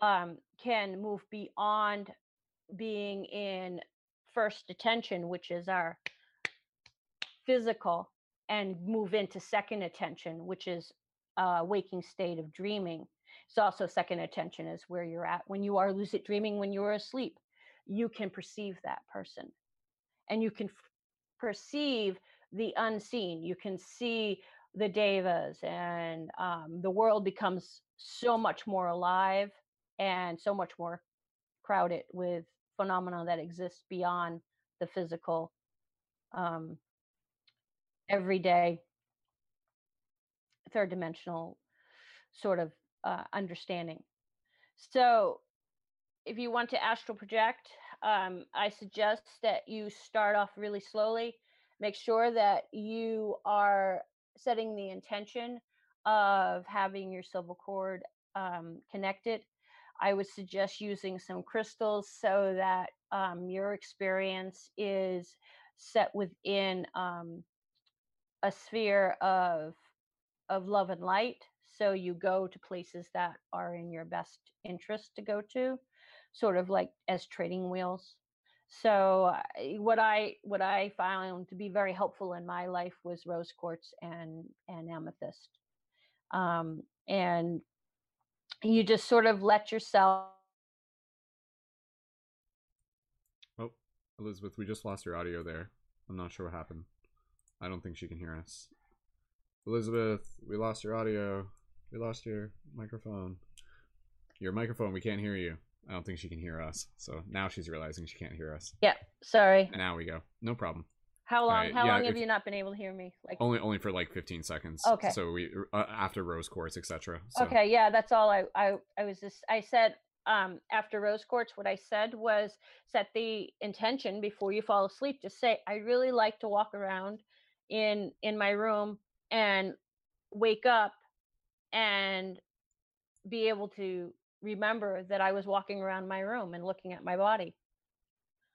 um, can move beyond being in first attention which is our physical and move into second attention which is uh, waking state of dreaming. It's also second attention is where you're at. When you are lucid dreaming, when you're asleep, you can perceive that person and you can f- perceive the unseen. You can see the devas and um, the world becomes so much more alive and so much more crowded with phenomena that exist beyond the physical um, everyday third dimensional sort of uh, understanding. So, if you want to astral project, um, I suggest that you start off really slowly. Make sure that you are setting the intention of having your silver cord um, connected. I would suggest using some crystals so that um, your experience is set within um, a sphere of of love and light so you go to places that are in your best interest to go to sort of like as trading wheels. So what i what i found to be very helpful in my life was rose quartz and and amethyst. Um, and you just sort of let yourself oh elizabeth we just lost your audio there. I'm not sure what happened i don't think she can hear us Elizabeth, we lost your audio. We lost your microphone. Your microphone, we can't hear you. I don't think she can hear us. So now she's realizing she can't hear us. Yeah, sorry. And now we go. No problem. How long? Right, how yeah, long have you not been able to hear me? Like only only for like 15 seconds. Okay. So we uh, after rose quartz, etc. So. Okay, yeah, that's all. I I I was just I said um after rose quartz, what I said was set the intention before you fall asleep. Just say I really like to walk around in in my room and wake up and be able to remember that I was walking around my room and looking at my body.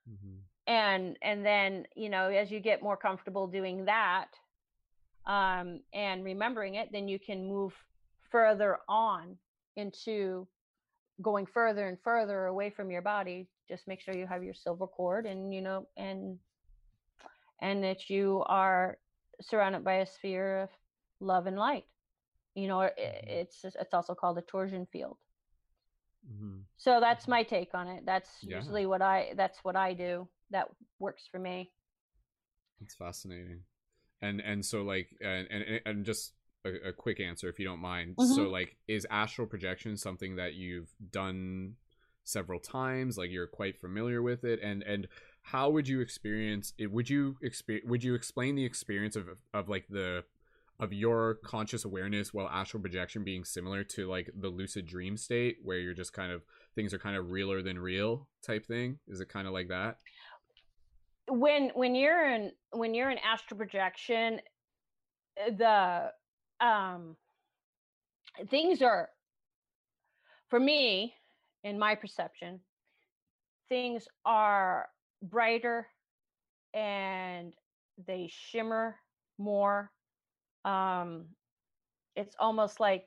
Mm-hmm. And and then, you know, as you get more comfortable doing that um and remembering it, then you can move further on into going further and further away from your body. Just make sure you have your silver cord and you know and and that you are surrounded by a sphere of love and light. You know, Mhm. it's it's also called a torsion field. Mm-hmm. So that's my take on it. That's Yeah. usually what I that's what I do. That works for me. It's fascinating, and and so like and and, and just a, a quick answer if you don't mind. So Mhm. like, is astral projection something that you've done several times? Like you're quite familiar with it, and and how would you experience it? Would you exper- Would you explain the experience of of like the of your conscious awareness while astral projection being similar to like the lucid dream state where you're just kind of things are kind of realer than real type thing is it kind of like that When when you're in when you're in astral projection, uh, the um things are for me in my perception things are brighter and they shimmer more um it's almost like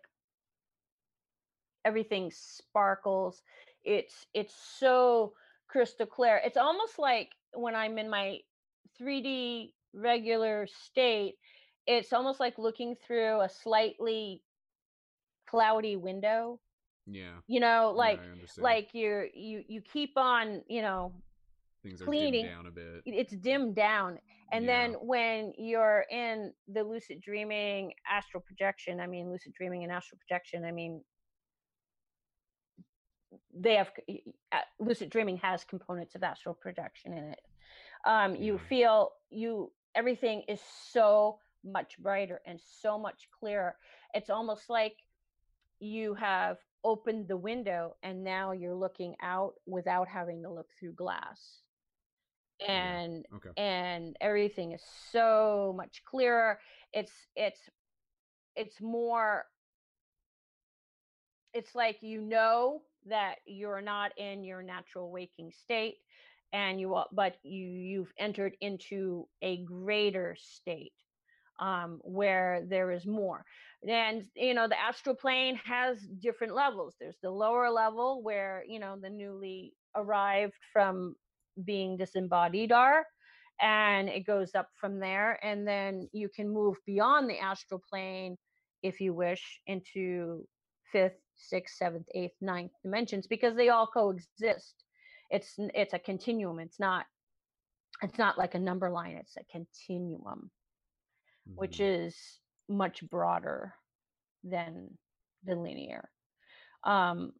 everything sparkles it's it's so crystal clear it's almost like when i'm in my 3d regular state it's almost like looking through a slightly cloudy window yeah you know like understand. like you're you you keep on you know things are cleaning- down a bit. It's dimmed down and Yeah. then when you're in the lucid dreaming astral projection i mean lucid dreaming and astral projection i mean they have c- y- y- uh, lucid dreaming has components of astral projection in it. Um you feel you everything is so much brighter and so much clearer. It's almost like you have opened the window and now you're looking out without having to look through glass. Yeah. And okay. and everything is so much clearer. It's it's it's more it's like you know that you're not in your natural waking state and you are but you you've entered into a greater state um where there is more. And you know the astral plane has different levels. There's the lower level where you know the newly arrived from being disembodied are and it goes up from there and then you can move beyond the astral plane if you wish into fifth sixth seventh eighth ninth dimensions because they all coexist. It's it's a continuum. It's not it's not like a number line. It's a continuum which Mhm. is much broader than the linear. Um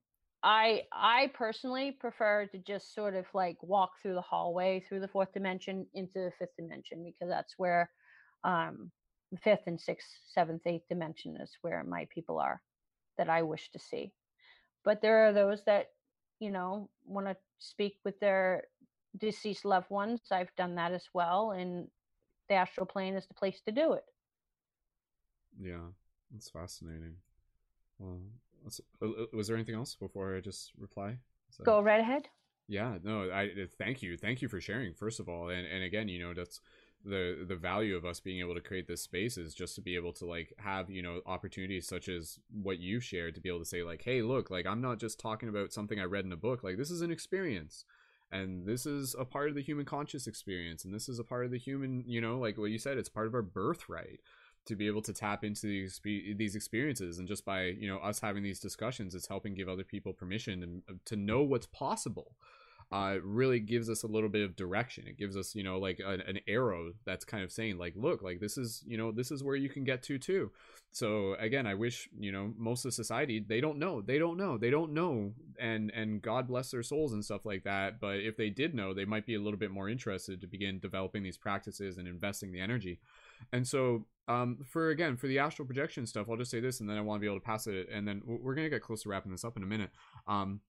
i i personally prefer to just sort of like walk through the hallway through the fourth dimension into the fifth dimension because that's where um fifth and sixth seventh eighth dimension is where my people are that i wish to see. But there are those that you know want to speak with their deceased loved ones. I've done that as well and the astral plane is the place to do it. Yeah, that's fascinating. Well, was there anything else before I just reply? That- go right ahead Yeah, no, I uh, thank you, thank you for sharing. First of all, and and again, you know, that's the the value of us being able to create this space is just to be able to like have you know opportunities such as what you shared to be able to say like, hey, look, like I'm not just talking about something I read in a book. Like this is an experience. And this is a part of the human conscious experience, and this is a part of the human, you know, like what you said, it's part of our birthright to be able to tap into these these experiences and just by you know us having these discussions it's helping give other people permission and to know what's possible. Uh it really gives us a little bit of direction. It gives us you know like an, an arrow that's kind of saying like look like this is you know this is where you can get to too. So again i wish you know most of society they don't know they don't know they don't know and and god bless their souls and stuff like that but if they did know they might be a little bit more interested to begin developing these practices and investing the energy. And so, um, for again, for the astral projection stuff, I'll just say this, and then I want to be able to pass it, and then we're gonna get close to wrapping this up in a minute. Um,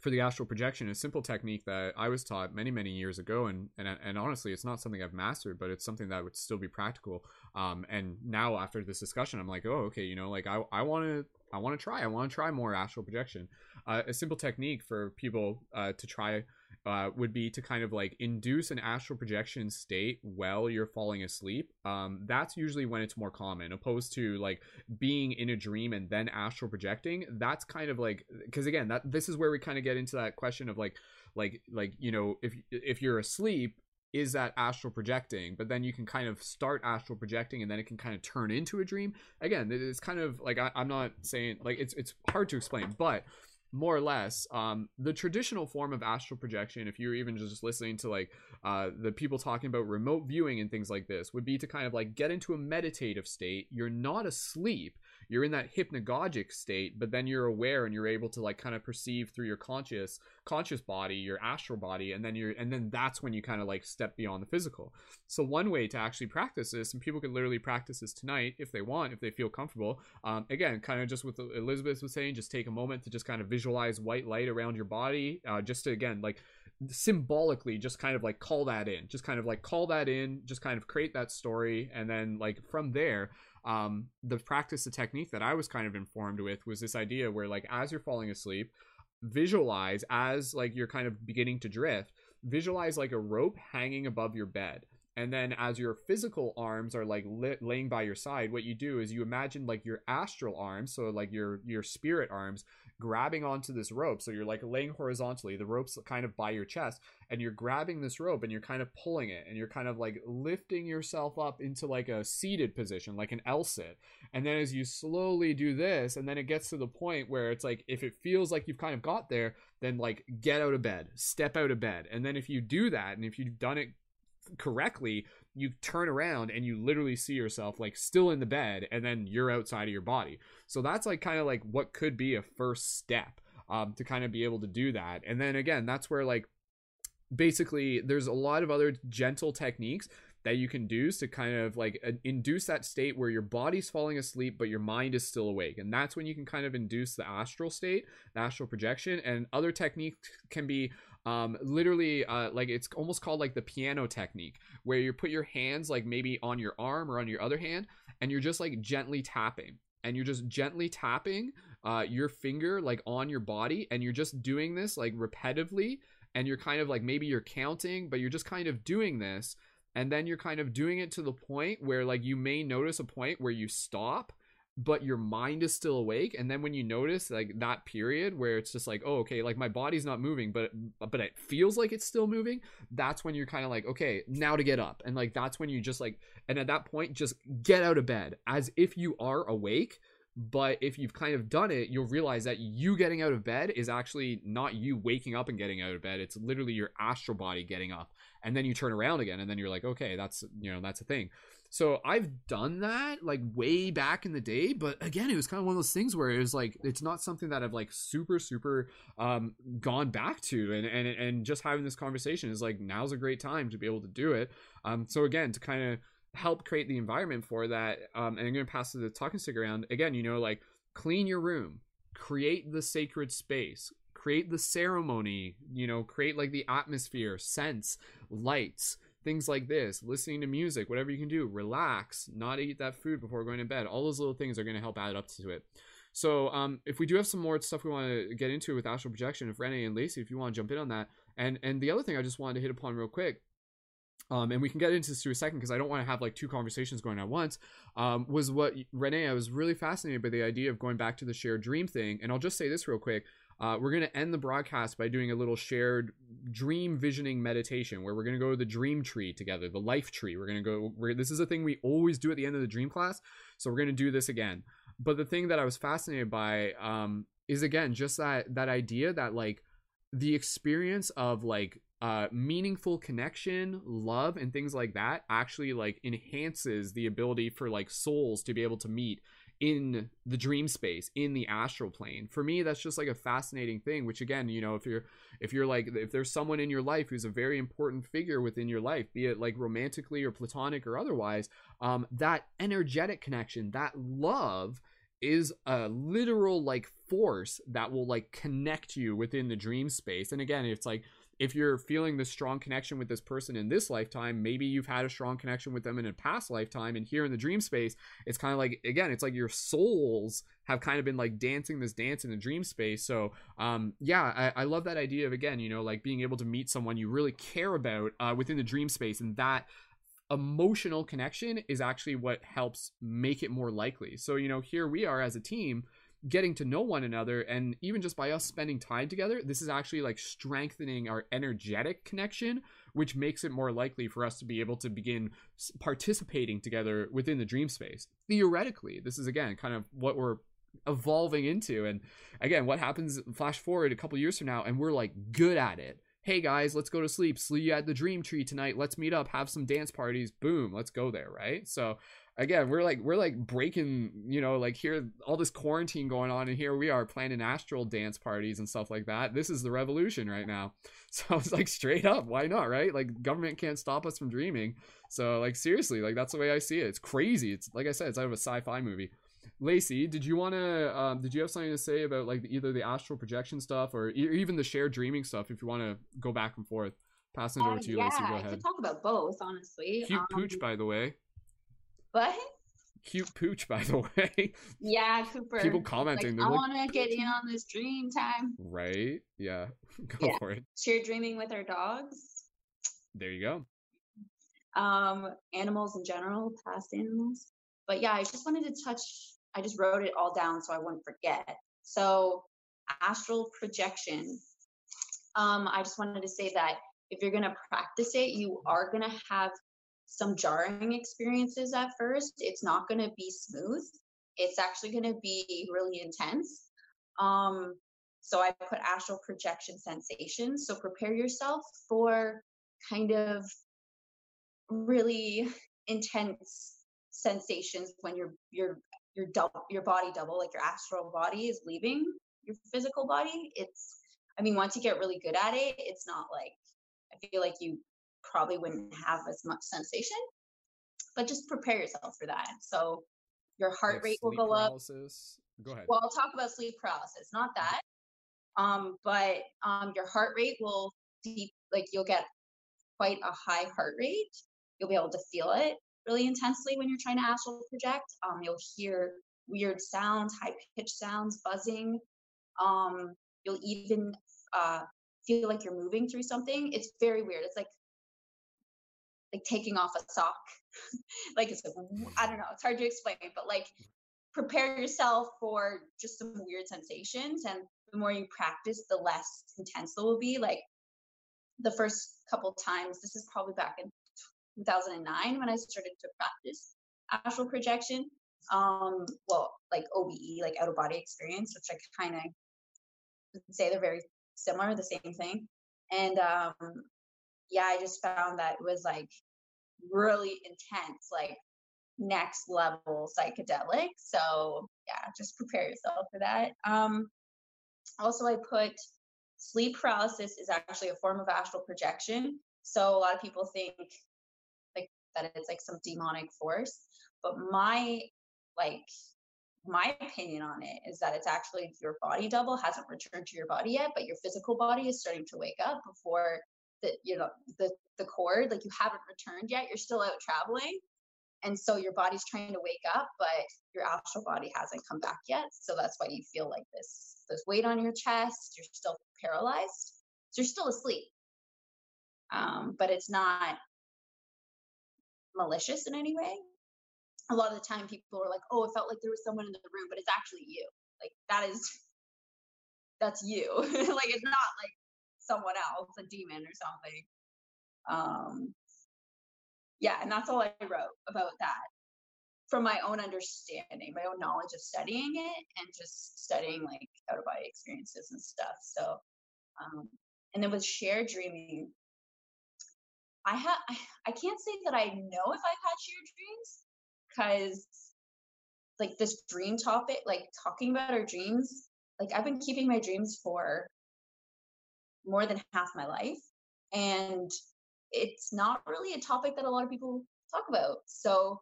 for the astral projection, a simple technique that I was taught many, many years ago, and and and honestly, it's not something I've mastered, but it's something that would still be practical. Um, and now after this discussion, I'm like, oh, okay, you know, like I I want to I want to try, I want to try more astral projection. Uh, a simple technique for people uh, to try uh, would be to kind of like induce an astral projection state while you're falling asleep. Um, that's usually when it's more common, opposed to like being in a dream and then astral projecting. That's kind of like because again, that this is where we kind of get into that question of like, like, like you know, if if you're asleep, is that astral projecting but then you can kind of start astral projecting and then it can kind of turn into a dream again it's kind of like I, am not saying like it's it's hard to explain but more or less um, the traditional form of astral projection if you're even just listening to like uh, the people talking about remote viewing and things like this would be to kind of like get into a meditative state. You're not asleep you're in that hypnagogic state but then you're aware and you're able to like kind of perceive through your conscious conscious body your astral body and then you're and then that's when you kind of like step beyond the physical. So one way to actually practice this and people could literally practice this tonight if they want if they feel comfortable um, again kind of just with elizabeth was saying just take a moment to just kind of visualize white light around your body uh, just to again like symbolically just kind of like call that in just kind of like call that in just kind of create that story and then like from there um, the practice the technique that i was kind of informed with was this idea where like as you're falling asleep visualize as like you're kind of beginning to drift visualize like a rope hanging above your bed. And then as your physical arms are like laying by your side what you do is you imagine like your astral arms so like your your spirit arms grabbing onto this rope so you're like laying horizontally the rope's kind of by your chest and you're grabbing this rope and you're kind of pulling it and you're kind of like lifting yourself up into like a seated position like an L sit and then as you slowly do this and then it gets to the point where it's like if it feels like you've kind of got there then like get out of bed step out of bed. And then if you do that and if you've done it correctly, you turn around and you literally see yourself like still in the bed and then you're outside of your body. So that's like kind of like what could be a first step um, to kind of be able to do that. And then again, that's where like basically there's a lot of other gentle techniques that you can do to kind of like induce that state where your body's falling asleep but your mind is still awake and that's when you can kind of induce the astral state the astral projection and other techniques can be um literally uh like it's almost called like the piano technique where you put your hands like maybe on your arm or on your other hand and you're just like gently tapping and you're just gently tapping uh your finger like on your body and you're just doing this like repetitively and you're kind of like maybe you're counting but you're just kind of doing this and then you're kind of doing it to the point where like you may notice a point where you stop but your mind is still awake and then when you notice like that period where it's just like oh okay like my body's not moving but but it feels like it's still moving that's when you're kind of like okay now to get up and like that's when you just like and at that point just get out of bed as if you are awake but if you've kind of done it you'll realize that you getting out of bed is actually not you waking up and getting out of bed it's literally your astral body getting up and then you turn around again and then you're like okay that's you know that's a thing so I've done that like way back in the day, but again, it was kind of one of those things where it was like it's not something that I've like super super um gone back to and and and just having this conversation is like now's a great time to be able to do it. Um so again, to kind of help create the environment for that um and I'm to pass the talking stick around again, you know, like clean your room, create the sacred space, create the ceremony, you know, create like the atmosphere, sense lights, things like this, listening to music, whatever you can do, relax, not eat that food before going to bed. All those little things are going to help add up to it. So, um, if we do have some more stuff we want to get into with astral projection, if Renee and Lacey, if you want to jump in on that, and and the other thing I just wanted to hit upon real quick, um, and we can get into this to a second because I don't want to have like two conversations going at once. Um, was what Renee, I was really fascinated by the idea of going back to the shared dream thing, and I'll just say this real quick. Uh, we're going to end the broadcast by doing a little shared dream visioning meditation where we're going to go to the dream tree together, the life tree. We're going to go, this is a thing we always do at the end of the dream class. So we're going to do this again. But the thing that I was fascinated by um, is again, just that, that idea that like the experience of like uh, meaningful connection, love, and things like that actually like enhances the ability for like souls to be able to meet in the dream space in the astral plane for me that's just like a fascinating thing which again you know if you're if you're like if there's someone in your life who's a very important figure within your life be it like romantically or platonic or otherwise um that energetic connection that love is a literal like force that will like connect you within the dream space. And again, it's like if you're feeling this strong connection with this person in this lifetime, maybe you've had a strong connection with them in a past lifetime. And here in the dream space, it's kind of like, again, it's like your souls have kind of been like dancing this dance in the dream space. So, um, yeah, I, I love that idea of, again, you know, like being able to meet someone you really care about uh, within the dream space. And that emotional connection is actually what helps make it more likely. So, you know, here we are as a team getting to know one another and even just by us spending time together this is actually like strengthening our energetic connection which makes it more likely for us to be able to begin participating together within the dream space. Theoretically this is again kind of what we're evolving into and again what happens flash forward a couple years from now and we're like good at it. Hey guys let's go to sleep. Sleep at the dream tree tonight. Let's meet up have some dance parties. Boom let's go there right? So again we're like we're like breaking you know like here all this quarantine going on and here we are planning astral dance parties and stuff like that. This is the revolution right now. [LAUGHS] So i was like straight up why not right? Like government can't stop us from dreaming. So like seriously like that's the way i see it. It's crazy. It's like i said it's out of a sci-fi movie. Lacey did you want to um, did you have something to say about like either the astral projection stuff or e- even the shared dreaming stuff if you want to go back and forth? Passing it over uh, to you yeah, lacey go ahead I could talk about both honestly. Cute um, pooch by the way what? Cute pooch, by the [LAUGHS] way. Yeah, Cooper. People commenting. Like, I like, want to get in on this dream time. Right? Yeah. [LAUGHS] Go yeah. for it. Dreaming with our dogs. There you go. Um, animals in general, past animals. But yeah, I just wanted to touch. I just wrote it all down so I wouldn't forget. So, astral projection. Um, I just wanted to say that if you're going to practice it, you are going to have some jarring experiences at first. It's not going to be smooth. It's actually going to be really intense. Um, so I put astral projection sensations. So prepare yourself for kind of really intense sensations when your your your double your body double like your astral body is leaving your physical body. It's I mean once you get really good at it, it's not like I feel like you probably wouldn't have as much sensation. But just prepare yourself for that. So your heart like rate will go paralysis. up. Go ahead. Well, I'll talk about sleep paralysis, not that. Um, but um, your heart rate will deep, like you'll get quite a high heart rate. You'll be able to feel it really intensely when you're trying to astral project. Um, you'll hear weird sounds, high pitched sounds, buzzing. Um, you'll even uh, feel like you're moving through something. It's very weird. It's like like taking off a sock. [LAUGHS] like it's I don't know, it's hard to explain, but like prepare yourself for just some weird sensations and the more you practice the less intense it will be like the first couple times this is probably back in 2009 when i started to practice astral projection um well like obe like out of body experience which i kind of say they're very similar the same thing and um yeah, I just found that it was like really intense, like next level psychedelic. So yeah, just prepare yourself for that. Um, also, I put sleep paralysis is actually a form of astral projection. So a lot of people think like that it's like some demonic force, but my like my opinion on it is that it's actually your body double hasn't returned to your body yet, but your physical body is starting to wake up before the you know the the cord like you haven't returned yet you're still out traveling and so your body's trying to wake up but your astral body hasn't come back yet so that's why you feel like this this weight on your chest you're still paralyzed so you're still asleep. Um, but it's not malicious in any way. A lot of the time people are like oh it felt like there was someone in the room but it's actually you. Like that is that's you. [LAUGHS] Like it's not like someone else, a demon or something. Um, yeah, and that's all I wrote about that from my own understanding, my own knowledge of studying it and just studying like out of body experiences and stuff. So, um, and then with shared dreaming, I have I can't say that I know if I've had shared dreams because like this dream topic, like talking about our dreams, like I've been keeping my dreams for more than half my life. And it's not really a topic that a lot of people talk about. So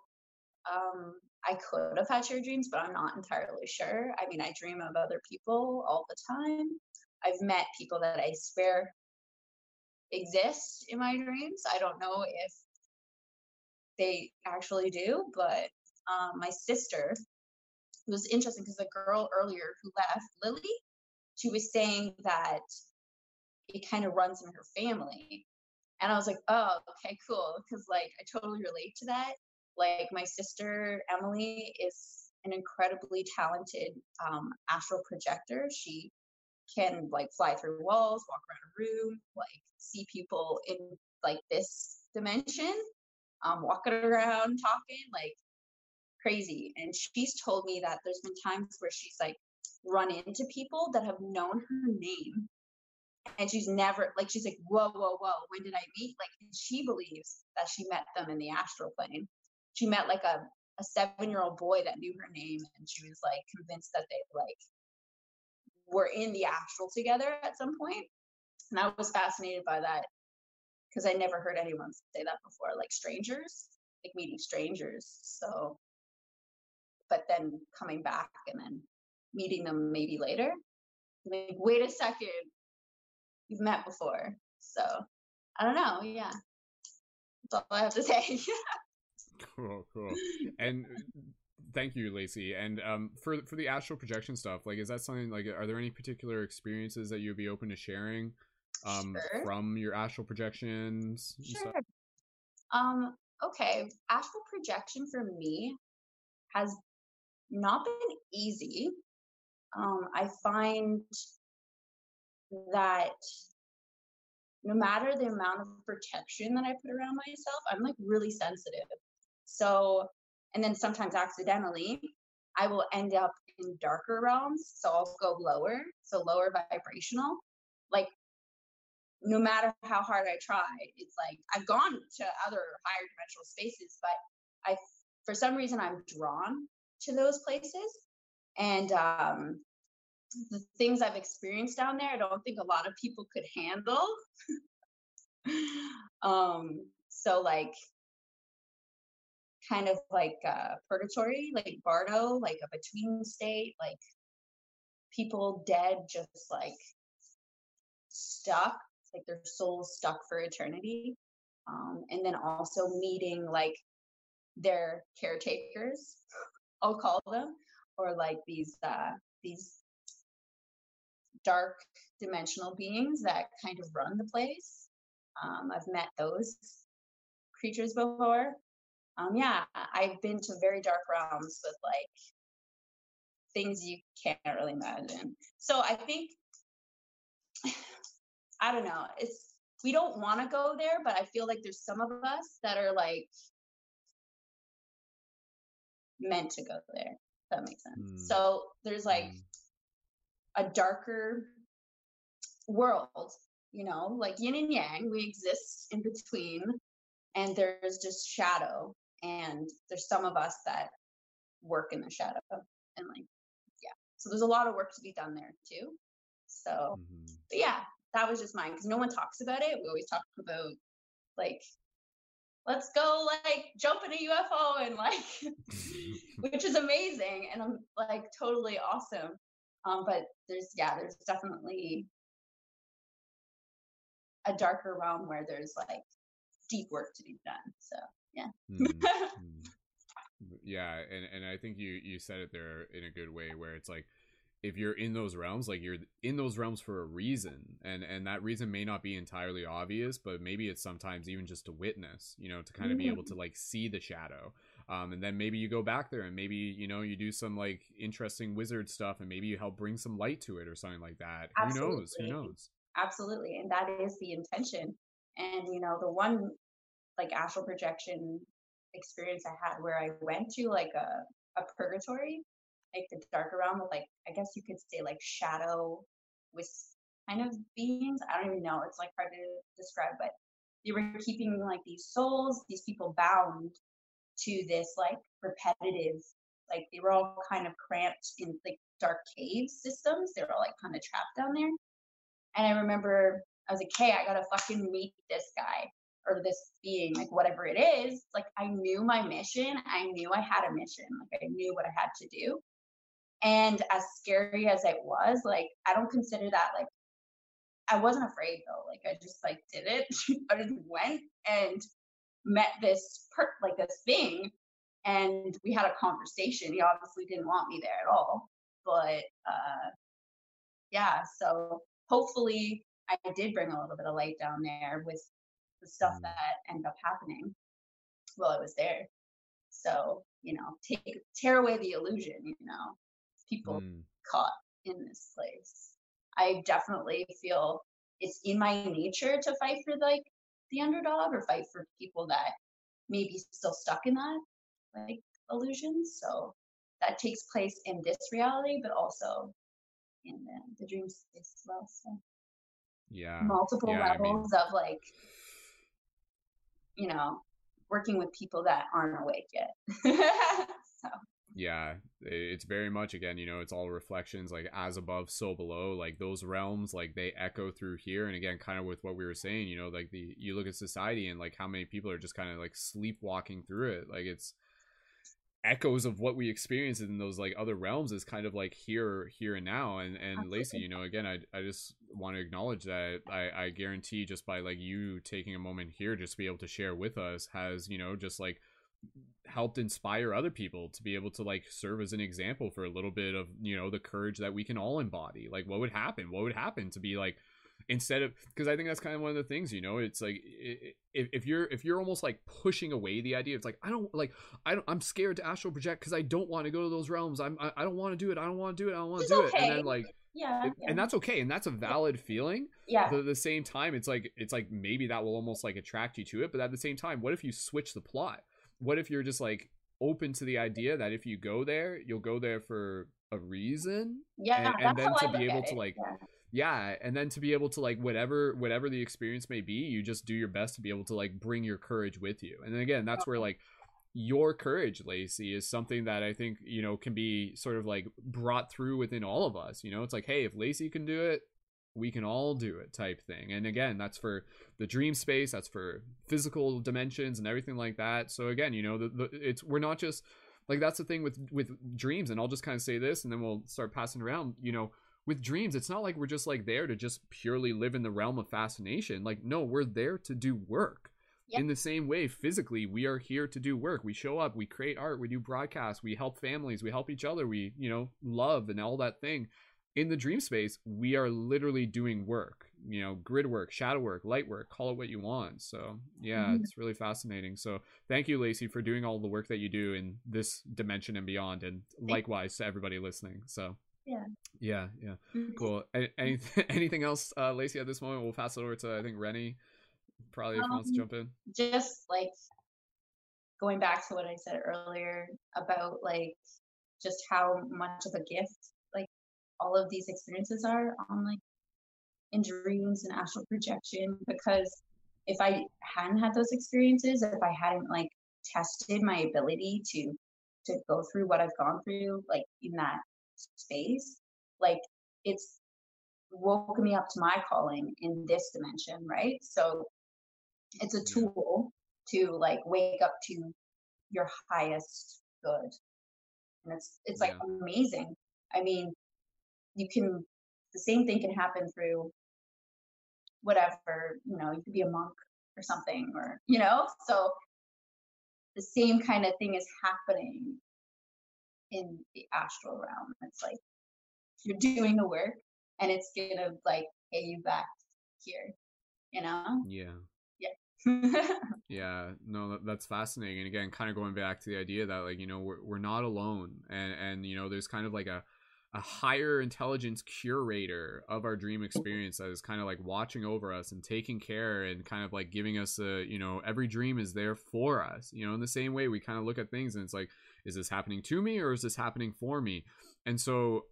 Um, I could have had shared dreams, but I'm not entirely sure. I mean, I dream of other people all the time. I've met people that I swear exist in my dreams. I don't know if they actually do, but um, my sister, it was interesting because the girl earlier who left, Lily, she was saying that it kind of runs in her family. And I was like, oh, okay, cool. Because like I totally relate to that. Like my sister Emily is an incredibly talented um, astral projector. She can like fly through walls, walk around a room, like see people in like this dimension, um, walking around, talking, like crazy. And she's told me that there's been times where she's like run into people that have known her name and she's never like she's like whoa whoa whoa when did i meet? Like she believes that she met them in the astral plane. She met like a, a seven year old boy that knew her name and she was like convinced that they like were in the astral together at some point. point and i was fascinated by that because i never heard anyone say that before like strangers like meeting strangers so but then coming back and then meeting them maybe later. Like wait a second you've met before. So I don't know. Yeah, that's all I have to [LAUGHS] say. cool, cool. And thank you, Lacey. And um, for for the astral projection stuff, like, is that something like? Are there any particular experiences that you'd be open to sharing um, sure. from your astral projections? Sure. Um. Okay. Astral projection for me has not been easy. Um, I find that no matter the amount of protection that I put around myself, I'm like really sensitive. So, and then sometimes accidentally, I will end up in darker realms. So I'll go lower, so lower vibrational. Like, no matter how hard I try, it's like I've gone to other higher dimensional spaces, but I, for some reason, I'm drawn to those places. And um, the things I've experienced down there, I don't think a lot of people could handle. [LAUGHS] um, so like kind of like uh, purgatory, like Bardo, like a between state, like people dead, just like stuck, like their souls stuck for eternity. Um, and then also meeting like their caretakers, I'll call them, or like these uh, these dark dimensional beings that kind of run the place. Um, I've met those creatures before. Um, yeah, I've been to very dark realms with like things you can't really imagine. So I think [SIGHS] I don't know. It's we don't want to go there, but I feel like there's some of us that are like meant to go there. that makes sense. Mm. So there's like mm a darker world you know like yin and yang we exist in between and there's just shadow and there's some of us that work in the shadow and like yeah. So there's a lot of work to be done there too. So mm-hmm. but yeah that was just mine because no one talks about it. We always talk about like let's go like jump in a ufo and like [LAUGHS] [LAUGHS] which is amazing and i'm like totally awesome um, but there's yeah, there's definitely a darker realm where there's like deep work to be done. So yeah. mm-hmm. [LAUGHS] Yeah, and and I think you you said it there in a good way where it's like if you're in those realms like you're in those realms for a reason and and that reason may not be entirely obvious but maybe it's sometimes even just to witness you know to kind of mm-hmm. be able to like see the shadow um, and then maybe you go back there and maybe you know you do some like interesting wizard stuff and maybe you help bring some light to it or something like that Absolutely. who knows who knows Absolutely. And that is the intention. And, you know, the one like astral projection experience I had where I went to like a, a purgatory, like the darker realm of like, I guess you could say like shadow with kind of beings. I don't even know. It's like hard to describe, but they were keeping like these souls, these people bound to this like repetitive, like they were all kind of cramped in like dark cave systems. They were all like kind of trapped down there. And I remember I was like, hey, I gotta fucking meet this guy. or this being, like whatever it is, like I knew my mission. I knew I had a mission. Like I knew what I had to do. And as scary as it was, like I don't consider that like I wasn't afraid though. Like I just like did it. [LAUGHS] I just went and met this per like this thing and we had a conversation. He obviously didn't want me there at all. But uh yeah, so hopefully I did bring a little bit of light down there with the stuff Mm. that ended up happening while I was there. So, you know, take tear away the illusion, you know. People Mm. caught in this place. I definitely feel it's in my nature to fight for like the underdog or fight for people that may be still stuck in that like illusion. So that takes place in this reality, but also in the, the dream space as well. So Yeah. multiple yeah, I mean- levels of like, you know, working with people that aren't awake yet. [LAUGHS] so yeah it's very much again you know it's all reflections like as above so below like those realms like they echo through here and again kind of with what we were saying you know like the you look at society and like how many people are just kind of like sleepwalking through it like it's echoes of what we experience in those like other realms is kind of like here here and now and and lacey you know again i, I just want to acknowledge that i i guarantee just by like you taking a moment here just to be able to share with us has you know just like helped inspire other people to be able to like serve as an example for a little bit of you know the courage that we can all embody. Like what would happen? What would happen to be like instead of because i think that's kind of one of the things you know it's like if, if you're if you're almost like pushing away the idea it's like i don't like i don't i'm scared to astral project because i don't want to go to those realms. I'm i, I don't want to do it. I don't want to do it. I don't want to do is it. And then like yeah, it- yeah, and that's okay and that's a valid feeling yeah. but at the same time it's like it's like maybe that will almost like attract you to it but at the same time what if you switch the plot what if you're just like open to the idea that if you go there you'll go there for a reason? Yeah, and- and then to I be able to, like, yeah. yeah and then to be able to like whatever whatever the experience may be you just do your best to be able to like bring your courage with you. And then again that's where like your courage lacey is something that i think you know can be sort of like brought through within all of us you know? It's like hey if lacey can do it we can all do it type thing. And again that's for the dream space that's for physical dimensions and everything like that. So again you know the, the it's we're not just like that's the thing with with dreams and i'll just kind of say this and then we'll start passing around you know with dreams it's not like we're just like there to just purely live in the realm of fascination. Like no we're there to do work. Yep. in the same way physically we are here to do work. We show up we create art we do broadcasts we help families we help each other we you know love and all that thing in the dream space we are literally doing work you know grid work shadow work light work call it what you want. So yeah Mhm. it's really fascinating. So thank you lacey for doing all the work that you do in this dimension and beyond and likewise to everybody listening. So Yeah. yeah yeah. Mhm. cool. A- anything [LAUGHS] anything else uh lacey at this moment? We'll pass it over to i think rennie probably if he wants to Um, jump in. just like going back to what I said earlier about like just how much of a gift all of these experiences are on like in dreams and astral projection because if I hadn't had those experiences, if I hadn't like tested my ability to to go through what I've gone through like in that space, like it's woken me up to my calling in this dimension, right? So it's a tool to like wake up to your highest good and it's it's like Yeah. amazing i mean you can the same thing can happen through whatever you know you could be a monk or something or you know? So the same kind of thing is happening in the astral realm. It's like you're doing the work and it's gonna like pay you back here you know? Yeah. Yeah. [LAUGHS] Yeah, no, that's fascinating. And again, kind of going back to the idea that like you know we're we're not alone, and and you know there's kind of like a a higher intelligence curator of our dream experience that is kind of like watching over us and taking care and kind of like giving us a you know every dream is there for us. You know, in the same way we kind of look at things and it's like, is this happening to me or is this happening for me? And so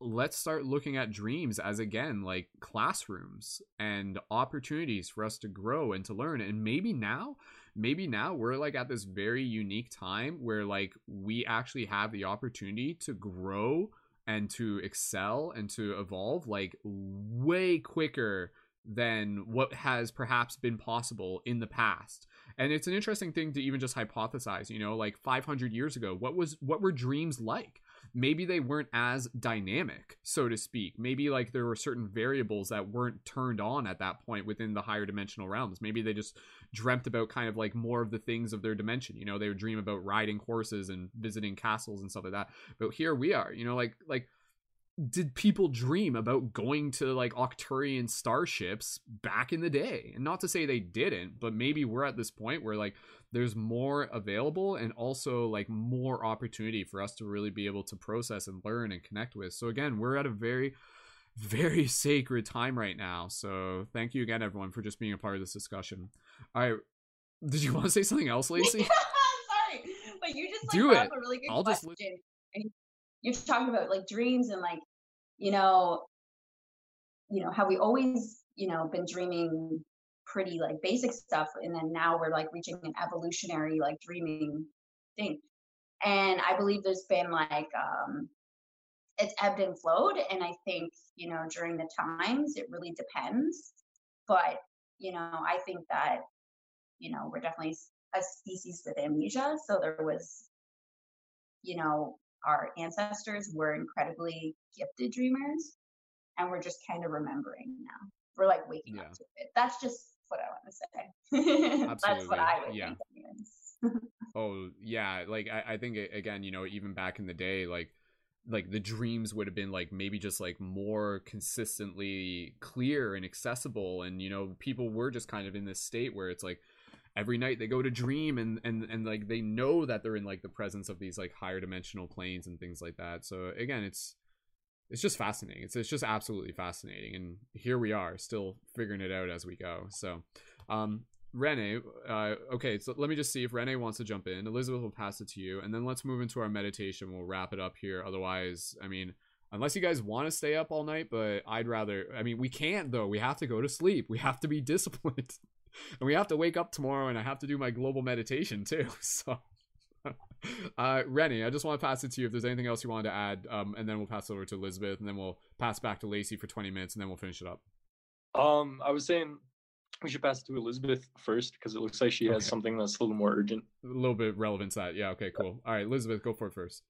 let's start looking at dreams as again like classrooms and opportunities for us to grow and to learn and maybe now maybe now we're like at this very unique time where like we actually have the opportunity to grow and to excel and to evolve like way quicker than what has perhaps been possible in the past. And it's an interesting thing to even just hypothesize, you know, like 500 years ago, what was what were dreams like? Maybe they weren't as dynamic, so to speak. Maybe like there were certain variables that weren't turned on at that point within the higher dimensional realms. Maybe they just dreamt about kind of like more of the things of their dimension. You know, they would dream about riding horses and visiting castles and stuff like that. But here we are, you know, like like did people dream about going to like Arcturian starships back in the day? And not to say they didn't, but maybe we're at this point where like there's more available and also like more opportunity for us to really be able to process and learn and connect with. So again, we're at a very very sacred time right now. So thank you again everyone for just being a part of this discussion. All right. Did you [LAUGHS] want to say something else, Lacey? [LAUGHS] Sorry, but you just like, Do it. a really good I'll just question. And you're talking about like dreams and like, you know, you know how we always, you know, been dreaming pretty like basic stuff, and then now we're like reaching an evolutionary like dreaming thing. And I believe there's been like um it's ebbed and flowed, and I think you know during the times it really depends. But you know, I think that you know we're definitely a species with amnesia, so there was you know, our ancestors were incredibly gifted dreamers, and we're just kind of remembering now. We're like waking Yeah. up to it. That's just what I want to say. [LAUGHS] That's what I would yeah. think. [LAUGHS] Oh yeah, like I, I think again, you know, even back in the day, like like the dreams would have been like maybe just like more consistently clear and accessible, and you know, people were just kind of in this state where it's like every night they go to dream and and and like they know that they're in like the presence of these like higher dimensional planes and things like that. So again, it's it's just fascinating. It's it's just absolutely fascinating, and here we are, still figuring it out as we go. So, um, Rene, uh, okay, so let me just see if Rene wants to jump in. Elizabeth will pass it to you, and then let's move into our meditation. We'll wrap it up here. Otherwise, I mean, unless you guys want to stay up all night, but I'd rather. I mean, we can't though. We have to go to sleep. We have to be [LAUGHS] disciplined, and we have to wake up tomorrow, and I have to do my global meditation too. [LAUGHS] So. Uh, Rennie, I just want to pass it to you if there's anything else you wanted to add, um, and then we'll pass it over to Elizabeth, and then we'll pass back to Lacey for 20 minutes, and then we'll finish it up. Um, I was saying we should pass it to Elizabeth first because it looks like she has Okay. something that's a little more urgent. A little bit relevant to that. Yeah, okay, cool. All right, Elizabeth, go for it first.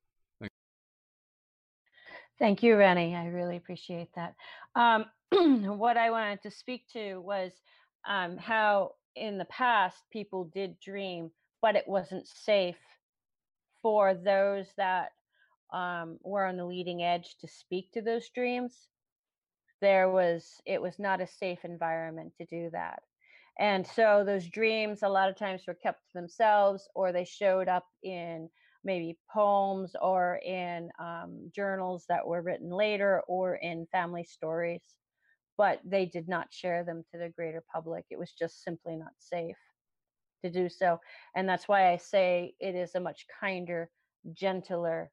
Thank you, Rennie. I really appreciate that. Um, [CLEARS THROAT] what I wanted to speak to was um, how in the past people did dream, but it wasn't safe for those that um, were on the leading edge to speak to those dreams. There was, it was not a safe environment to do that. And so those dreams, a lot of times, were kept to themselves or they showed up in maybe poems or in um, journals that were written later or in family stories, but they did not share them to the greater public. It was just simply not safe to do so. And that's why I say it is a much kinder, gentler,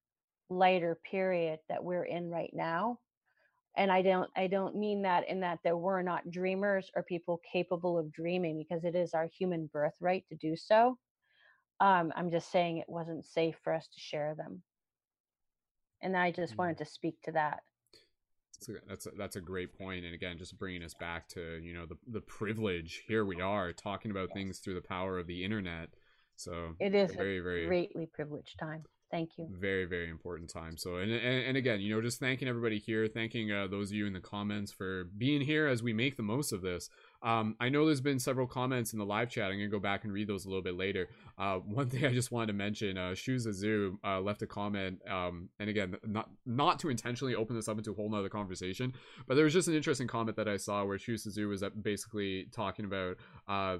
lighter period that we're in right now. And I don't I don't mean that in that there were not dreamers or people capable of dreaming because it is our human birthright to do so um, I'm just saying it wasn't safe for us to share them. And I just Mm. wanted to speak to that. That's a, that's a, that's a great point, and again, just bringing us back to you know the the privilege. Here we are talking about things through the power of the internet. So It is very a very greatly privileged time. Thank you. very very important time so and, and and again you know just thanking everybody here thanking uh, those of you in the comments for being here as we make the most of this um i know there's been several comments in the live chat. I'm gonna go back and read those a little bit later. Uh [LAUGHS] one thing i just wanted to mention uh shoes zoo uh left a comment um and again not not to intentionally open this up into a whole nother conversation but there was just an interesting comment that i saw where shoes zoo was uh, basically talking about uh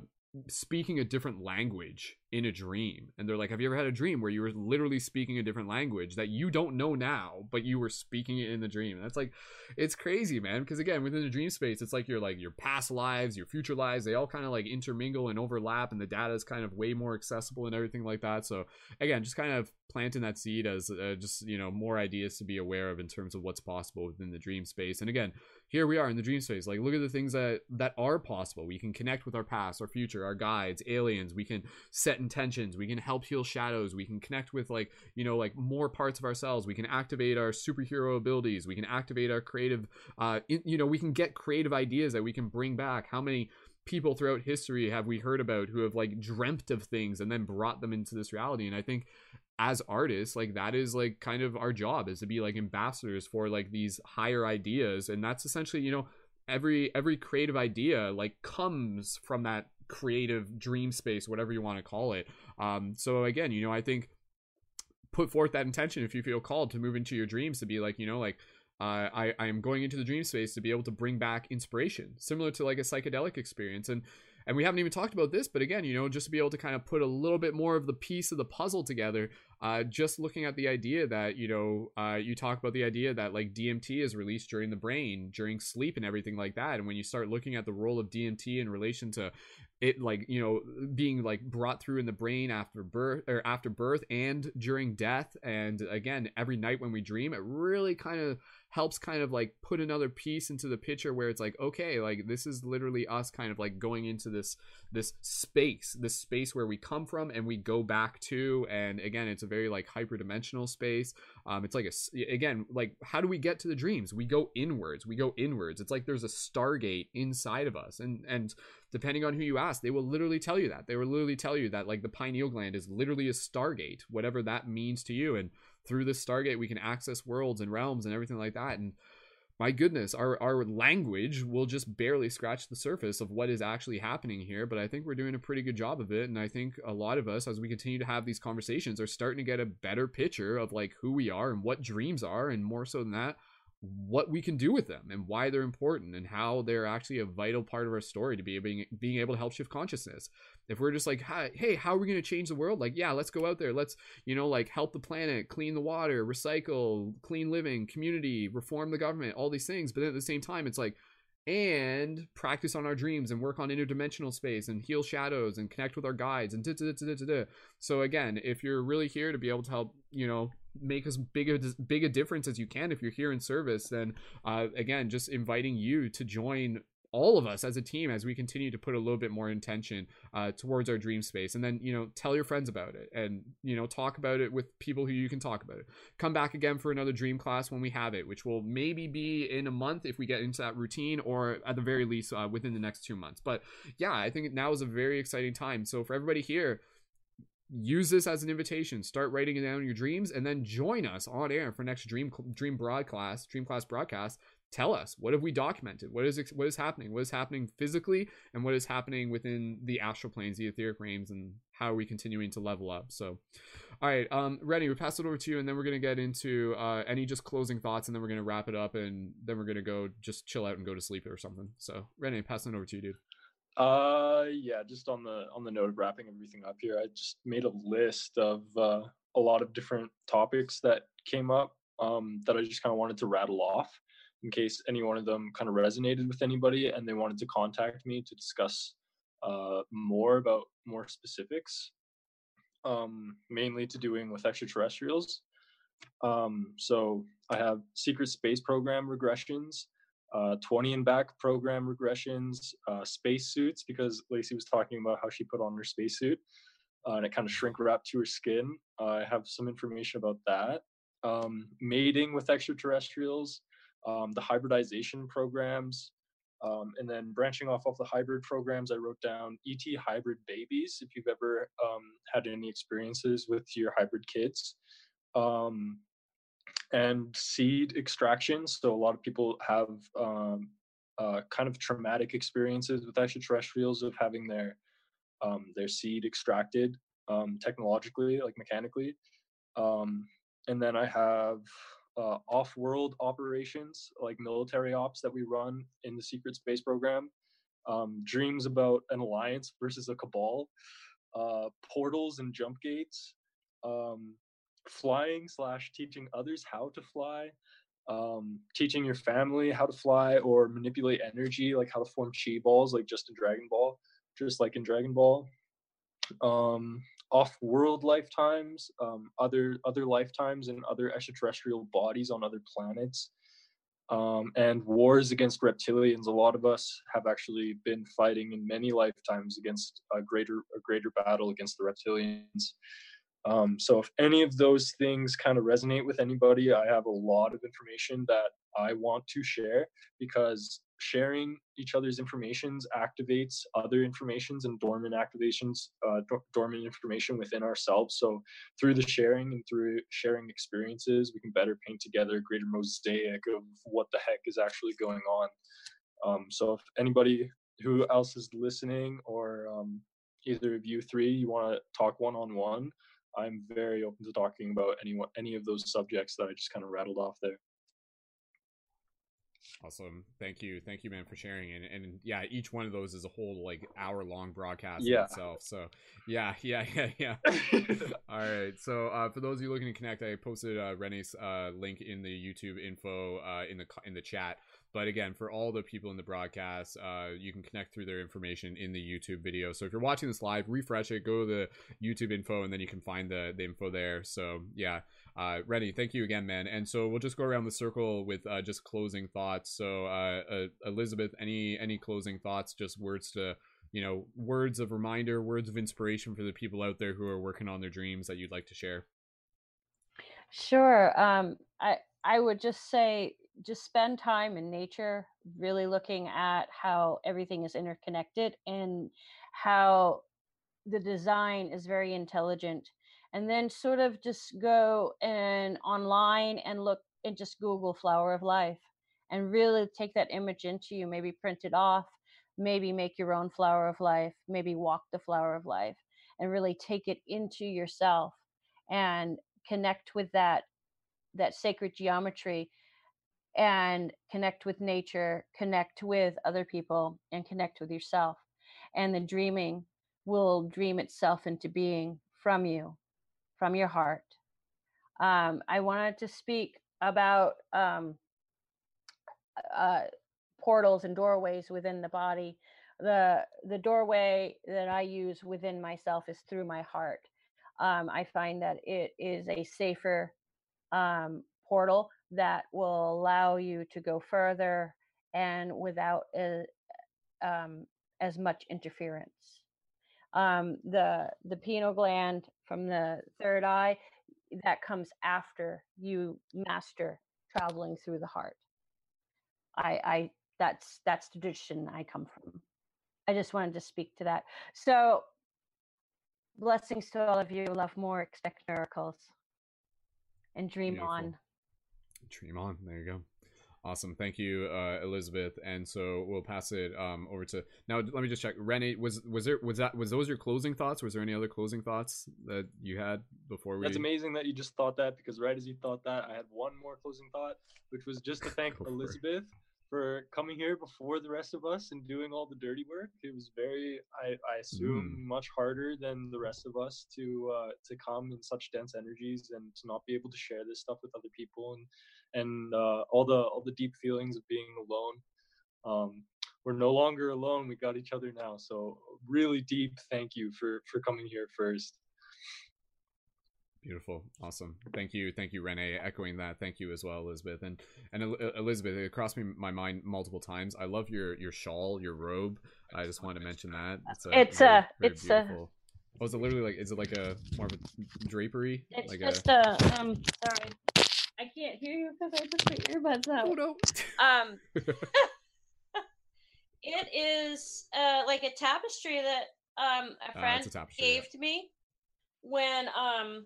speaking a different language in a dream. And they're like have you ever had a dream where you were literally speaking a different language that you don't know now but you were speaking it in the dream? And that's like it's crazy man because again within the dream space it's like your like your past lives your future lives they all kind of like intermingle and overlap and the data is kind of way more accessible and everything like that. So again just kind of planting that seed as uh, just you know more ideas to be aware of in terms of what's possible within the dream space. And again here we are in the dream space. Like look at the things that that are possible. We can connect with our past our future our guides aliens. We can set intentions. We can help heal shadows. We can connect with like you know like more parts of ourselves. We can activate our superhero abilities. We can activate our creative uh in, you know we can get creative ideas that we can bring back. How many people throughout history have we heard about who have like dreamt of things and then brought them into this reality? And i think as artists like that is like kind of our job is to be like ambassadors for like these higher ideas and that's essentially you know every every creative idea like comes from that creative dream space whatever you want to call it um so again you know i think put forth that intention if you feel called to move into your dreams to be like you know like uh, I I am going into the dream space to be able to bring back inspiration, similar to like a psychedelic experience. And and we haven't even talked about this but again you know just to be able to kind of put a little bit more of the piece of the puzzle together uh, just looking at the idea that you know uh, you talk about the idea that like dmt is released during the brain during sleep and everything like that. And when you start looking at the role of dmt in relation to it like you know being like brought through in the brain after birth or after birth and during death and again every night when we dream it really kind of helps kind of like put another piece into the picture where it's like okay like this is literally us kind of like going into this this space this space where we come from and we go back to and again it's a very like hyperdimensional space. Um it's like a again like how do we get to the dreams? We go inwards we go inwards. It's like there's a stargate inside of us and and depending on who you ask they will literally tell you that. They will literally tell you that like the pineal gland is literally a stargate whatever that means to you and through this stargate we can access worlds and realms and everything like that. And my goodness our our language will just barely scratch the surface of what is actually happening here but i think we're doing a pretty good job of it. And i think a lot of us as we continue to have these conversations are starting to get a better picture of like who we are and what dreams are and more so than that what we can do with them and why they're important and how they're actually a vital part of our story to be being, being able to help shift consciousness if we're just like hey how are we going to change the world? Like yeah let's go out there. Let's you know like help the planet clean the water recycle clean living community reform the government all these things. But at the same time it's like and practice on our dreams and work on interdimensional space and heal shadows and connect with our guides and da, da, da. so again if you're really here to be able to help you know make as big a big a difference as you can if you're here in service then uh, again just inviting you to join all of us as a team as we continue to put a little bit more intention uh, towards our dream space. And then you know tell your friends about it and you know talk about it with people who you can talk about it. Come back again for another dream class when we have it which will maybe be in a month if we get into that routine or at the very least uh, within the next two months. But yeah i think now is a very exciting time. So for everybody here use this as an invitation. Start writing down your dreams and then join us on air for next dream dream broadcast dream class broadcast tell us what have we documented? What is what is happening? What is happening physically and what is happening within the astral planes the etheric realms and how are we continuing to level up? So all right um we pass it over to you and then we're going to get into uh any just closing thoughts and then we're going to wrap it up and then we're going to go just chill out and go to sleep or something. So Rennie, passing it over to you dude. Uh, yeah, just on the on the note of wrapping everything up here, I just made a list of uh, a lot of different topics that came up um, that I just kind of wanted to rattle off in case any one of them kind of resonated with anybody and they wanted to contact me to discuss uh, more about more specifics, um, mainly to doing with extraterrestrials. Um, so I have secret space program regressions uh, 20 and back program regressions, uh, spacesuits, because Lacey was talking about how she put on her spacesuit uh, and it kind of shrink wrapped to her skin. I have some information about that. Um, mating with extraterrestrials, um, the hybridization programs, um, and then branching off of the hybrid programs, I wrote down ET hybrid babies. If you've ever um, had any experiences with your hybrid kids, um, and seed extraction. So a lot of people have um, uh, kind of traumatic experiences with extraterrestrials of having their um, their seed extracted technologically, like mechanically. And then I have uh, off-world operations, like military ops that we run in the secret space program. Um, dreams about an alliance versus a cabal, uh, portals and jump gates, um, flying slash teaching others how to fly um, teaching your family how to fly or manipulate energy like how to form chi balls like just in dragon ball just like in dragon ball um, off-world lifetimes um, other other lifetimes and other extraterrestrial bodies on other planets um, and wars against reptilians. A lot of us have actually been fighting in many lifetimes against a greater a greater battle against the reptilians. Um, so if any of those things kind of resonate with anybody, I have a lot of information that I want to share because sharing each other's informations activates other informations and dormant activations, uh, dormant information within ourselves. So through the sharing and through sharing experiences, we can better paint together a greater mosaic of what the heck is actually going on. Um, so if anybody who else is listening or um, either of you three, you want to talk one on one, I'm very open to talking about any any of those subjects that I just kind of rattled off there. Awesome. Thank you. Thank you, man, for sharing. And and yeah, each one of those is a whole like hour long broadcast yeah. itself. So yeah, [LAUGHS] yeah, yeah, yeah. [LAUGHS] All right. So uh, for those of you looking to connect, I posted uh, Rene's uh, link in the YouTube info uh, in the in the chat. But again, for all the people in the broadcast, uh, you can connect through their information in the YouTube video. So if you're watching this live, refresh it, go to the YouTube info, and then you can find the, the info there. So yeah, uh, Rene, thank you again, man. And so we'll just go around the circle with uh, just closing thoughts. So uh, uh Elizabeth, any any closing thoughts? Just words to you know, words of reminder, words of inspiration for the people out there who are working on their dreams that you'd like to share. Sure. Um, I I would just say just spend time in nature, really looking at how everything is interconnected and how the design is very intelligent. And then sort of just go and online and look and just Google flower of life and really take that image into you, maybe print it off, maybe make your own flower of life, maybe walk the flower of life and really take it into yourself and connect with that that sacred geometry and connect with nature, connect with other people, and connect with yourself. And the dreaming will dream itself into being from you, from your heart. Um, I wanted to speak about um, uh, portals and doorways within the body. The the doorway that I use within myself is through my heart. Um, I find that it is a safer um, portal that will allow you to go further and without a, um, as much interference. Um, the the pineal gland from the third eye that comes after you master traveling through the heart. I, I that's that's the tradition I come from. I just wanted to speak to that. So blessings to all of you. Love more, expect miracles, and dream Beautiful. on. Dream on. There you go. Awesome. Thank you, uh, Elizabeth. And so we'll pass it um, over to now. Let me just check. Renee, was was there was that was those your closing thoughts? Was there any other closing thoughts that you had before we? That's amazing that you just thought that because right as you thought that, I had one more closing thought, which was just to thank Elizabeth for coming here before the rest of us and doing all the dirty work. It was very, I, I assume, mm. much harder than the rest of us to uh, to come in such dense energies and to not be able to share this stuff with other people and and uh, all the all the deep feelings of being alone. Um, we're no longer alone. We got each other now. So really deep thank you for for coming here first. Beautiful, awesome. Thank you, thank you, Rene. Echoing that, thank you as well, Elizabeth. And and Elizabeth, it crossed me my mind multiple times. I love your your shawl, your robe. I just wanted to mention that. It's a, it's very, a, very it's beautiful. a. Oh, is it literally like? Is it like a more of a drapery? It's like just a, a. Um, sorry, I can't hear you because I just put my earbuds out. Oh no. Um. [LAUGHS] [LAUGHS] it is uh like a tapestry that um a friend uh, a gave yeah. to me when um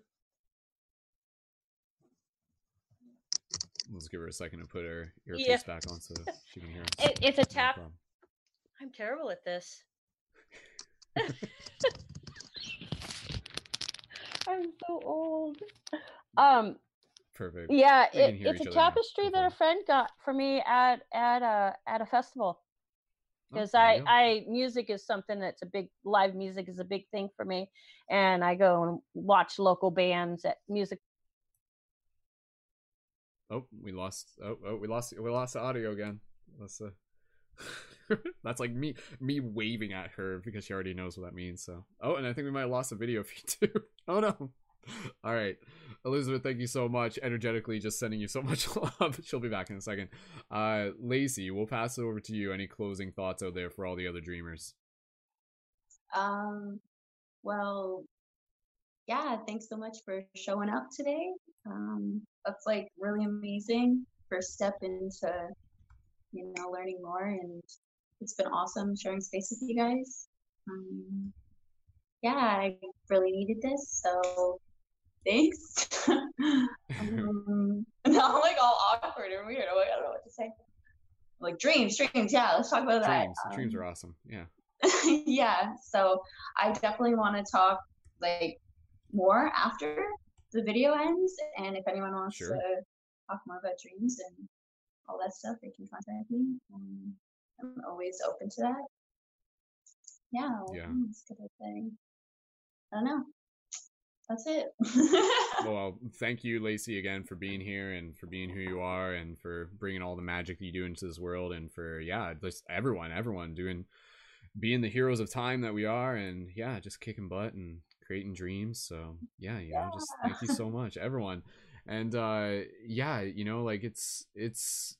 Let's give her a second to put her earpiece yeah. back on so [LAUGHS] she can hear us. It, it's a tap. No I'm terrible at this. [LAUGHS] I'm so old. Um. Perfect. Yeah, it, it's a tapestry that a friend got for me at at a at a festival because oh, I I music is something that's a big live music is a big thing for me, and I go and watch local bands at music Oh, we lost. Oh, oh, we lost. We lost the audio again. That's uh, [LAUGHS] that's like me me waving at her because she already knows what that means. So, oh, and I think we might have lost the video [LAUGHS] feed too. oh no. All right. Elizabeth, thank you so much. Energetically, just sending you so [LAUGHS] much love. She'll be back in a second. Uh, Lacey, we'll pass it over to you. Any closing thoughts out there for all the other dreamers? Um, well, yeah, thanks so much for showing up today. Um, that's like really amazing. First step into, you know, learning more, and it's been awesome sharing space with you guys. Um, yeah, I really needed this, so thanks. [LAUGHS] um, [LAUGHS] now I'm like all awkward and weird. I'm like, I don't know what to say. Like dreams, dreams. Yeah, let's talk about dreams. that. Dreams Um, are awesome. Yeah. [LAUGHS] yeah, so I definitely want to talk like more after the video ends, and if anyone wants Sure. to talk more about dreams and all that stuff, they can contact me. Um, I'm always open to that. Yeah, Yeah. else could I say? I don't know. That's it. [LAUGHS] Well, thank you, Lacey, again for being here and for being who you are and for bringing all the magic that you do into this world and for yeah, just everyone, everyone doing being the heroes of time that we are and yeah, just kicking butt and creating dreams. So yeah, you know, just thank you so much, everyone. And uh yeah, you know, like it's it's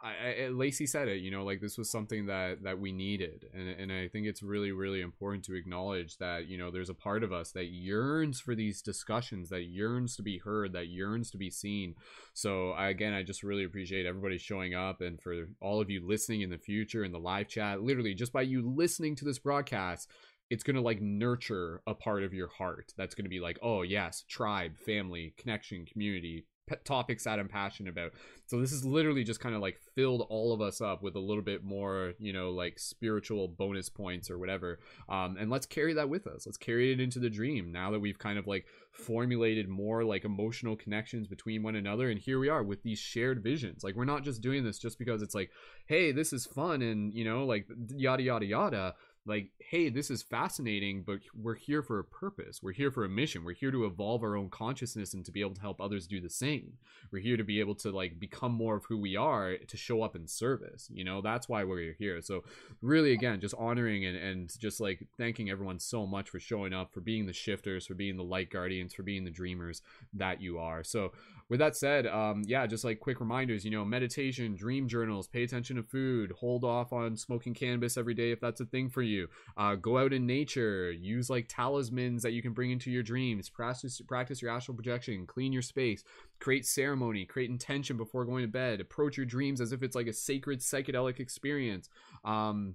I, I Lacey said it, you know, like this was something that that we needed, and and I think it's really really important to acknowledge that you know there's a part of us that yearns for these discussions, that yearns to be heard, that yearns to be seen. So I, again, I just really appreciate everybody showing up, and for all of you listening in the future in the live chat. Literally, just by you listening to this broadcast, it's going to like nurture a part of your heart that's going to be like oh yes tribe family connection community p- topics that i'm passionate about. So this is literally just kind of like filled all of us up with a little bit more you know like spiritual bonus points or whatever um, and let's carry that with us. Let's carry it into the dream now that we've kind of like formulated more like emotional connections between one another and here we are with these shared visions. Like we're not just doing this just because it's like hey this is fun and you know like yada yada yada like hey this is fascinating but we're here for a purpose. We're here for a mission. We're here to evolve our own consciousness and to be able to help others do the same. We're here to be able to like become more of who we are to show up in service you know? That's why we're here. So really again just honoring and, and just like thanking everyone so much for showing up for being the shifters for being the light guardians for being the dreamers that you are. So with that said um yeah just like quick reminders you know meditation dream journals pay attention to food hold off on smoking cannabis every day if that's a thing for you. Uh go out in nature use like talismans that you can bring into your dreams practice practice your astral projection clean your space create ceremony create intention before going to bed approach your dreams as if it's like a sacred psychedelic experience. Um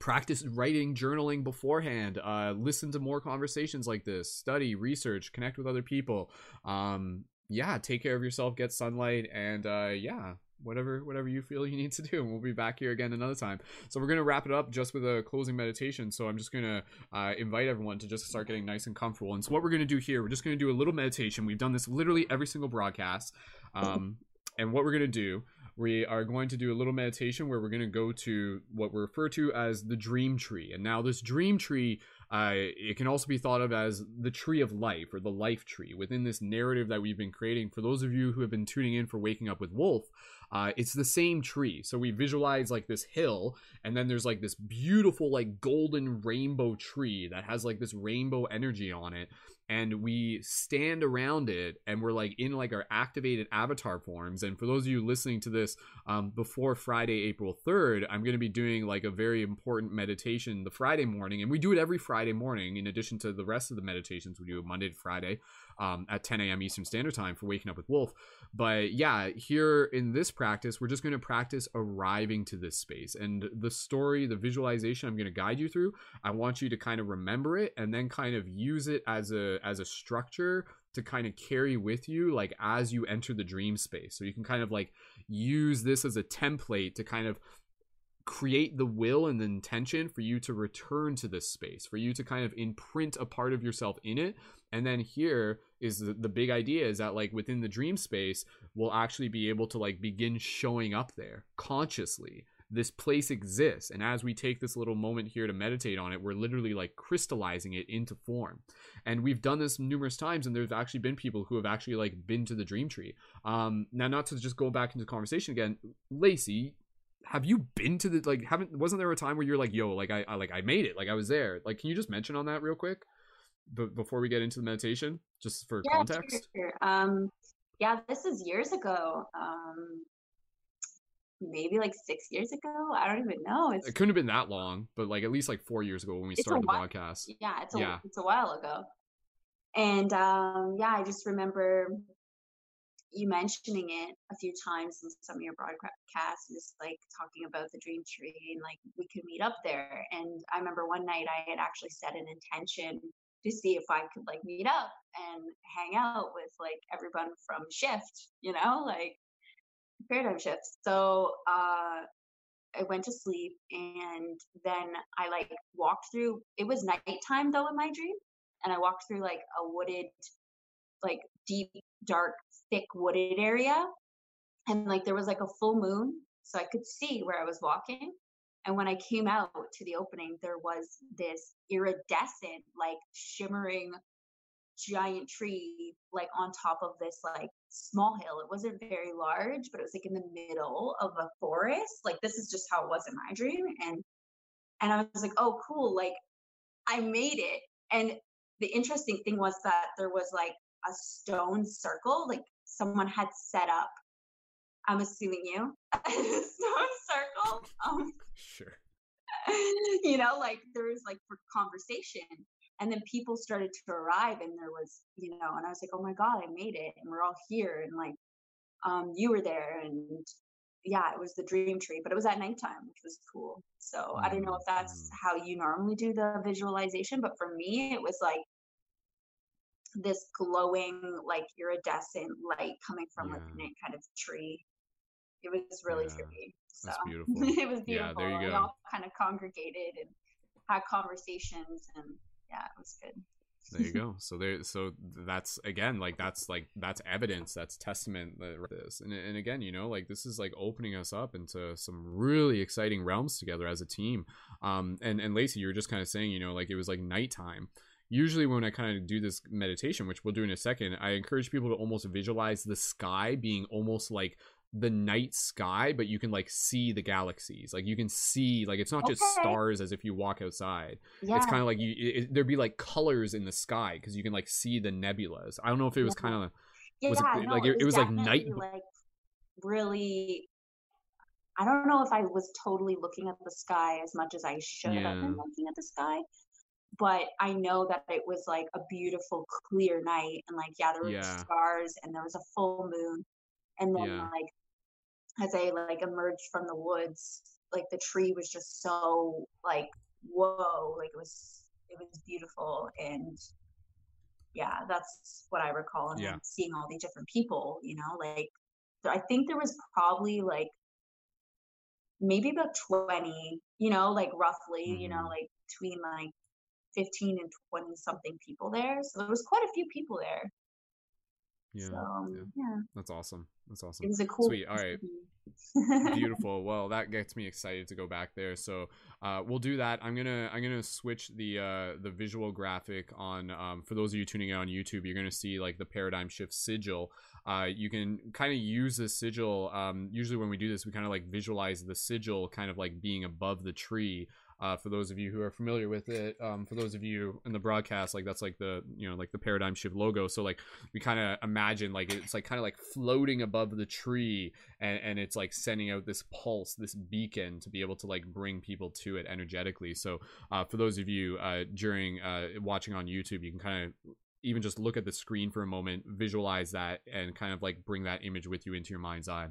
practice writing journaling beforehand uh listen to more conversations like this study research connect with other people. Um yeah take care of yourself get sunlight and uh yeah whatever whatever you feel you need to do and we'll be back here again another time. So we're gonna wrap it up just with a closing meditation so i'm just gonna uh, invite everyone to just start getting nice and comfortable. And so what we're gonna do here we're just gonna do a little meditation. We've done this literally every single broadcast um and what we're gonna do we are going to do a little meditation where we're going to go to what we refer to as the dream tree. And now, this dream tree, uh, it can also be thought of as the tree of life or the life tree within this narrative that we've been creating. For those of you who have been tuning in for Waking Up with Wolf, uh, it's the same tree. So we visualize like this hill, and then there's like this beautiful, like golden rainbow tree that has like this rainbow energy on it and we stand around it and we're like in like our activated avatar forms. And for those of you listening to this um, before friday april 3rd i'm going to be doing like a very important meditation the friday morning. And we do it every friday morning in addition to the rest of the meditations we do monday to friday um, at 10 a.m eastern standard time for waking up with wolf but yeah here in this practice we're just going to practice arriving to this space and the story the visualization i'm going to guide you through I want you to kind of remember it and then kind of use it as a as a structure to kind of carry with you like as you enter the dream space. So you can kind of like use this as a template to kind of create the will and the intention for you to return to this space, for you to kind of imprint a part of yourself in it. And then here is the, the big idea is that like within the dream space, we'll actually be able to like begin showing up there consciously. This place exists. And as we take this little moment here to meditate on it we're literally like crystallizing it into form. And we've done this numerous times and there's actually been people who have actually like been to the dream tree. Um now not to just go back into the conversation again lacey have you been to the like haven't wasn't there a time where you're like yo like I, I like i made it like i was there like can you just mention on that real quick b- before we get into the meditation, just for Yeah, context? Sure, sure. Um, yeah, this is years ago. Um, maybe like six years ago. I don't even know. It's It couldn't have been that long, but like at least like four years ago when we started the while. podcast. yeah, it's a Yeah. it's a while ago. And um, yeah, I just remember you mentioning it a few times in some of your broadcasts, just like talking about the dream tree and like we could meet up there. And I remember one night I had actually set an intention to see if I could like meet up and hang out with like everyone from shift, you know, like paradigm shifts. So uh I went to sleep and then I like walked through it was nighttime though in my dream. And I walked through like a wooded, like deep, dark, thick wooded area. And like there was like a full moon. So I could see where I was walking. And when I came out to the opening, there was this iridescent, like shimmering giant tree like on top of this like small hill. It wasn't very large, but it was like in the middle of a forest. Like this is just how it was in my dream. And and I was like, oh cool, like I made it. And the interesting thing was that there was like a stone circle, like someone had set up. I'm assuming you [LAUGHS] a stone circle. Um, Sure. [LAUGHS] you know, like there was like for conversation. And then people started to arrive and there was, you know, and I was like, oh my God, I made it. And we're all here. And like, um, you were there. And yeah, it was the dream tree, but it was at nighttime, which was cool. So I don't know if that's Mm. how you normally do the visualization, but for me, it was like this glowing, like iridescent light coming from Yeah. within it kind of tree. It was really Yeah, trippy. So that's [LAUGHS] beautiful. it was Yeah, beautiful. there you go. We all kind of congregated and had conversations and yeah, it was good. there you go so there so that's again like that's like that's evidence that's testament that this and, and again you know like this is like opening us up into some really exciting realms together as a team um and and lacey you were just kind of saying you know like it was like nighttime usually when i kind of do this meditation which we'll do in a second i encourage people to almost visualize the sky being almost like the night sky but you can like see the galaxies like you can see like it's not just stars as if you walk outside Yeah. it's kind of like you it, it- there'd be like colors in the sky because you can like see the nebulas i don't know if it was Yeah. kind of yeah, was it- no, like, it- it was, like, night- like really I don't know if I was totally looking at the sky as much as I should have been looking at the sky. But I know that it was like a beautiful, clear night, and like yeah, there were Yeah. stars, and there was a full moon, and then Yeah. like as I like emerged from the woods, like the tree was just so like whoa, like it was it was beautiful, and yeah, that's what I recall, and Yeah. then seeing all these different people, you know, like I think there was probably like maybe about 20 you know like roughly you know Mhm. like between like 15 and 20 something people there so there was quite a few people there yeah so um, yeah. yeah that's awesome that's awesome. it was a cool Sweet, all right. right [LAUGHS] beautiful well that gets me excited to go back there so uh, we'll do that i'm gonna i'm gonna switch the uh the visual graphic on um, for those of you tuning in on youtube you're gonna see like the paradigm shift sigil uh, you can kind of use the sigil um, usually when we do this we kind of like visualize the sigil kind of like being above the tree uh, for those of you who are familiar with it um, for those of you in the broadcast like that's like the you know like the paradigm shift logo. So like we kind of imagine like it's like kind of like floating above the tree and, and it's like sending out this pulse this beacon to be able to like bring people to it energetically. So uh, for those of you uh, during uh, watching on youtube you can kind of even just look at the screen for a moment visualize that and kind of like bring that image with you into your mind's eye.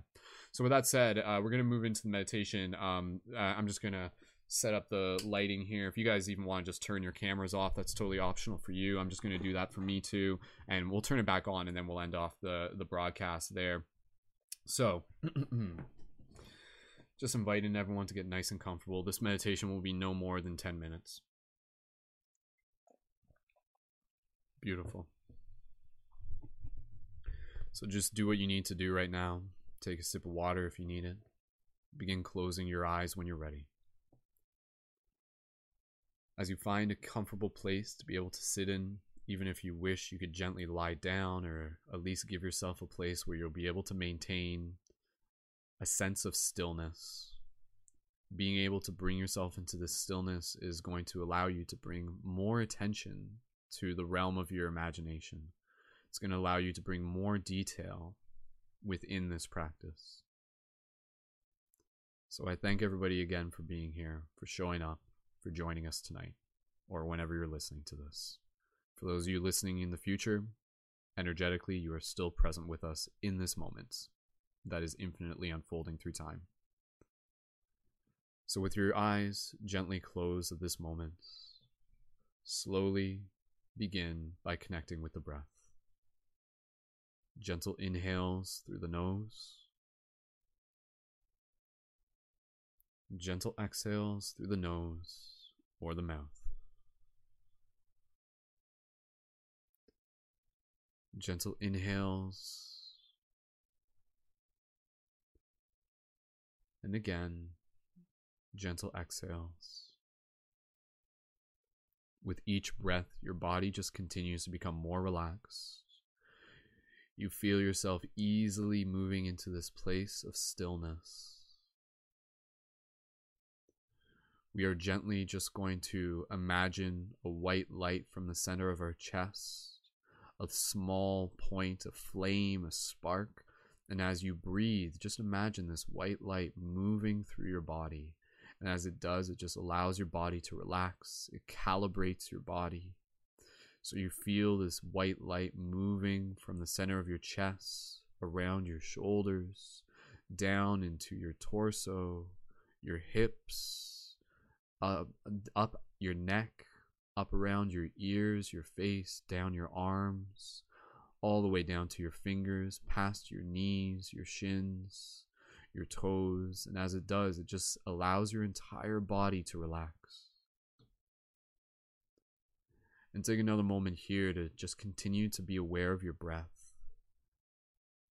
So with that said uh, we're to move into the meditation. Um, uh, i'm just to set up the lighting here. If you guys even want to just turn your cameras off that's totally optional for you. I'm just going to do that for me too and we'll turn it back on and then we'll end off the the broadcast there. So [CLEARS THROAT] just inviting everyone to get nice and comfortable. This meditation will be no more than 10 minutes. Beautiful. So just do what you need to do right now. Take a sip of water if you need it. Begin closing your eyes when you're ready as you find a comfortable place to be able to sit in, even if you wish you could gently lie down or at least give yourself a place where you'll be able to maintain a sense of stillness. Being able to bring yourself into this stillness is going to allow you to bring more attention to the realm of your imagination. It's going to allow you to bring more detail within this practice. So I thank everybody again for being here, for showing up, for joining us tonight, or whenever you're listening to this. For those of you listening in the future, energetically, you are still present with us in this moment that is infinitely unfolding through time. So, with your eyes gently closed at this moment, slowly begin by connecting with the breath. Gentle inhales through the nose, gentle exhales through the nose or the mouth. Gentle inhales. And again, gentle exhales. With each breath, your body just continues to become more relaxed. You feel yourself easily moving into this place of stillness. We are gently just going to imagine a white light from the center of our chest, a small point, a flame, a spark. And as you breathe, just imagine this white light moving through your body. And as it does, it just allows your body to relax, it calibrates your body. So you feel this white light moving from the center of your chest, around your shoulders, down into your torso, your hips, uh, up your neck, up around your ears, your face, down your arms, all the way down to your fingers, past your knees, your shins, your toes. And as it does, it just allows your entire body to relax. And take another moment here to just continue to be aware of your breath.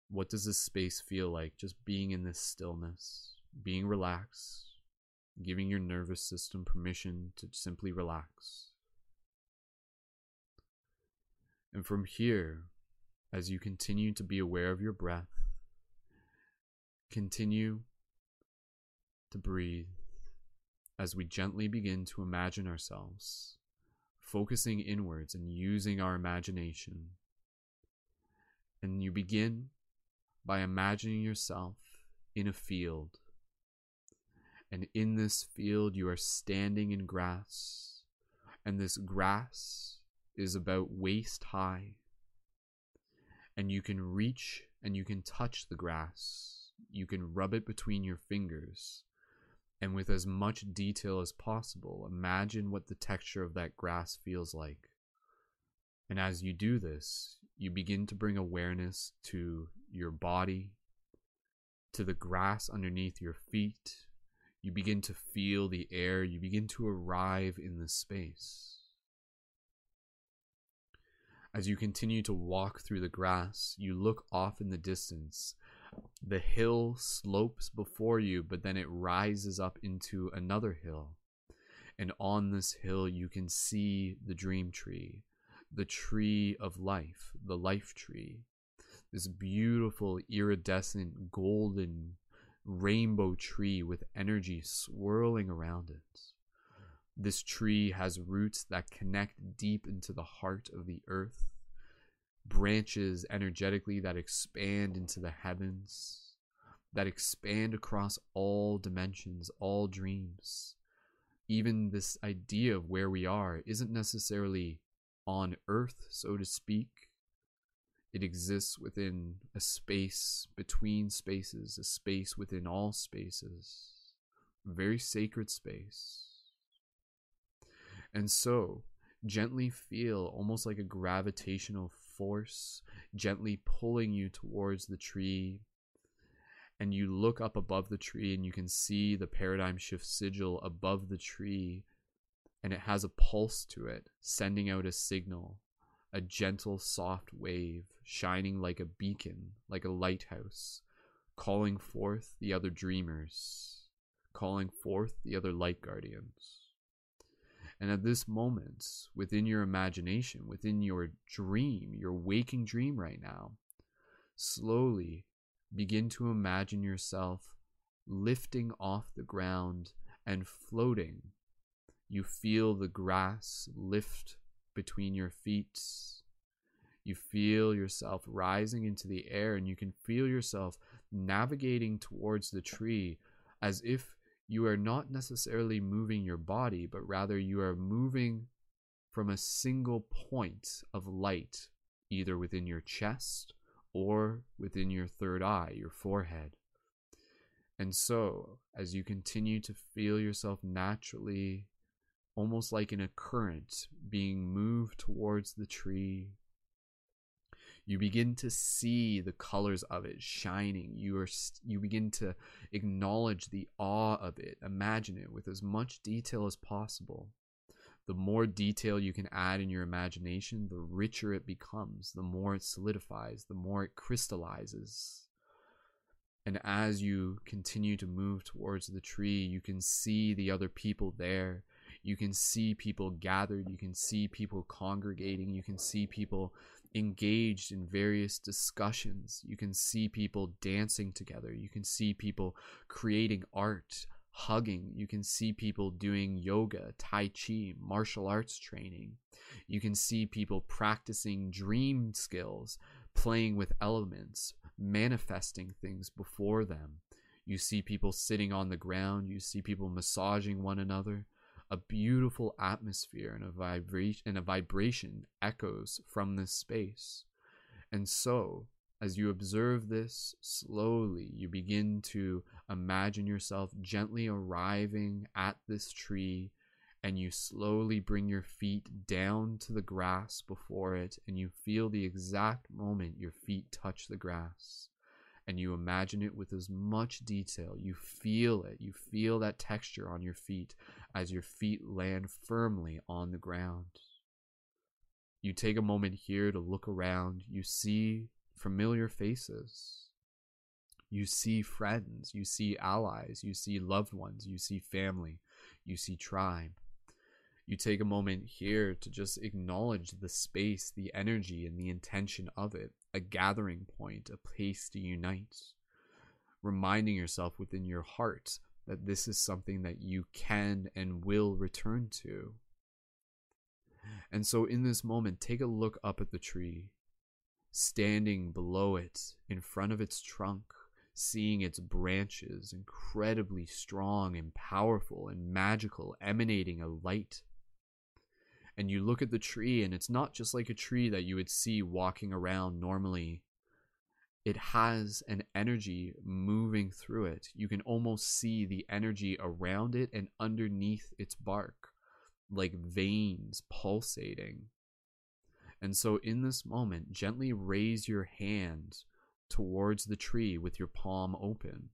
What does this space feel like? Just being in this stillness, being relaxed, giving your nervous system permission to simply relax. And from here, as you continue to be aware of your breath, continue to breathe as we gently begin to imagine ourselves, focusing inwards and using our imagination. And you begin by imagining yourself in a field and in this field you are standing in grass, and this grass is about waist high. And you can reach and you can touch the grass. You can rub it between your fingers. And with as much detail as possible, imagine what the texture of that grass feels like. And as you do this, you begin to bring awareness to your body, to the grass underneath your feet, you begin to feel the air, you begin to arrive in the space. As you continue to walk through the grass, you look off in the distance. The hill slopes before you, but then it rises up into another hill. And on this hill, you can see the dream tree, the tree of life, the life tree. This beautiful, iridescent, golden rainbow tree with energy swirling around it. This tree has roots that connect deep into the heart of the earth, branches energetically that expand into the heavens, that expand across all dimensions, all dreams. Even this idea of where we are isn't necessarily on earth, so to speak, it exists within a space between spaces, a space within all spaces, a very sacred space. And so, gently feel almost like a gravitational force gently pulling you towards the tree. And you look up above the tree and you can see the paradigm shift sigil above the tree, and it has a pulse to it, sending out a signal a gentle, soft wave, shining like a beacon, like a lighthouse, calling forth the other dreamers, calling forth the other light guardians. And at this moment, within your imagination, within your dream, your waking dream right now, slowly begin to imagine yourself lifting off the ground and floating. You feel the grass lift between your feet. You feel yourself rising into the air, and you can feel yourself navigating towards the tree as if you are not necessarily moving your body, but rather you are moving from a single point of light, either within your chest or within your third eye, your forehead. And so, as you continue to feel yourself naturally, almost like in a current, being moved towards the tree, you begin to see the colors of it shining you are you begin to acknowledge the awe of it imagine it with as much detail as possible the more detail you can add in your imagination, the richer it becomes, the more it solidifies, the more it crystallizes. And as you continue to move towards the tree, you can see the other people there. You can see people gathered. You can see people congregating. You can see people engaged in various discussions. You can see people dancing together. You can see people creating art, hugging. You can see people doing yoga, Tai Chi, martial arts training. You can see people practicing dream skills, playing with elements, manifesting things before them. You see people sitting on the ground. You see people massaging one another. A beautiful atmosphere and a vibration and a vibration echoes from this space. And so, as you observe this slowly, you begin to imagine yourself gently arriving at this tree, and you slowly bring your feet down to the grass before it, and you feel the exact moment your feet touch the grass. And you imagine it with as much detail. You feel it. You feel that texture on your feet as your feet land firmly on the ground. You take a moment here to look around. You see familiar faces. You see friends, you see allies, you see loved ones, you see family, you see tribe. You take a moment here to just acknowledge the space, the energy, and the intention of it, a gathering point, a place to unite. Reminding yourself within your heart that this is something that you can and will return to. And so, in this moment, take a look up at the tree standing below it, in front of its trunk, seeing its branches incredibly strong and powerful and magical, emanating a light. And you look at the tree, and it's not just like a tree that you would see walking around normally. It has an energy moving through it. You can almost see the energy around it and underneath its bark, like veins pulsating and so, in this moment, gently raise your hand towards the tree with your palm open.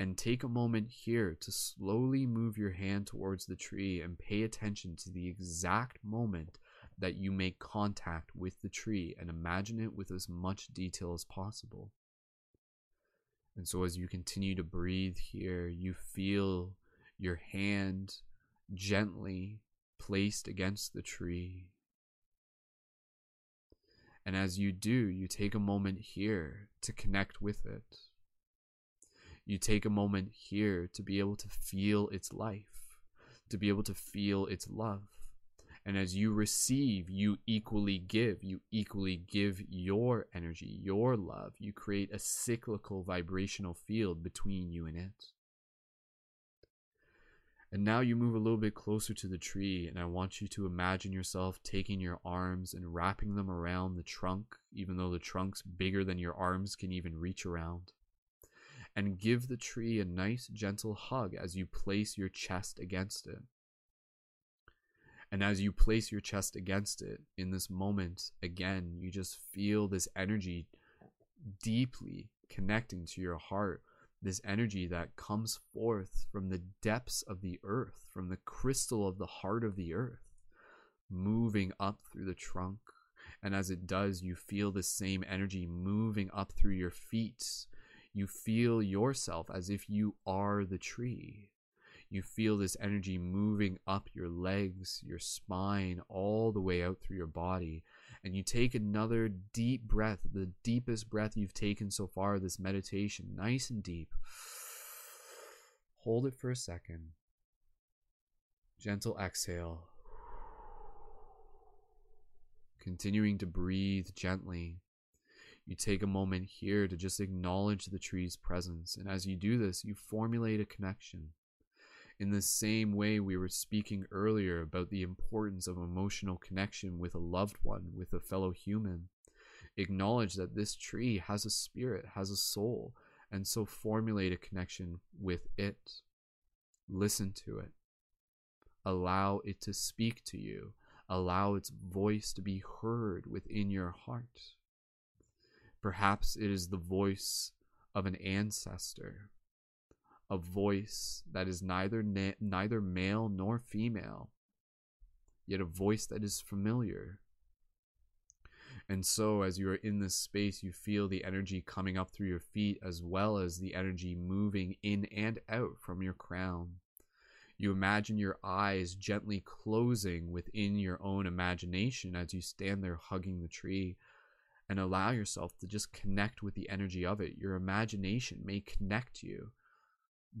And take a moment here to slowly move your hand towards the tree and pay attention to the exact moment that you make contact with the tree and imagine it with as much detail as possible. And so, as you continue to breathe here, you feel your hand gently placed against the tree and as you do, you take a moment here to connect with it. You take a moment here to be able to feel its life, to be able to feel its love. And as you receive, you equally give. You equally give your energy, your love. You create a cyclical vibrational field between you and it. And now you move a little bit closer to the tree, and I want you to imagine yourself taking your arms and wrapping them around the trunk, even though the trunk's bigger than your arms can even reach around. And give the tree a nice, gentle hug as you place your chest against it. And as you place your chest against it, in this moment, again, you just feel this energy deeply connecting to your heart this energy that comes forth from the depths of the earth, from the crystal of the heart of the earth, moving up through the trunk. And as it does, you feel the same energy moving up through your feet. You feel yourself as if you are the tree. You feel this energy moving up your legs, your spine, all the way out through your body and you take another deep breath, the deepest breath you've taken so far this meditation, nice and deep. Hold it for a second. Gentle exhale. continuing to breathe gently. You take a moment here to just acknowledge the tree's presence, and as you do this, you formulate a connection. In the same way, we were speaking earlier about the importance of emotional connection with a loved one, with a fellow human. Acknowledge that this tree has a spirit, has a soul, and so formulate a connection with it. Listen to it. Allow it to speak to you. Allow its voice to be heard within your heart. Perhaps it is the voice of an ancestor, a voice that is neither na- neither male nor female, yet a voice that is familiar. And so, as you are in this space, you feel the energy coming up through your feet as well as the energy moving in and out from your crown. You imagine your eyes gently closing within your own imagination as you stand there hugging the tree and allow yourself to just connect with the energy of it. Your imagination may connect you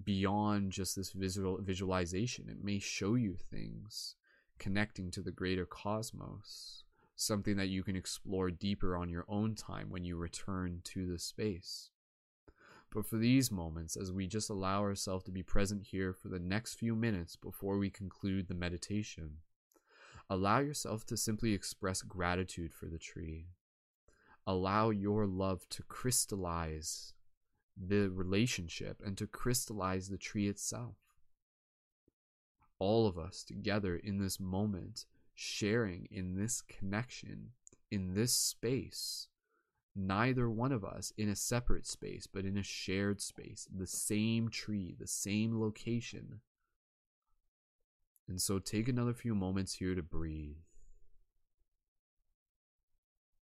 beyond just this visual visualization. It may show you things connecting to the greater cosmos, something that you can explore deeper on your own time when you return to the space. But for these moments, as we just allow ourselves to be present here for the next few minutes before we conclude the meditation, allow yourself to simply express gratitude for the tree. Allow your love to crystallize the relationship and to crystallize the tree itself. All of us together in this moment, sharing in this connection, in this space, neither one of us in a separate space, but in a shared space, the same tree, the same location. And so take another few moments here to breathe.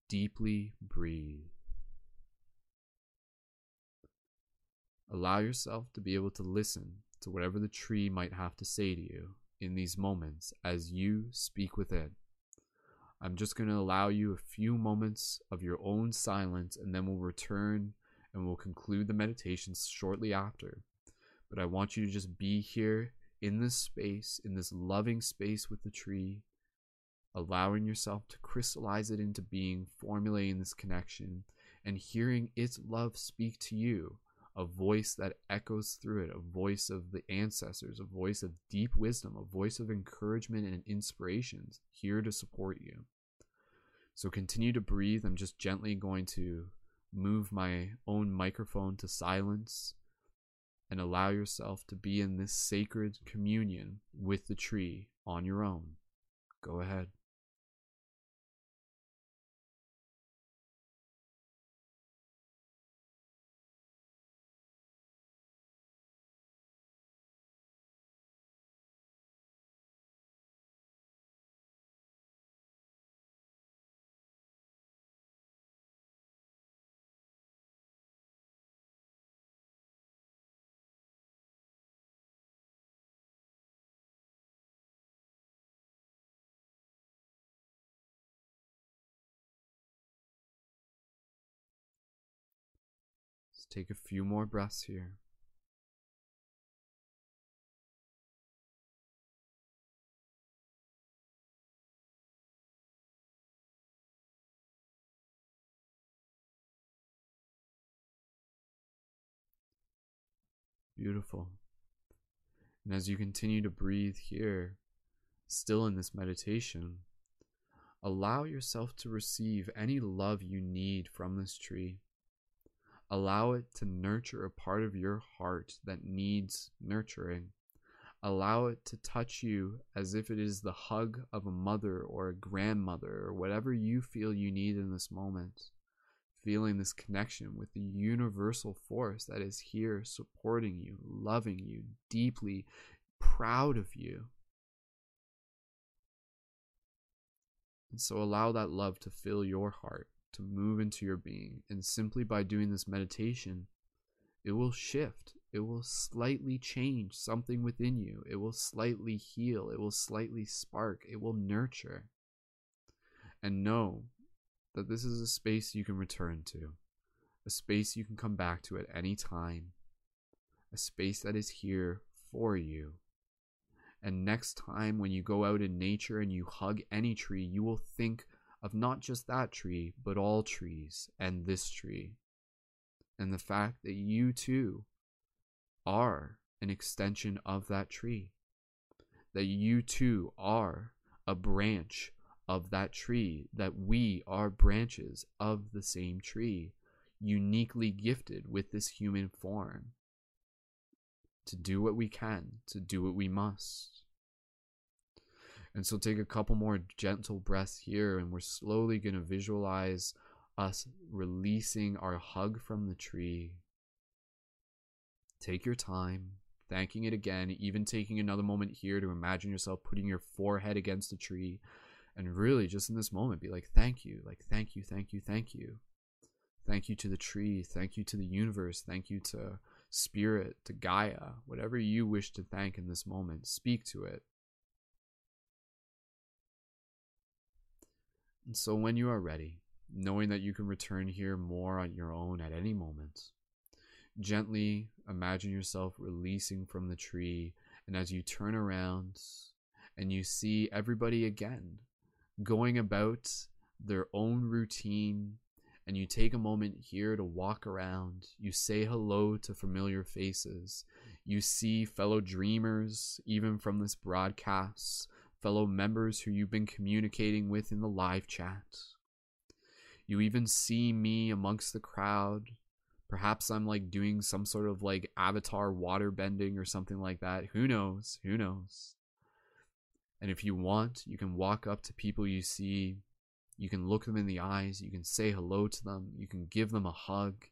Deeply breathe. Allow yourself to be able to listen to whatever the tree might have to say to you in these moments as you speak with it. I'm just going to allow you a few moments of your own silence and then we'll return and we'll conclude the meditation shortly after. But I want you to just be here in this space, in this loving space with the tree, allowing yourself to crystallize it into being, formulating this connection, and hearing its love speak to you a voice that echoes through it, a voice of the ancestors, a voice of deep wisdom, a voice of encouragement and inspirations here to support you. So continue to breathe. I'm just gently going to move my own microphone to silence and allow yourself to be in this sacred communion with the tree on your own. Go ahead. Let's take a few more breaths here. Beautiful. And as you continue to breathe here, still in this meditation, allow yourself to receive any love you need from this tree. Allow it to nurture a part of your heart that needs nurturing. Allow it to touch you as if it is the hug of a mother or a grandmother or whatever you feel you need in this moment. Feeling this connection with the universal force that is here supporting you, loving you, deeply proud of you. And so allow that love to fill your heart to move into your being. And simply by doing this meditation, it will shift. It will slightly change something within you. It will slightly heal. It will slightly spark. It will nurture. And know that this is a space you can return to, a space you can come back to at any time, a space that is here for you. And next time when you go out in nature and you hug any tree, you will think of not just that tree, but all trees and this tree. And the fact that you too are an extension of that tree. That you too are a branch of that tree, that we are branches of the same tree, uniquely gifted with this human form. To do what we can, to do what we must. And so take a couple more gentle breaths here, and we're slowly going to visualize us releasing our hug from the tree. Take your time, thanking it again, even taking another moment here to imagine yourself putting your forehead against the tree and really just in this moment be like, thank you, like, thank you, thank you, thank you. Thank you to the tree, thank you to the universe, thank you to spirit, to Gaia, whatever you wish to thank in this moment, speak to it. And so when you are ready, knowing that you can return here more on your own at any moment, gently imagine yourself releasing from the tree. And as you turn around and you see everybody again going about their own routine, and you take a moment here to walk around, you say hello to familiar faces, you see fellow dreamers, even from this broadcast, fellow members who you've been communicating with in the live chat. You even see me amongst the crowd. Perhaps I'm like doing some sort of like avatar water bending or something like that. Who knows? Who knows? And if you want, you can walk up to people you see. You can look them in the eyes. You can say hello to them. You can give them a hug.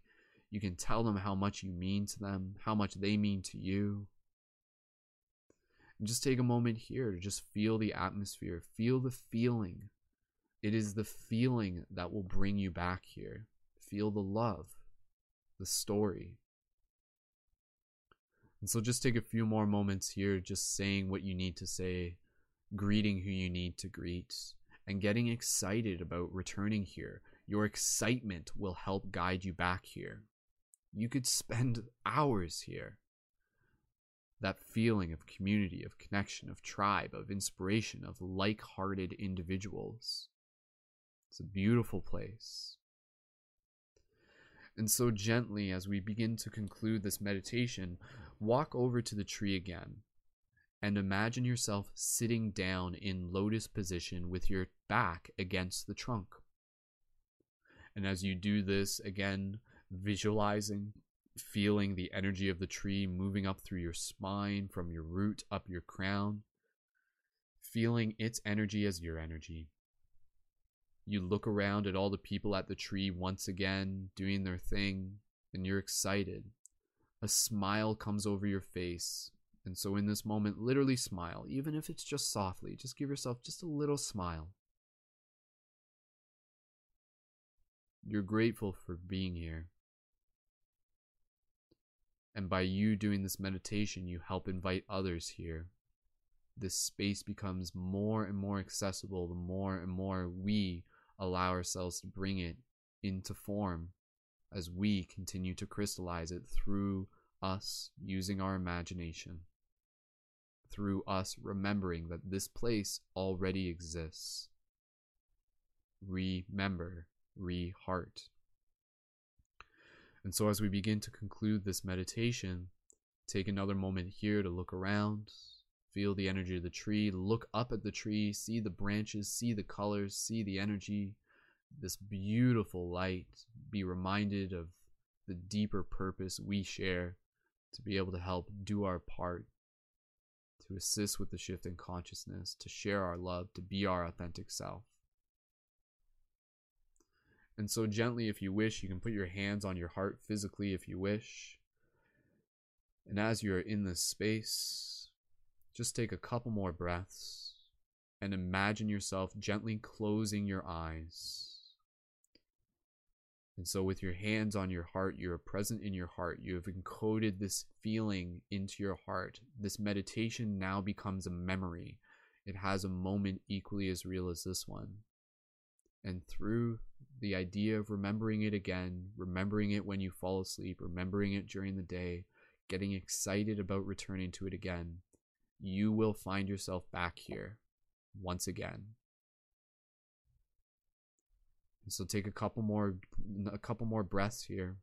You can tell them how much you mean to them, how much they mean to you. Just take a moment here to just feel the atmosphere, feel the feeling. It is the feeling that will bring you back here. Feel the love, the story. And so just take a few more moments here, just saying what you need to say, greeting who you need to greet, and getting excited about returning here. Your excitement will help guide you back here. You could spend hours here that feeling of community, of connection, of tribe, of inspiration, of like hearted individuals. It's a beautiful place. And so, gently, as we begin to conclude this meditation, walk over to the tree again and imagine yourself sitting down in lotus position with your back against the trunk. And as you do this, again, visualizing feeling the energy of the tree moving up through your spine, from your root up your crown, feeling its energy as your energy. You look around at all the people at the tree once again, doing their thing, and you're excited. A smile comes over your face. And so, in this moment, literally smile, even if it's just softly. Just give yourself just a little smile. You're grateful for being here. And by you doing this meditation, you help invite others here. This space becomes more and more accessible the more and more we allow ourselves to bring it into form as we continue to crystallize it through us using our imagination, through us remembering that this place already exists. Remember, re heart. And so, as we begin to conclude this meditation, take another moment here to look around, feel the energy of the tree, look up at the tree, see the branches, see the colors, see the energy, this beautiful light, be reminded of the deeper purpose we share to be able to help do our part, to assist with the shift in consciousness, to share our love, to be our authentic self. And so, gently, if you wish, you can put your hands on your heart physically if you wish. And as you're in this space, just take a couple more breaths and imagine yourself gently closing your eyes. And so, with your hands on your heart, you are present in your heart. You have encoded this feeling into your heart. This meditation now becomes a memory. It has a moment equally as real as this one. And through the idea of remembering it again, remembering it when you fall asleep, remembering it during the day, getting excited about returning to it again, you will find yourself back here once again. So take a couple more a couple more breaths here.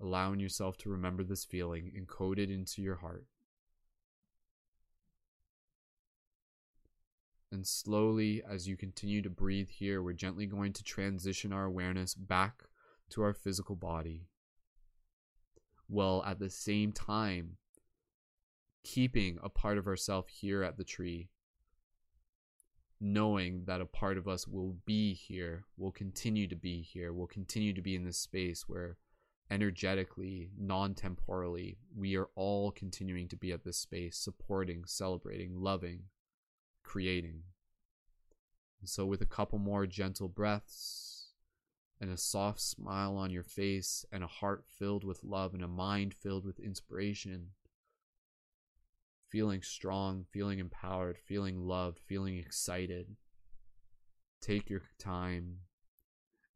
Allowing yourself to remember this feeling encoded into your heart. And slowly, as you continue to breathe here, we're gently going to transition our awareness back to our physical body. While at the same time, keeping a part of ourself here at the tree, knowing that a part of us will be here, will continue to be here, will continue to be in this space where energetically, non temporally, we are all continuing to be at this space, supporting, celebrating, loving, creating. And so, with a couple more gentle breaths and a soft smile on your face and a heart filled with love and a mind filled with inspiration, feeling strong, feeling empowered, feeling loved, feeling excited, take your time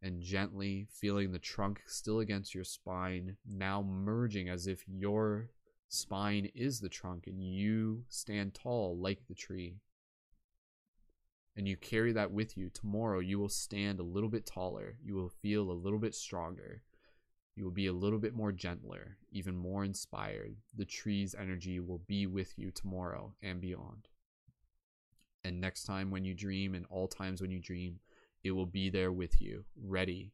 and gently feeling the trunk still against your spine, now merging as if your spine is the trunk and you stand tall like the tree and you carry that with you, tomorrow you will stand a little bit taller. You will feel a little bit stronger. You will be a little bit more gentler, even more inspired. The tree's energy will be with you tomorrow and beyond. And next time when you dream, and all times when you dream, it will be there with you, ready.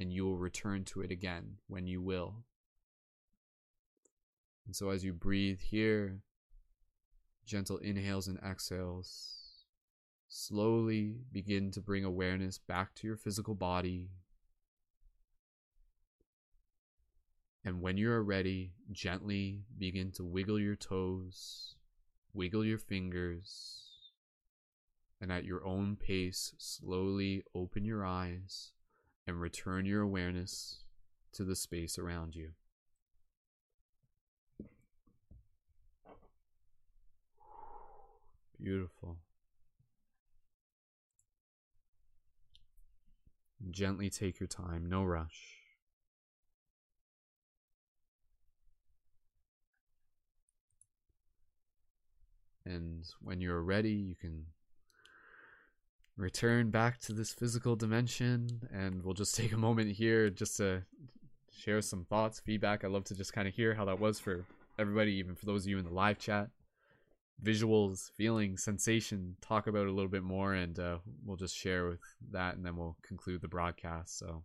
And you will return to it again when you will. And so as you breathe here, gentle inhales and exhales Slowly begin to bring awareness back to your physical body. And when you are ready, gently begin to wiggle your toes, wiggle your fingers, and at your own pace, slowly open your eyes and return your awareness to the space around you. Beautiful. Gently take your time, no rush. And when you're ready, you can return back to this physical dimension. And we'll just [LAUGHS] take a moment here just to share some thoughts, feedback. i love to just kind of hear how that was for everybody, even for those of you in the live chat visuals, feelings, sensation, talk about a little bit more, and uh, we'll just share with that, and then we'll conclude the broadcast. So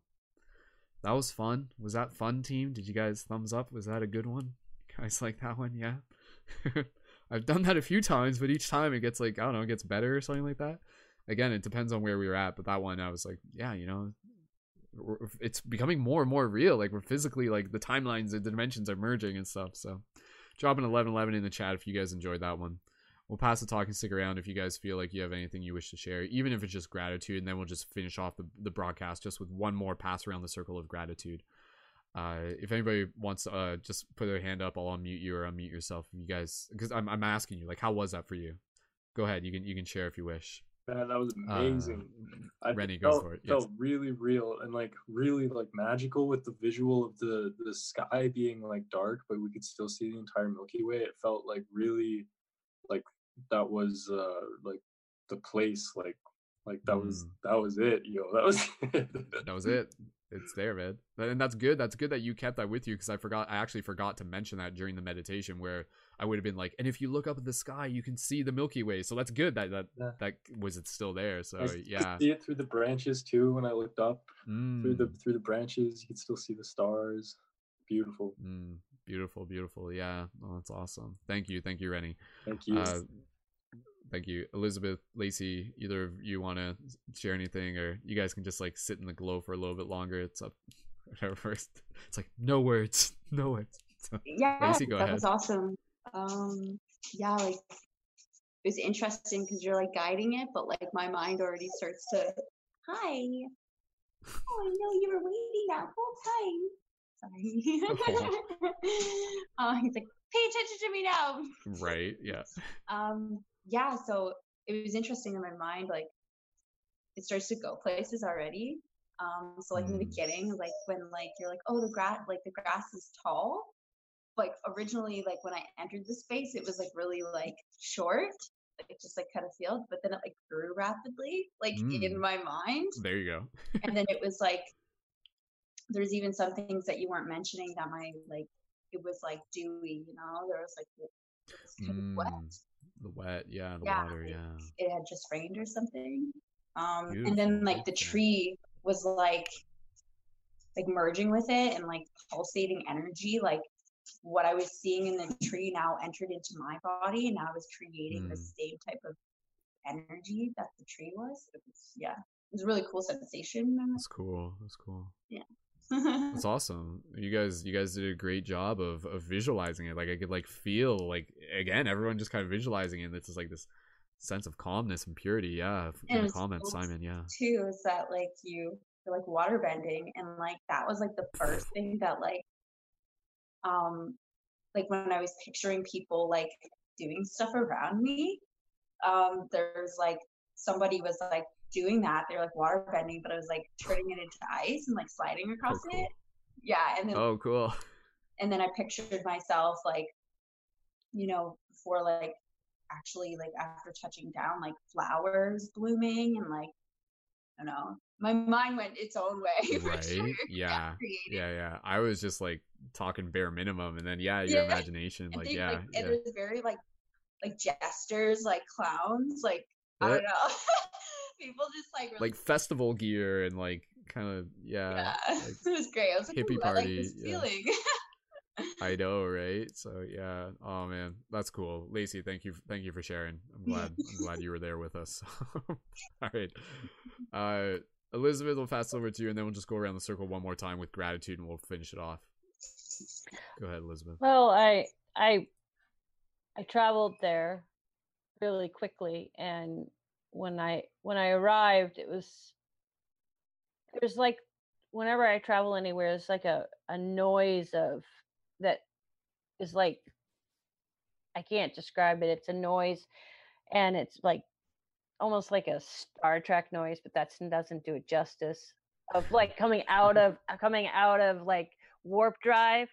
that was fun. Was that fun, team? Did you guys thumbs up? Was that a good one? You [LAUGHS] guys like that one? Yeah. [LAUGHS] I've done that a few times, but each time it gets like I don't know, it gets better or something like that. Again, it depends on where we were at, but that one I was like, yeah, you know, it's becoming more and more real. Like we're physically like the timelines, the dimensions are merging and stuff. So drop an 1111 in the chat if you guys enjoyed that one. We'll pass the talking stick around if you guys feel like you have anything you wish to share, even if it's just gratitude, and then we'll just finish off the, the broadcast just with one more pass around the circle of gratitude. Uh, if anybody wants to uh, just put their hand up, I'll unmute you or unmute yourself. If you guys, because I'm, I'm asking you, like, how was that for you? Go ahead, you can you can share if you wish. Man, that was amazing. Uh, Rennie, go for it. Yes. Felt really real and like really like magical with the visual of the the sky being like dark, but we could still see the entire Milky Way. It felt like really like that was uh like the place like like that mm. was that was it yo that was [LAUGHS] that was it it's there man and that's good that's good that you kept that with you because i forgot i actually forgot to mention that during the meditation where i would have been like and if you look up at the sky you can see the milky way so that's good that that yeah. that was it's still there so yeah see it through the branches too when i looked up mm. through the mm. through the branches you could still see the stars beautiful mm. beautiful beautiful yeah oh, that's awesome thank you thank you rennie thank you uh, thank you. Elizabeth lacey either of you want to share anything or you guys can just like sit in the glow for a little bit longer. It's up [LAUGHS] whatever first it's like no words [LAUGHS] no words. So, yeah lacey, that ahead. was awesome. Um yeah like it was interesting because you're like guiding it but like my mind already starts to hi. Oh i know you were waiting that whole time. Sorry. [LAUGHS] Oh. uh, he's like pay attention to me now. Right yeah. Um yeah, so it was interesting in my mind, like it starts to go places already. Um, so like mm. in the mm. beginning, like when like you're like, oh the grass like the grass is tall. Like originally, like when I entered the space, it was like really like short. like just like kind of field, but then it like grew rapidly, like Mm. in my mind. There you go. and then [LAUGHS] it was like there's even some things that you weren't mentioning that my like it was like dewy, you know. There was like it was kind of wet. The wet, yeah, the Yeah, water, yeah. It had just rained or something. Um, and then like the tree was like like merging with it and like pulsating energy, like what I was seeing in the tree now entered into my body, and I was creating the Mm. same type of energy that the tree was. It was yeah, it was a really cool sensation. That's cool. That's cool. Yeah. That's [LAUGHS] awesome. You guys, you guys did a great job of of visualizing it. Like I could like feel like again, everyone just kind of visualizing it. It's just like this sense of calmness and purity. Yeah, in the comments, cool Simon. Yeah. too is that like you you're like water bending and like that was like the first [LAUGHS] thing that like um like when I was picturing people like doing stuff around me, um there's like somebody was like doing that. They're like water bending, but I was like turning it into ice and like sliding oh, across Oh, cool. it. Yeah, and then Oh, cool. and then I pictured myself like, you know, before like actually like after touching down, like flowers blooming and like I don't know. My mind went its own way. [LAUGHS] for Right? sure. Yeah. Yeah, yeah. I was just like talking bare minimum, and then yeah, your Yeah. imagination, And like they, yeah, like, yeah. it was very like like jesters, like clowns, like I uh don't know. [LAUGHS] People just like really like festival gear and like kind of yeah. yeah. [LAUGHS] like, it was great. I was like, hippie Ooh, I like party, this yeah. feeling. [LAUGHS] I know, right? So yeah. Oh man, that's cool. Lacey, thank you, thank you for sharing. I'm glad, I'm glad you were there with us. [LAUGHS] All right, uh, Elizabeth, we'll pass over to you, and then we'll just go around the circle one more time with gratitude, and we'll finish it off. Go ahead, Elizabeth. Well, I I I traveled there really quickly and when I when I arrived it was it was like whenever I travel anywhere it's like a a noise of that is like I can't describe it it's a noise and it's like almost like a Star Trek noise but that doesn't do it justice of like coming out [LAUGHS] of coming out of like warp drive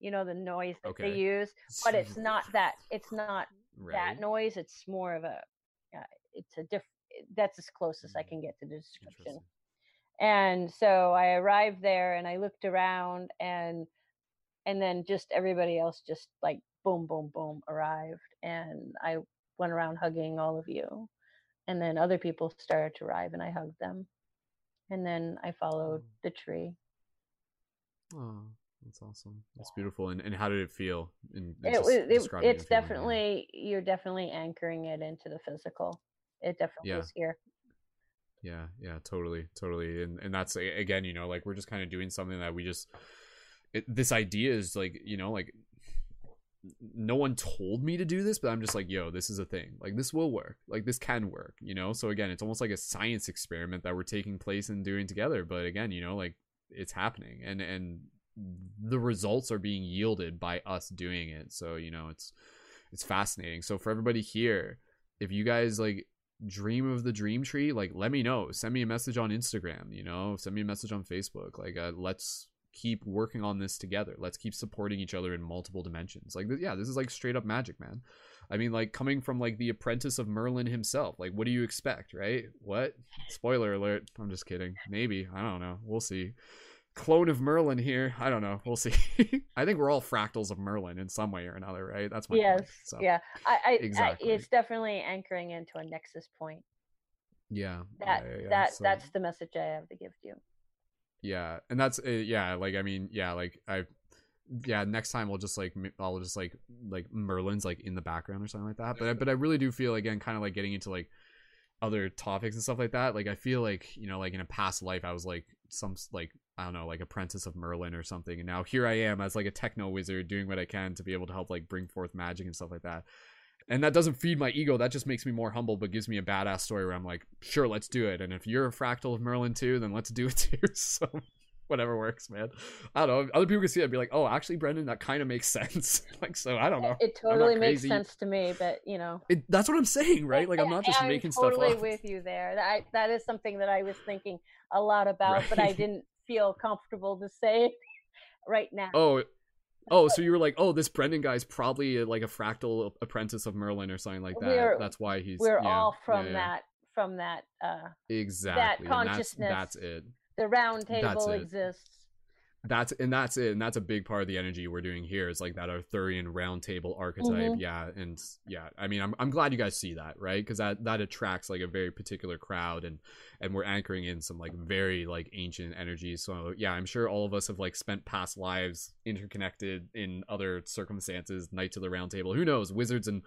you know the noise that they use but it's not that it's not right. that noise it's more of a uh, it's a diff that's as close as i Mm. can get to the description and so i arrived there and i looked around and and then just everybody else just like boom boom boom arrived and i went around hugging all of you and then other people started to arrive and i hugged them and then i followed Oh. the tree Oh, that's awesome. That's beautiful. And and how did it feel? In, in it, it, it's definitely you're definitely anchoring it into the physical it definitely Yeah. is here Yeah, yeah, totally, totally, and and that's again, you know, like we're just kind of doing something that we just, it, this idea is like, you know, like no one told me to do this, but I'm just like, yo, this is a thing. Like this will work. Like this can work, you know? So again, it's almost like a science experiment that we're taking place and doing together, but again, you know, like it's happening and and the results are being yielded by us doing it. So, you know, it's it's fascinating. So for everybody here, if you guys like dream of the dream tree like let me know. Send me a message on instagram you know? Send me a message on facebook. Like uh, let's keep working on this together. Let's keep supporting each other in multiple dimensions. Like yeah this is like straight up magic man. I mean like coming from like the apprentice of merlin himself like what do you expect right? What? Spoiler alert. I'm just kidding. Maybe. I don't know. We'll see clone of merlin here. I don't know. We'll see. [LAUGHS] I think we're all fractals of merlin in some way or another right? That's my yes. point. so. Yeah. I, I, Exactly. I it's definitely anchoring into a nexus point. Yeah. That yeah, yeah, that So- that's the message i have to give you. Yeah. And that's uh, yeah like i mean yeah like i yeah next time we'll just like i'll just like like merlin's like in the background or something like that. But I, but i really do feel again kind of like getting into like other topics and stuff like that. Like i feel like you know like in a past life i was like some like i don't know like apprentice of merlin or something and now here i am as like a techno wizard doing what i can to be able to help like bring forth magic and stuff like that. And that doesn't feed my ego that just makes me more humble but gives me a badass story where i'm like sure let's do it and if you're a fractal of merlin too then let's do it too. [LAUGHS] So whatever works man. I don't know other people can see it and be like oh actually brendon that kind of makes [LAUGHS] sense. Like so i don't know. It I'm totally makes sense to me but you know. It, that's what i'm saying right? Like i'm [LAUGHS] not just I'm making totally stuff up. Totally with you there. That that is something that i was thinking a lot about but i didn't feel comfortable to say [LAUGHS] right now oh Oh, so you were like, oh, this Brendon guy's probably like a fractal apprentice of Merlin or something like that. We're- that's why he's. We're yeah, all from yeah. that from that uh Exactly. and that's, consciousness. that's it. the round table exists. That's and that's it, and that's a big part of the energy we're doing here. Is like that Arthurian round table archetype, Mhm. yeah, and yeah. I mean, I'm I'm glad you guys see that, right? Because that that attracts like a very particular crowd, and and we're anchoring in some like very like ancient energies. So yeah, I'm sure all of us have like spent past lives interconnected in other circumstances. Knights of the Round Table, who knows? Wizards and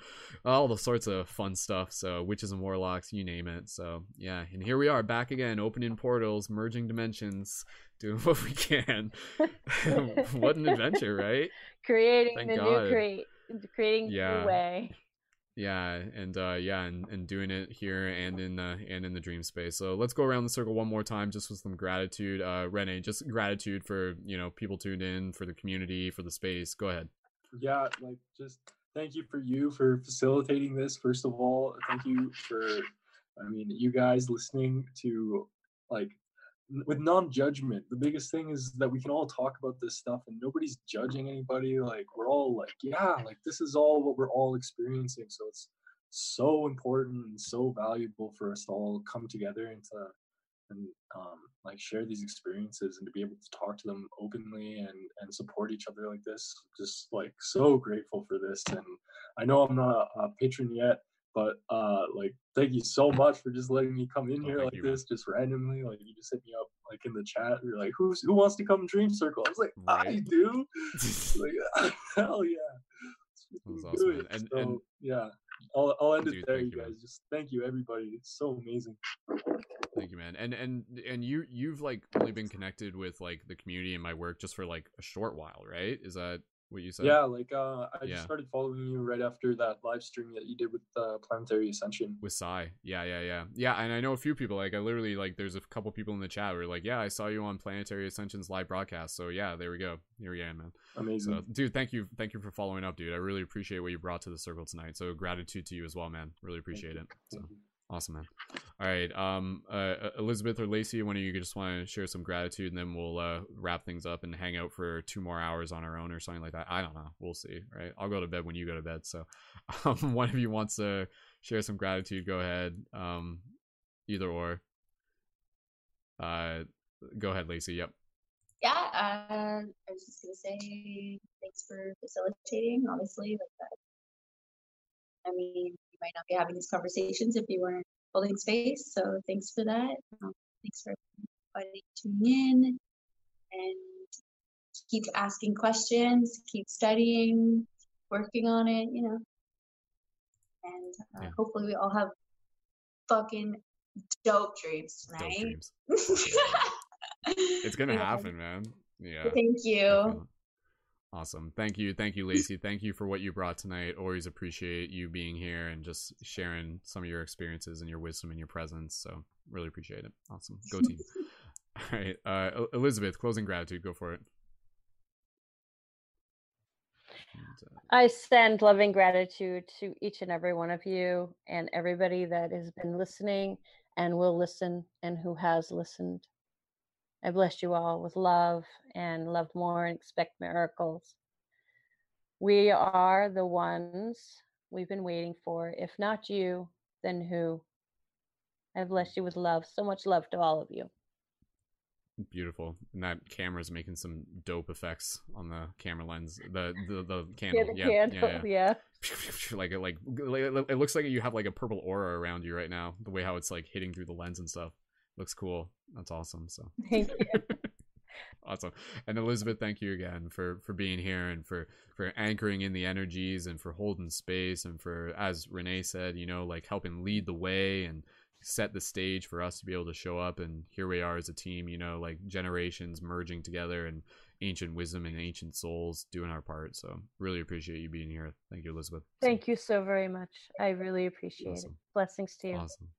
all the sorts of fun stuff. So witches and warlocks, you name it. So yeah, and here we are back again, opening portals, merging dimensions, doing what we can. [LAUGHS] what an adventure, right? Creating Thank the God. new create creating Yeah. new way. Yeah, and uh yeah, and, and doing it here and in uh and in the dream space. So let's go around the circle one more time just with some gratitude. Uh Rene, just gratitude for, you know, people tuned in, for the community, for the space. Go ahead. yeah like just thank you for you for facilitating this first of all thank you for i mean you guys listening to like n- with non-judgment the biggest thing is that we can all talk about this stuff and nobody's judging anybody like we're all like yeah like this is all what we're all experiencing. So it's so important and so valuable for us to all come together and to and um, like share these experiences and to be able to talk to them openly and and support each other like this. Just like so grateful for this and i know i'm not a, a patron yet but uh like thank you so much for just letting me come in Oh, here like you, man. this just randomly like you just hit me up like in the chat you're like who's who wants to come dream circle i was like [LAUGHS] i Right. do [LAUGHS] like [LAUGHS] hell yeah Let's do awesome, it. And- so, and- yeah I'll, I'll end Dude, it there you you, man. guys just thank you everybody it's so amazing Thank you, man. And and and you you've like only been connected with like the community and my work just for like a short while, right? Is that what you said? Yeah, like uh, I Yeah. just started following you right after that live stream that you did with uh, Planetary Ascension. with Psy. Yeah, yeah, yeah. Yeah, and I know a few people, like I literally like there's a couple people in the chat who are like, Yeah, I saw you on Planetary Ascension's live broadcast. So yeah, there we go. Here we are, man. Amazing. So dude, thank you thank you for following up, dude. I really appreciate what you brought to the circle tonight. So gratitude to you as well, man. Really appreciate it. So. Awesome, man. All right. Um uh Elizabeth or Lacey, one of you just want to share some gratitude and then we'll uh wrap things up and hang out for two more hours on our own or something like that. I don't know. We'll see. Right. I'll go to bed when you go to bed. So [LAUGHS] um one of you wants to share some gratitude, go ahead. Um either or. Uh go ahead, Lacey. Yep. Yeah, uh, I was just gonna say thanks for facilitating. Obviously, like that. I mean, might not be having these conversations if you weren't holding space. So thanks for that. Um, thanks for everybody tuning in and keep asking questions, keep studying, working on it. You know, and uh, Yeah. hopefully we all have fucking dope dreams Dope tonight. dreams. [LAUGHS] It's gonna Yeah. happen, man. Yeah. Thank you. Feel it. Awesome. Thank you. Thank you, Lacey. Thank you for what you brought tonight. Always appreciate you being here and just sharing some of your experiences and your wisdom and your presence. So really appreciate it. Awesome. Go team. [LAUGHS] All right. Uh Elizabeth, closing gratitude. Go for it. Uh, I send loving gratitude to each and every one of you and everybody that has been listening and will listen and who has listened. I bless you all with love and love more and expect miracles. We are the ones we've been waiting for. If not you, then who? I bless you with love. So much love to all of you. beautiful. And that camera's making some dope effects on the camera lens. The the, the [LAUGHS] Yeah, candle. the Yeah, candle. yeah, Yeah. yeah. [LAUGHS] like it like like- it looks like you have like a purple aura around you right now. The way how it's like hitting through the lens and stuff looks cool. That's awesome. So [LAUGHS] Thank you. [LAUGHS] awesome and elizabeth thank you again for for being here and for for anchoring in the energies and for holding space and for as renee said you know like helping lead the way and set the stage for us to be able to show up and here we are as a team you know like generations merging together and ancient wisdom and ancient souls doing our part so really appreciate you being here thank you elizabeth So, Thank you so very much. I really appreciate it. Blessings to you. awesome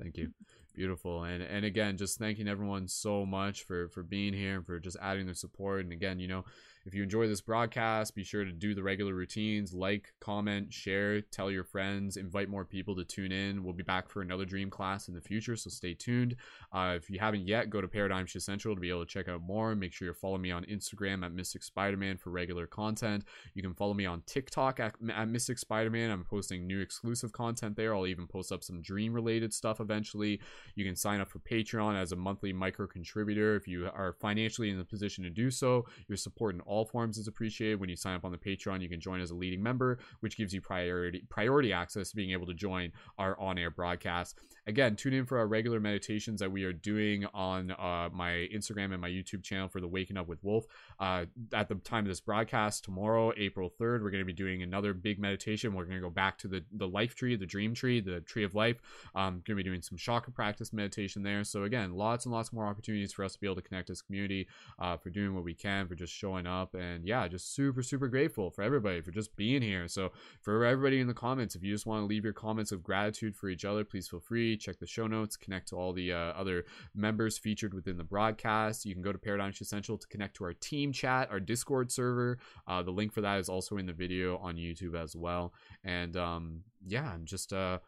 thank you Beautiful. And and again, just thanking everyone so much for for being here and for just adding their support. And again, you know, if you enjoy this broadcast, be sure to do the regular routines like, comment, share, tell your friends, invite more people to tune in. We'll be back for another dream class in the future, so stay tuned. Uh, if you haven't yet, go to Paradigm Shift Central to be able to check out more. Make sure you're following me on Instagram at Mystic Spider-Man for regular content. You can follow me on TikTok at, at Mystic Spider-Man. I'm posting new exclusive content there. I'll even post up some dream related stuff eventually. You can sign up for Patreon as a monthly micro contributor if you are financially in the position to do so. Your support in all forms is appreciated. When you sign up on the Patreon, you can join as a leading member, which gives you priority priority access to being able to join our on-air broadcast. Again, tune in for our regular meditations that we are doing on uh, my Instagram and my YouTube channel for the Waking Up with Wolf. Uh, at the time of this broadcast, tomorrow, April 3rd, we're going to be doing another big meditation. We're going to go back to the, the life tree, the dream tree, the tree of life. Um, going to be doing some chakra practice meditation there. So, again, lots and lots more opportunities for us to be able to connect as community, uh, for doing what we can, for just showing up. And yeah, just super, super grateful for everybody for just being here. So, for everybody in the comments, if you just want to leave your comments of gratitude for each other, please feel free. Check the show notes, connect to all the uh, other members featured within the broadcast. You can go to Paradigm Shift Central to connect to our team chat, our Discord server. Uh, the link for that is also in the video on YouTube as well. And um, yeah, just uh,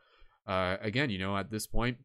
uh, again, you know, at this point,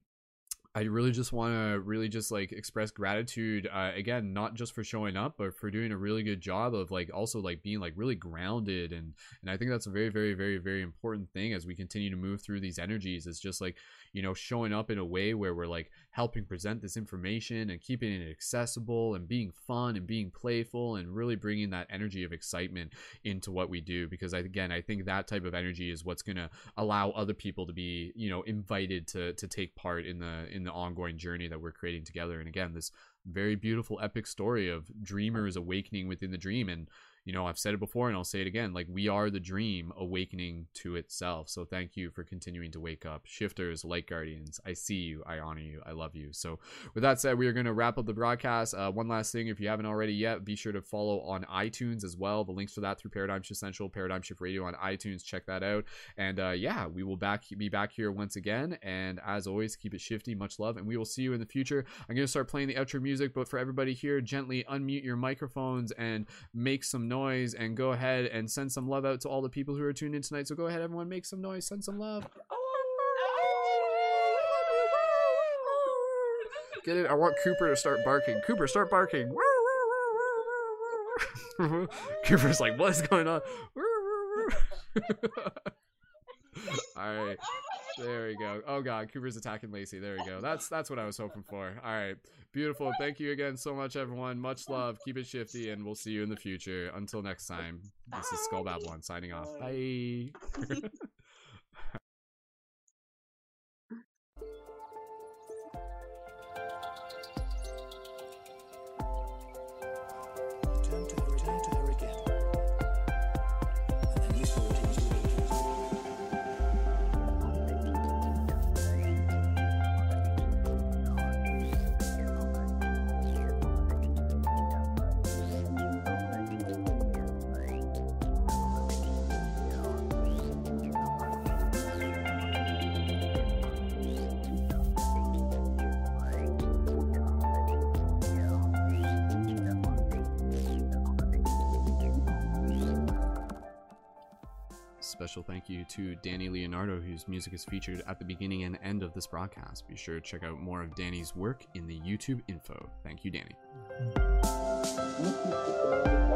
I really just want to really just like express gratitude uh, again, not just for showing up, but for doing a really good job of like also like being like really grounded and and I think that's a very very very very important thing as we continue to move through these energies. It's just like you know showing up in a way where we're like helping present this information and keeping it accessible and being fun and being playful and really bringing that energy of excitement into what we do. Because again I think that type of energy is what's going to allow other people to be you know invited to to take part in the in the ongoing journey that we're creating together. And again this very beautiful epic story of dreamers awakening within the dream. And you know, I've said it before and I'll say it again. Like, we are the dream awakening to itself. So, thank you for continuing to wake up. Shifters, light guardians, I see you. I honor you. I love you. So, with that said, we are going to wrap up the broadcast. Uh, one last thing if you haven't already yet, be sure to follow on iTunes as well. The links for that through Paradigm Shift Central, Paradigm Shift Radio on iTunes. Check that out. And uh, yeah, we will back be back here once again. And as always, keep it shifty. Much love. And we will see you in the future. I'm going to start playing the outro music, but for everybody here, gently unmute your microphones and make some noise noise and go ahead and send some love out to all the people who are tuned in tonight. So go ahead, everyone, make some noise, send some love. Get it? I want Cooper to start barking. Cooper, start barking. [LAUGHS] Cooper's like, what's going on? [LAUGHS] all right. There we go. Oh god, Cooper's attacking Lacey. There we go. That's that's what I was hoping for. All right. Beautiful. Thank you again so much, everyone. Much love. Keep it shifty, and we'll see you in the future. Until next time, this is Skull Babylon signing off. Bye. [LAUGHS] to Dani Leonardo, whose music is featured at the beginning and end of this broadcast. Be sure to check out more of Dani's work in the YouTube info. Thank you, Danny. Mm-hmm.